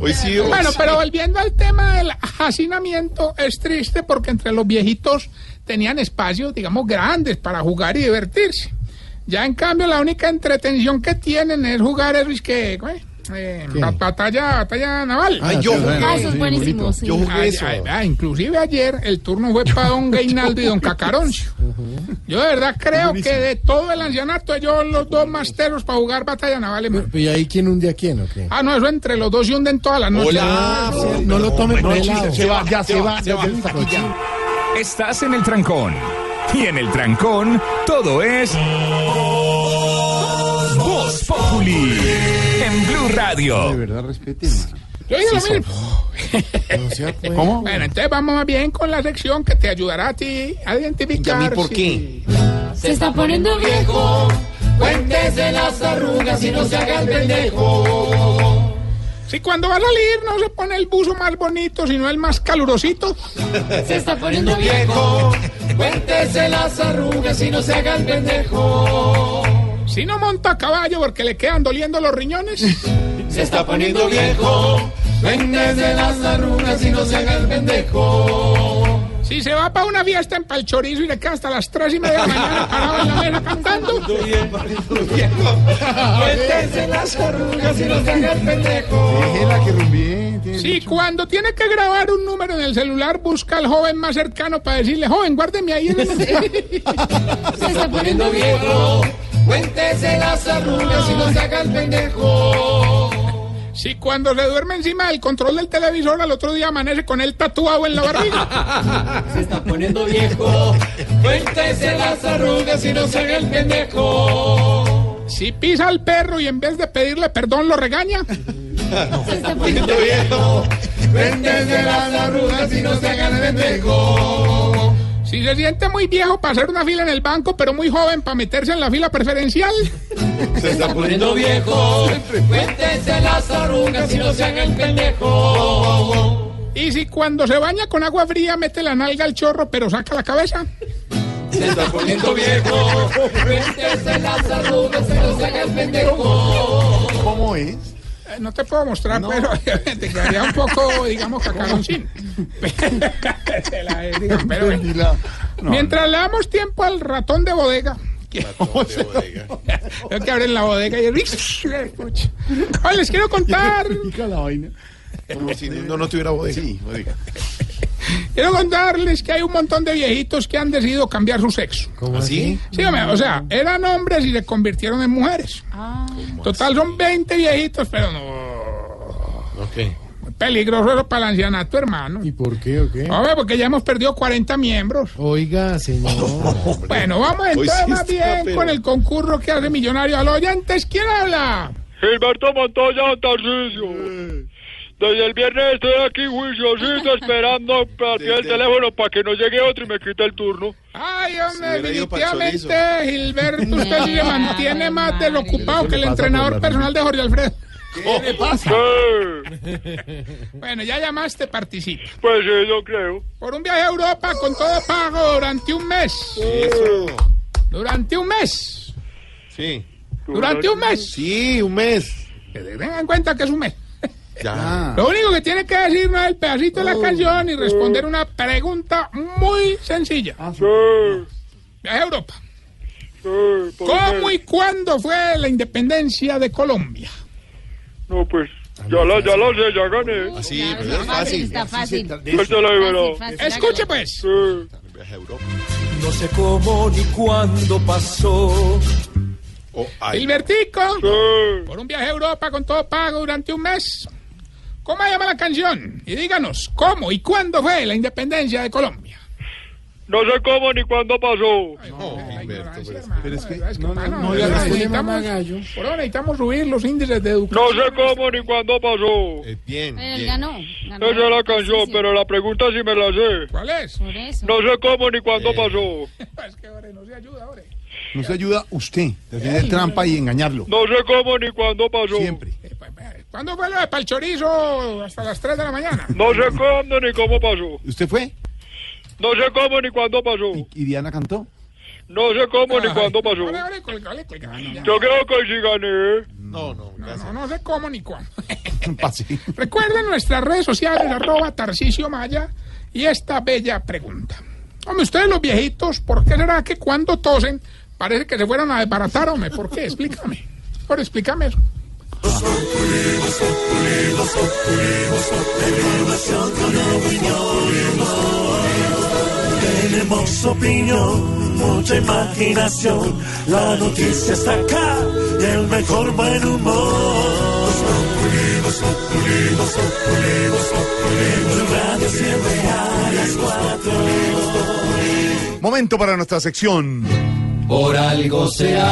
Hoy sí. hoy Bueno, pero volviendo al tema del hacinamiento, es triste porque entre los viejitos tenían espacios, digamos, grandes para jugar y divertirse. Ya en cambio, la única entretención que tienen es jugar eso, es que, eh, batalla, batalla naval. Ay, yo jugué. Ah, eso es buenísimo, sí. Yo jugué Ay, eso. ay, ay, inclusive ayer el turno fue para don Gainaldo y don (laughs) Cacaroncio. Yo de verdad creo que de todo el ancianato ellos los dos más teros para jugar batalla naval. ¿Y ahí quién hunde a quién o qué? Ah, no, eso entre los dos se hunden todas las noches. Hola. No lo tome por el lado. Se va, ya se va. se va. Estás en el trancón. Y en el trancón, todo es. Voz Populi. Blue De Radio. verdad, respeten. Yo digo lo mismo. (laughs) ¿Cómo? Bueno, entonces vamos más bien con la sección que te ayudará a ti a identificar. ¿Y a mí por si- Se está poniendo viejo. Cuéntese las arrugas y no se haga el pendejo. Si cuando va a salir no se pone el buzo más bonito, sino el más calurosito. Se está poniendo Viejo, cuéntese las arrugas y no se haga el pendejo. Si no monta a caballo porque le quedan doliendo los riñones. (laughs) Se está poniendo viejo, cuéntese las arrugas y no se haga el pendejo. Si se va para una fiesta en Palchorizo y le queda hasta las tres y media de la mañana parado en la mesa cantando. (laughs) Cuéntese las arrugas y no se haga el pendejo. Déjela que rumbie. tiene Si dicho. cuando tiene que grabar un número en el celular busca al joven más cercano para decirle, joven, guárdeme ahí en el... (laughs) Se está poniendo Viejo, cuéntese las arrugas y no se haga el pendejo. Si cuando se duerme encima del control del televisor al otro día amanece con él tatuado en la barriga. (laughs) Se está poniendo viejo, cuéntese las arrugas y no se haga el pendejo. Si pisa al perro y en vez de pedirle perdón lo regaña. Se está poniendo viejo, cuéntese las arrugas y no se haga el pendejo. Si se siente muy viejo para hacer una fila en el banco, pero muy joven para meterse en la fila preferencial. Se está poniendo viejo, cuéntese las arrugas y no se haga el pendejo. Y si cuando se baña con agua fría mete la nalga al chorro, pero saca la cabeza. Se está poniendo viejo, cuéntese las arrugas y no se haga el pendejo. ¿Cómo es? No te puedo mostrar, pero te quedaría un poco, digamos, cacaroncín. (laughs) Pero bueno. Mientras le damos tiempo al ratón de bodega. que- (laughs) Veo que abren la bodega y. Oye, les quiero contar. (laughs) Como si no, no tuviera bodega. Sí, bodega. Quiero contarles que hay un montón de viejitos que han decidido cambiar su sexo. ¿Cómo así? Sí, hombre, o sea, eran hombres y se convirtieron en mujeres. Total, son 20 viejitos, pero no. Ok. Muy peligroso eso para el ancianato, hermano. ¿Y por qué o qué? Hombre, porque ya hemos perdido 40 miembros. Oiga, señor. (laughs) Bueno, vamos entonces más bien pero- con el concurso que hace Millonario a los oyentes. ¿Quién habla? Gilberto Montoya Tarcisio. Desde el viernes estoy aquí juiciosito (laughs) esperando a pie el teléfono para que no llegue otro y me quite el turno. Ay, hombre, definitivamente, Gilberto, usted se (laughs) mantiene más desocupado que el entrenador personal de Jorge Alfredo. ¿Qué le (laughs) pasa? Bueno, ya llamaste, participa. Pues sí, yo creo. Por un viaje a Europa con todo pago durante un mes. Durante un mes. Sí. Durante un mes. Sí, un mes. Tengan en cuenta que es un mes. Ya. Lo único que tiene que decirnos es el pedacito de la canción y responder una pregunta muy sencilla. Viaje a Europa. ¿Cómo y cuándo fue la independencia de Colombia? No, pues ya la, ya la sé, ya gané. Así, pues es fácil. Está fácil. Esta la liberó. Escuche pues. No sé cómo ni cuándo pasó. Gilbertico, por un viaje a Europa con todo pago durante un mes. ¿Cómo se llama la canción? Y díganos, ¿cómo y cuándo fue la independencia de Colombia? No sé cómo ni cuándo pasó. Pero es que no, no, no, ya necesitamos, por ahora necesitamos subir los índices de educación. No sé cómo ni cuándo pasó. bien, Él ganó. ganó. Esa es la canción, pero la pregunta sí me la sé. ¿Cuál es? Por eso. No sé cómo ni cuándo pasó. (laughs) Es que ahora no se ayuda ahora. No se ayuda usted de tener trampa y engañarlo. No sé cómo ni cuándo pasó. Siempre. ¿Cuándo fue lo de Palchorizo hasta las 3 de la mañana? No sé cuándo ni cómo pasó. ¿Usted fue? No sé cómo ni cuándo pasó. ¿Y Diana cantó? No sé cómo ni cuándo pasó. Ahora, ahora, colga, ahora, colga, ya. Yo creo que sí gané. No, no, No, no, no sé cómo ni cuándo. (laughs) Recuerden nuestras redes sociales, arroba Tarcisio Maya, y esta bella pregunta. Hombre, ustedes los viejitos, ¿por qué será que cuando tosen parece que se fueran a desbaratar, hombre? ¿Por qué? Explícame. Por explícame eso. Tenemos opinión, mucha imaginación. La noticia está acá y el mejor buen humor. Tu radio siempre a las cuatro. Momento para nuestra sección. Por algo será.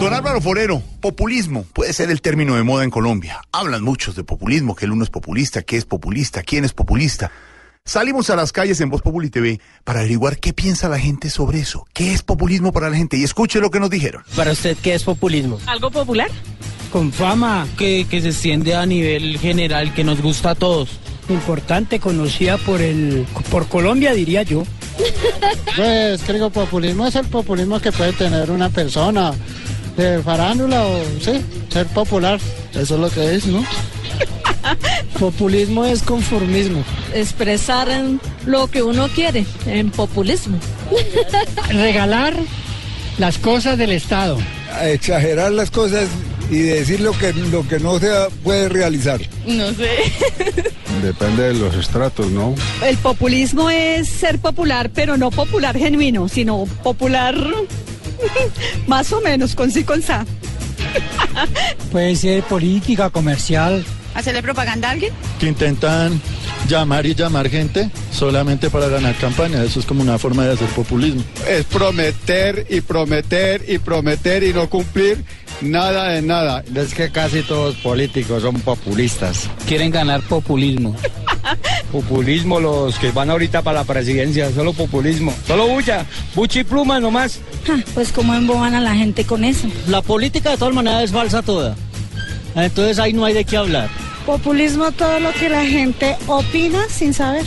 Don Álvaro Forero, populismo puede ser el término de moda en Colombia. Hablan muchos de populismo, que el uno es populista, que es populista, quién es populista. Salimos a las calles en Voz Populi TV para averiguar qué piensa la gente sobre eso. ¿Qué es populismo para la gente? Y escuche lo que nos dijeron. Para usted, ¿qué es populismo? ¿Algo popular? Con fama, que, que se extiende a nivel general, que nos gusta a todos. Importante, conocida por el por Colombia, diría yo. Pues creo populismo es el populismo que puede tener una persona de farándula o sí, ser popular. Eso es lo que es, ¿no? (laughs) Populismo es conformismo. expresar en lo que uno quiere, en populismo. Regalar las cosas del Estado. a exagerar las cosas y decir lo que, lo que no se puede realizar. No sé. Depende de los estratos, ¿no? El populismo es ser popular, pero no popular genuino, sino popular (laughs) más o menos, con sí con sa. Puede ser política, comercial. ¿Hacerle propaganda a alguien? Que intentan llamar y llamar gente solamente para ganar campaña. Eso es como una forma de hacer populismo. Es prometer y prometer y prometer y no cumplir nada de nada. Es que casi todos políticos son populistas. Quieren ganar populismo. (laughs) Populismo los que van ahorita para la presidencia, solo populismo. Solo bulla, bucha y pluma nomás. Pues como emboban a la gente con eso. La política de todas maneras es falsa toda. Entonces ahí no hay de qué hablar. Populismo todo lo que la gente opina sin saber.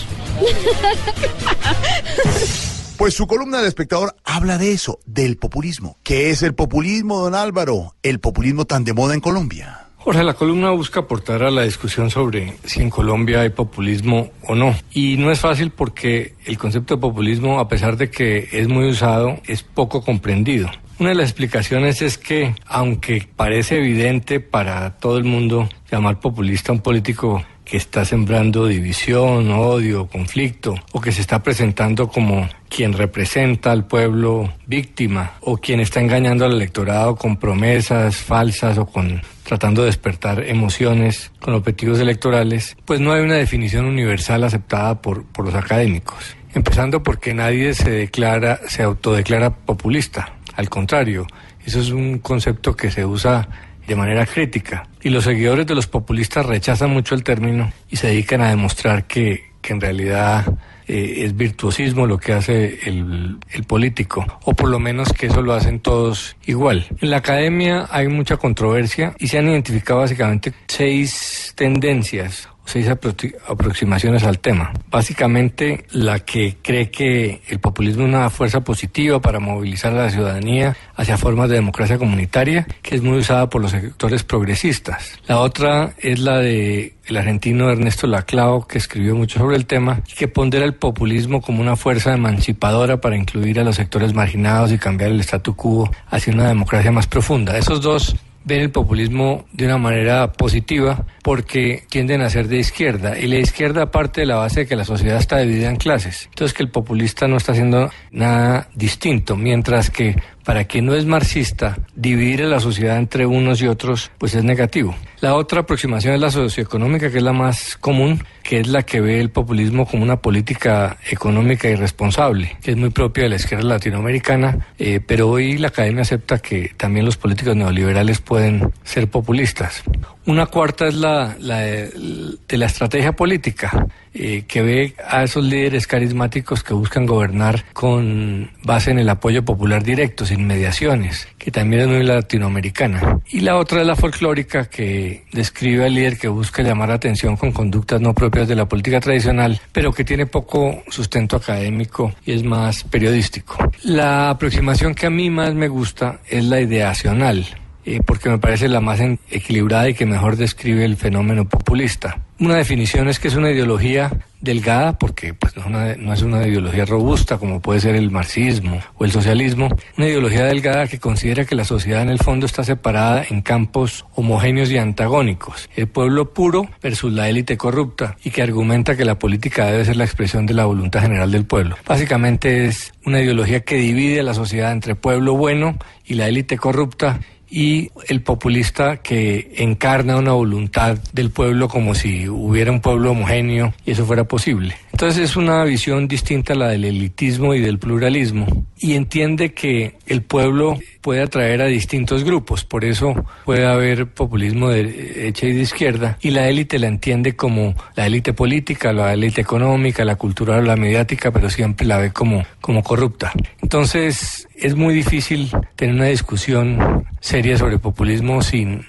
Pues su columna del espectador habla de eso, del populismo. ¿Qué es el populismo, don Álvaro? El populismo tan de moda en Colombia. Jorge, la columna busca aportar a la discusión sobre si en Colombia hay populismo o no. Y no es fácil porque el concepto de populismo, a pesar de que es muy usado, es poco comprendido. Una de las explicaciones es que, aunque parece evidente para todo el mundo llamar populista a un político que está sembrando división, odio, conflicto, o que se está presentando como quien representa al pueblo víctima, o quien está engañando al electorado con promesas falsas o con tratando de despertar emociones con objetivos electorales, pues no hay una definición universal aceptada por, por los académicos. Empezando porque nadie se declara, se autodeclara populista. Al contrario, eso es un concepto que se usa de manera crítica. Y los seguidores de los populistas rechazan mucho el término y se dedican a demostrar que, que en realidad eh, es virtuosismo lo que hace el, el, político, o por lo menos que eso lo hacen todos igual. En la academia hay mucha controversia y se han identificado básicamente seis tendencias seis aproximaciones al tema. Básicamente, la que cree que el populismo es una fuerza positiva para movilizar a la ciudadanía hacia formas de democracia comunitaria, que es muy usada por los sectores progresistas. La otra es la de el argentino Ernesto Laclao, que escribió mucho sobre el tema, que pondera el populismo como una fuerza emancipadora para incluir a los sectores marginados y cambiar el statu quo hacia una democracia más profunda. Esos dos ven el populismo de una manera positiva porque tienden a ser de izquierda y la izquierda parte de la base de que la sociedad está dividida en clases. Entonces que el populista no está haciendo nada distinto, mientras que para quien no es marxista, dividir a la sociedad entre unos y otros, pues es negativo. La otra aproximación es la socioeconómica, que es la más común, que es la que ve el populismo como una política económica irresponsable, que es muy propia de la izquierda latinoamericana, eh, pero hoy la academia acepta que también los políticos neoliberales pueden ser populistas. Una cuarta es la, de, la estrategia política, eh, que ve a esos líderes carismáticos que buscan gobernar con base en el apoyo popular directo, sin mediaciones, que también es muy latinoamericana. Y la otra es la folclórica, que describe al líder que busca llamar la atención con conductas no propias de la política tradicional, pero que tiene poco sustento académico y es más periodístico. La aproximación que a mí más me gusta es la ideacional eh, porque me parece la más equilibrada y que mejor describe el fenómeno populista. Una definición es que es una ideología delgada, porque pues, no, una, no es una ideología robusta como puede ser el marxismo o el socialismo, una ideología delgada que considera que la sociedad en el fondo está separada en campos homogéneos y antagónicos, el pueblo puro versus la élite corrupta, y que argumenta que la política debe ser la expresión de la voluntad general del pueblo. Básicamente es una ideología que divide a la sociedad entre pueblo bueno y la élite corrupta y el populista que encarna una voluntad del pueblo como si hubiera un pueblo homogéneo y eso fuera posible. Entonces es una visión distinta a la del elitismo y del pluralismo y entiende que el pueblo puede atraer a distintos grupos, por eso puede haber populismo de derecha y de izquierda y la élite la entiende como la élite política, la élite económica, la cultural, la mediática, pero siempre la ve como, como corrupta. Entonces es muy difícil tener una discusión seria sobre populismo sin,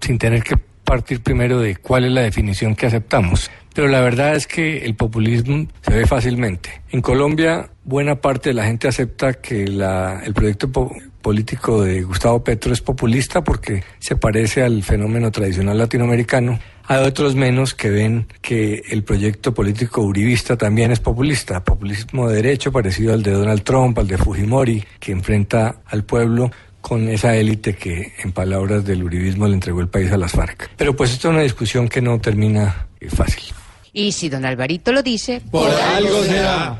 sin tener que partir primero de cuál es la definición que aceptamos. Pero la verdad es que el populismo se ve fácilmente. En Colombia, buena parte de la gente acepta que la, el proyecto político de Gustavo Petro es populista porque se parece al fenómeno tradicional latinoamericano. Hay otros menos que ven que el proyecto político uribista también es populista, populismo de derecho parecido al de Donald Trump, al de Fujimori, que enfrenta al pueblo con esa élite que, en palabras del uribismo, le entregó el país a las FARC. Pero pues esto es una discusión que no termina eh, fácil. Y si don Alvarito lo dice, por algo será.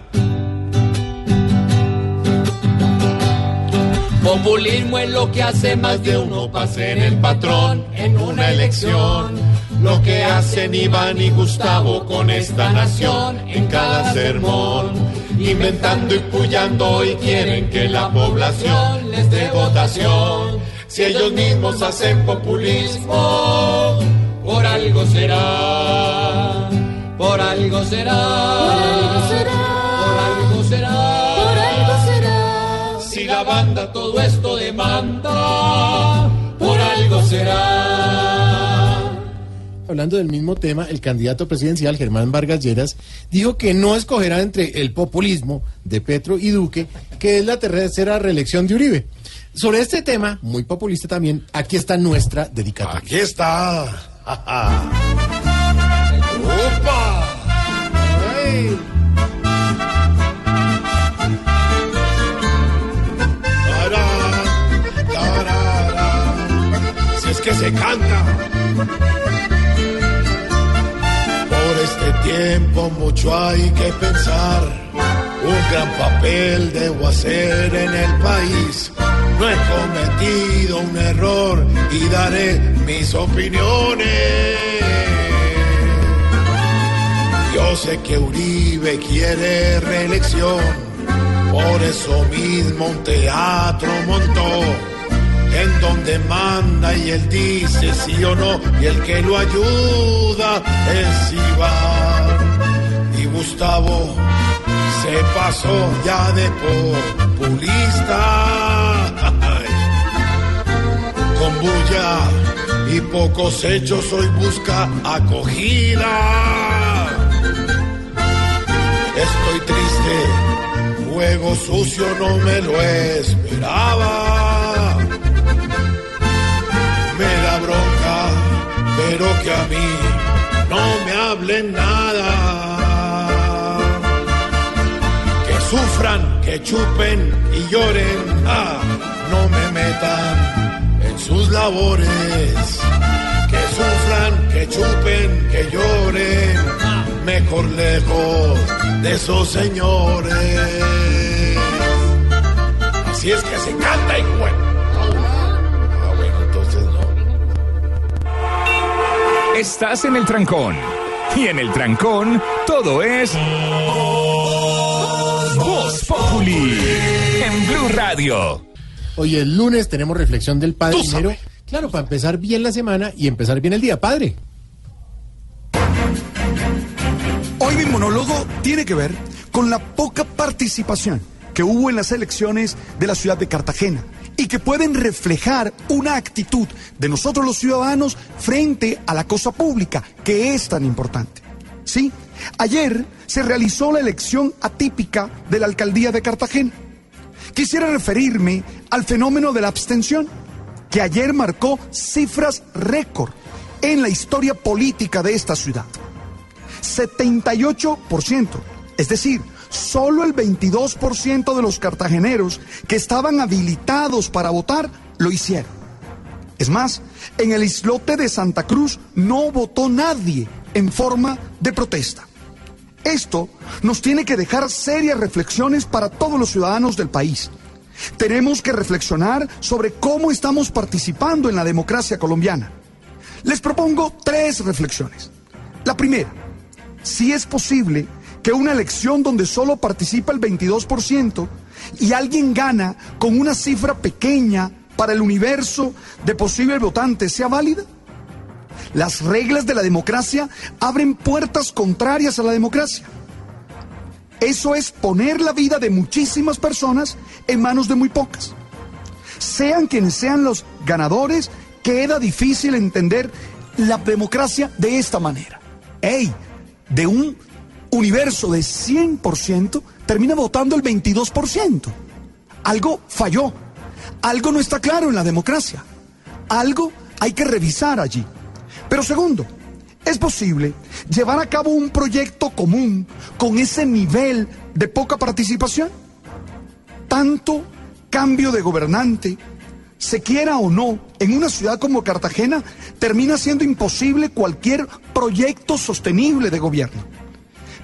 Populismo es lo que hace más de uno para ser el patrón en una elección. Lo que hacen Iván y Gustavo con esta nación en cada sermón inventando y puyando y quieren que la población les dé votación. Si ellos mismos hacen populismo, por algo será, por algo será, por algo será, por algo será, por algo será. Si la banda todo por algo será. Hablando del mismo tema, el candidato presidencial Germán Vargas Lleras dijo que no escogerá entre el populismo de Petro y Duque, que es la tercera reelección de Uribe. Sobre este tema, muy populista también, aquí está nuestra dedicatoria. Aquí está. (laughs) ¡Opa! Tarán, que se canta. Por este tiempo mucho hay que pensar. Un gran papel debo hacer en el país. No he cometido un error y daré mis opiniones. Yo sé que Uribe quiere reelección, por eso mismo un teatro montó, en donde manda y él dice sí o no, y el que lo ayuda es Iván. Y Gustavo se pasó ya de populista, con bulla y pocos hechos hoy busca acogida. Estoy triste, juego sucio no me lo esperaba. Da bronca, pero que a mí no me hablen nada. Que sufran, que chupen y lloren, ah, no me metan en sus labores. Que sufran, que chupen, que lloren, mejor lejos de esos señores. Así es que se canta y bueno. Estás en el trancón. Y en el trancón, todo es. Voz Populi. En Blue Radio. Hoy el lunes tenemos reflexión del Padre Dinero. Claro, para empezar bien la semana y empezar bien el día. Padre. Hoy mi monólogo tiene que ver con la poca participación que hubo en las elecciones de la ciudad de Cartagena y que pueden reflejar una actitud de nosotros los ciudadanos frente a la cosa pública, que es tan importante. Sí, ayer se realizó la elección atípica de la alcaldía de Cartagena. Quisiera referirme al fenómeno de la abstención, que ayer marcó cifras récord en la historia política de esta ciudad. 78%, es decir, solo el 22% de los cartageneros que estaban habilitados para votar lo hicieron. Es más, en el islote de Santa Cruz no votó nadie en forma de protesta. Esto nos tiene que dejar serias reflexiones para todos los ciudadanos del país. Tenemos que reflexionar sobre cómo estamos participando en la democracia colombiana. Les propongo tres reflexiones. La primera, si es posible que una elección donde solo participa el 22% y alguien gana con una cifra pequeña para el universo de posibles votantes sea válida? Las reglas de la democracia abren puertas contrarias a la democracia. Eso es poner la vida de muchísimas personas en manos de muy pocas. Sean quienes sean los ganadores, queda difícil entender la democracia de esta manera. ¡Ey! De un universo de 100%, termina votando el 22%. Algo falló. Algo no está claro en la democracia. Algo hay que revisar allí. Pero segundo, ¿es posible llevar a cabo un proyecto común con ese nivel de poca participación? Tanto cambio de gobernante, se quiera o no, en una ciudad como Cartagena, termina siendo imposible cualquier proyecto sostenible de gobierno.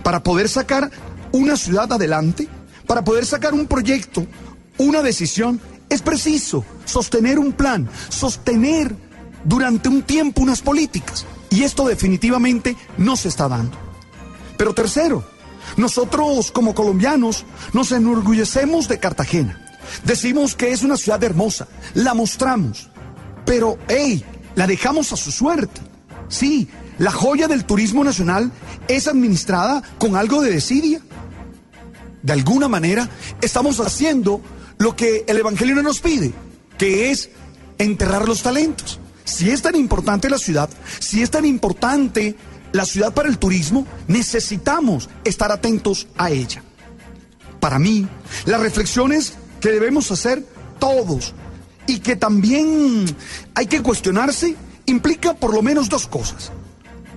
Para poder sacar una ciudad adelante, para poder sacar un proyecto, una decisión, es preciso sostener un plan, sostener durante un tiempo unas políticas. Y esto definitivamente no se está dando. Pero tercero, nosotros como colombianos nos enorgullecemos de Cartagena. Decimos que es una ciudad hermosa, la mostramos. Pero, hey, la dejamos a su suerte. Sí, la joya del turismo nacional es administrada con algo de desidia. De alguna manera, estamos haciendo lo que el Evangelio nos pide, que es enterrar los talentos. Si es tan importante la ciudad, si es tan importante la ciudad para el turismo, necesitamos estar atentos a ella. Para mí, las reflexiones que debemos hacer todos, y que también hay que cuestionarse implica por lo menos dos cosas.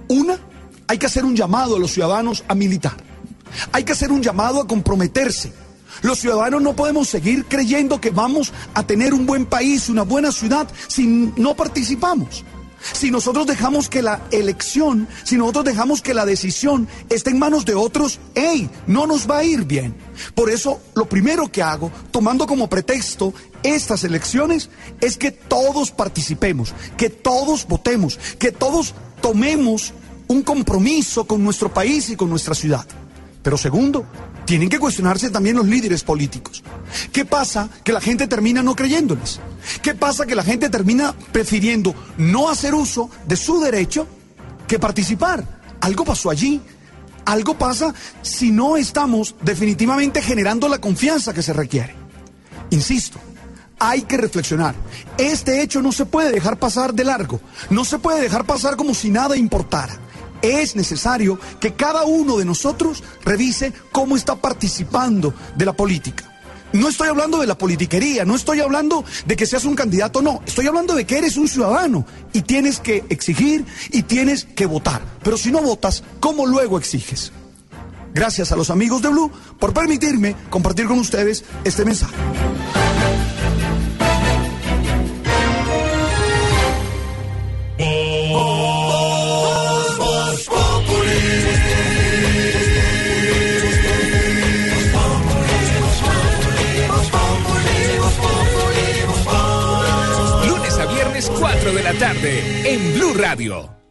Una, hay que hacer un llamado a los ciudadanos a militar. Hay que hacer un llamado a comprometerse. Los ciudadanos no podemos seguir creyendo que vamos a tener un buen país, una buena ciudad, si no participamos. Si nosotros dejamos que la elección, si nosotros dejamos que la decisión esté en manos de otros, ¡hey! No nos va a ir bien. Por eso, lo primero que hago, tomando como pretexto estas elecciones, es que todos participemos, que todos votemos, que todos tomemos un compromiso con nuestro país y con nuestra ciudad. Pero segundo, tienen que cuestionarse también los líderes políticos. ¿Qué pasa que la gente termina no creyéndoles? ¿Qué pasa que la gente termina prefiriendo no hacer uso de su derecho que participar? Algo pasó allí. Algo pasa si no estamos definitivamente generando la confianza que se requiere. Insisto, hay que reflexionar. Este hecho no se puede dejar pasar de largo. No se puede dejar pasar como si nada importara es necesario que cada uno de nosotros revise cómo está participando de la política. No estoy hablando de la politiquería, no estoy hablando de que seas un candidato, no, estoy hablando de que eres un ciudadano y tienes que exigir y tienes que votar. Pero si no votas, ¿cómo luego exiges? Gracias a los amigos de Blue por permitirme compartir con ustedes este mensaje. Tarde en Blue Radio.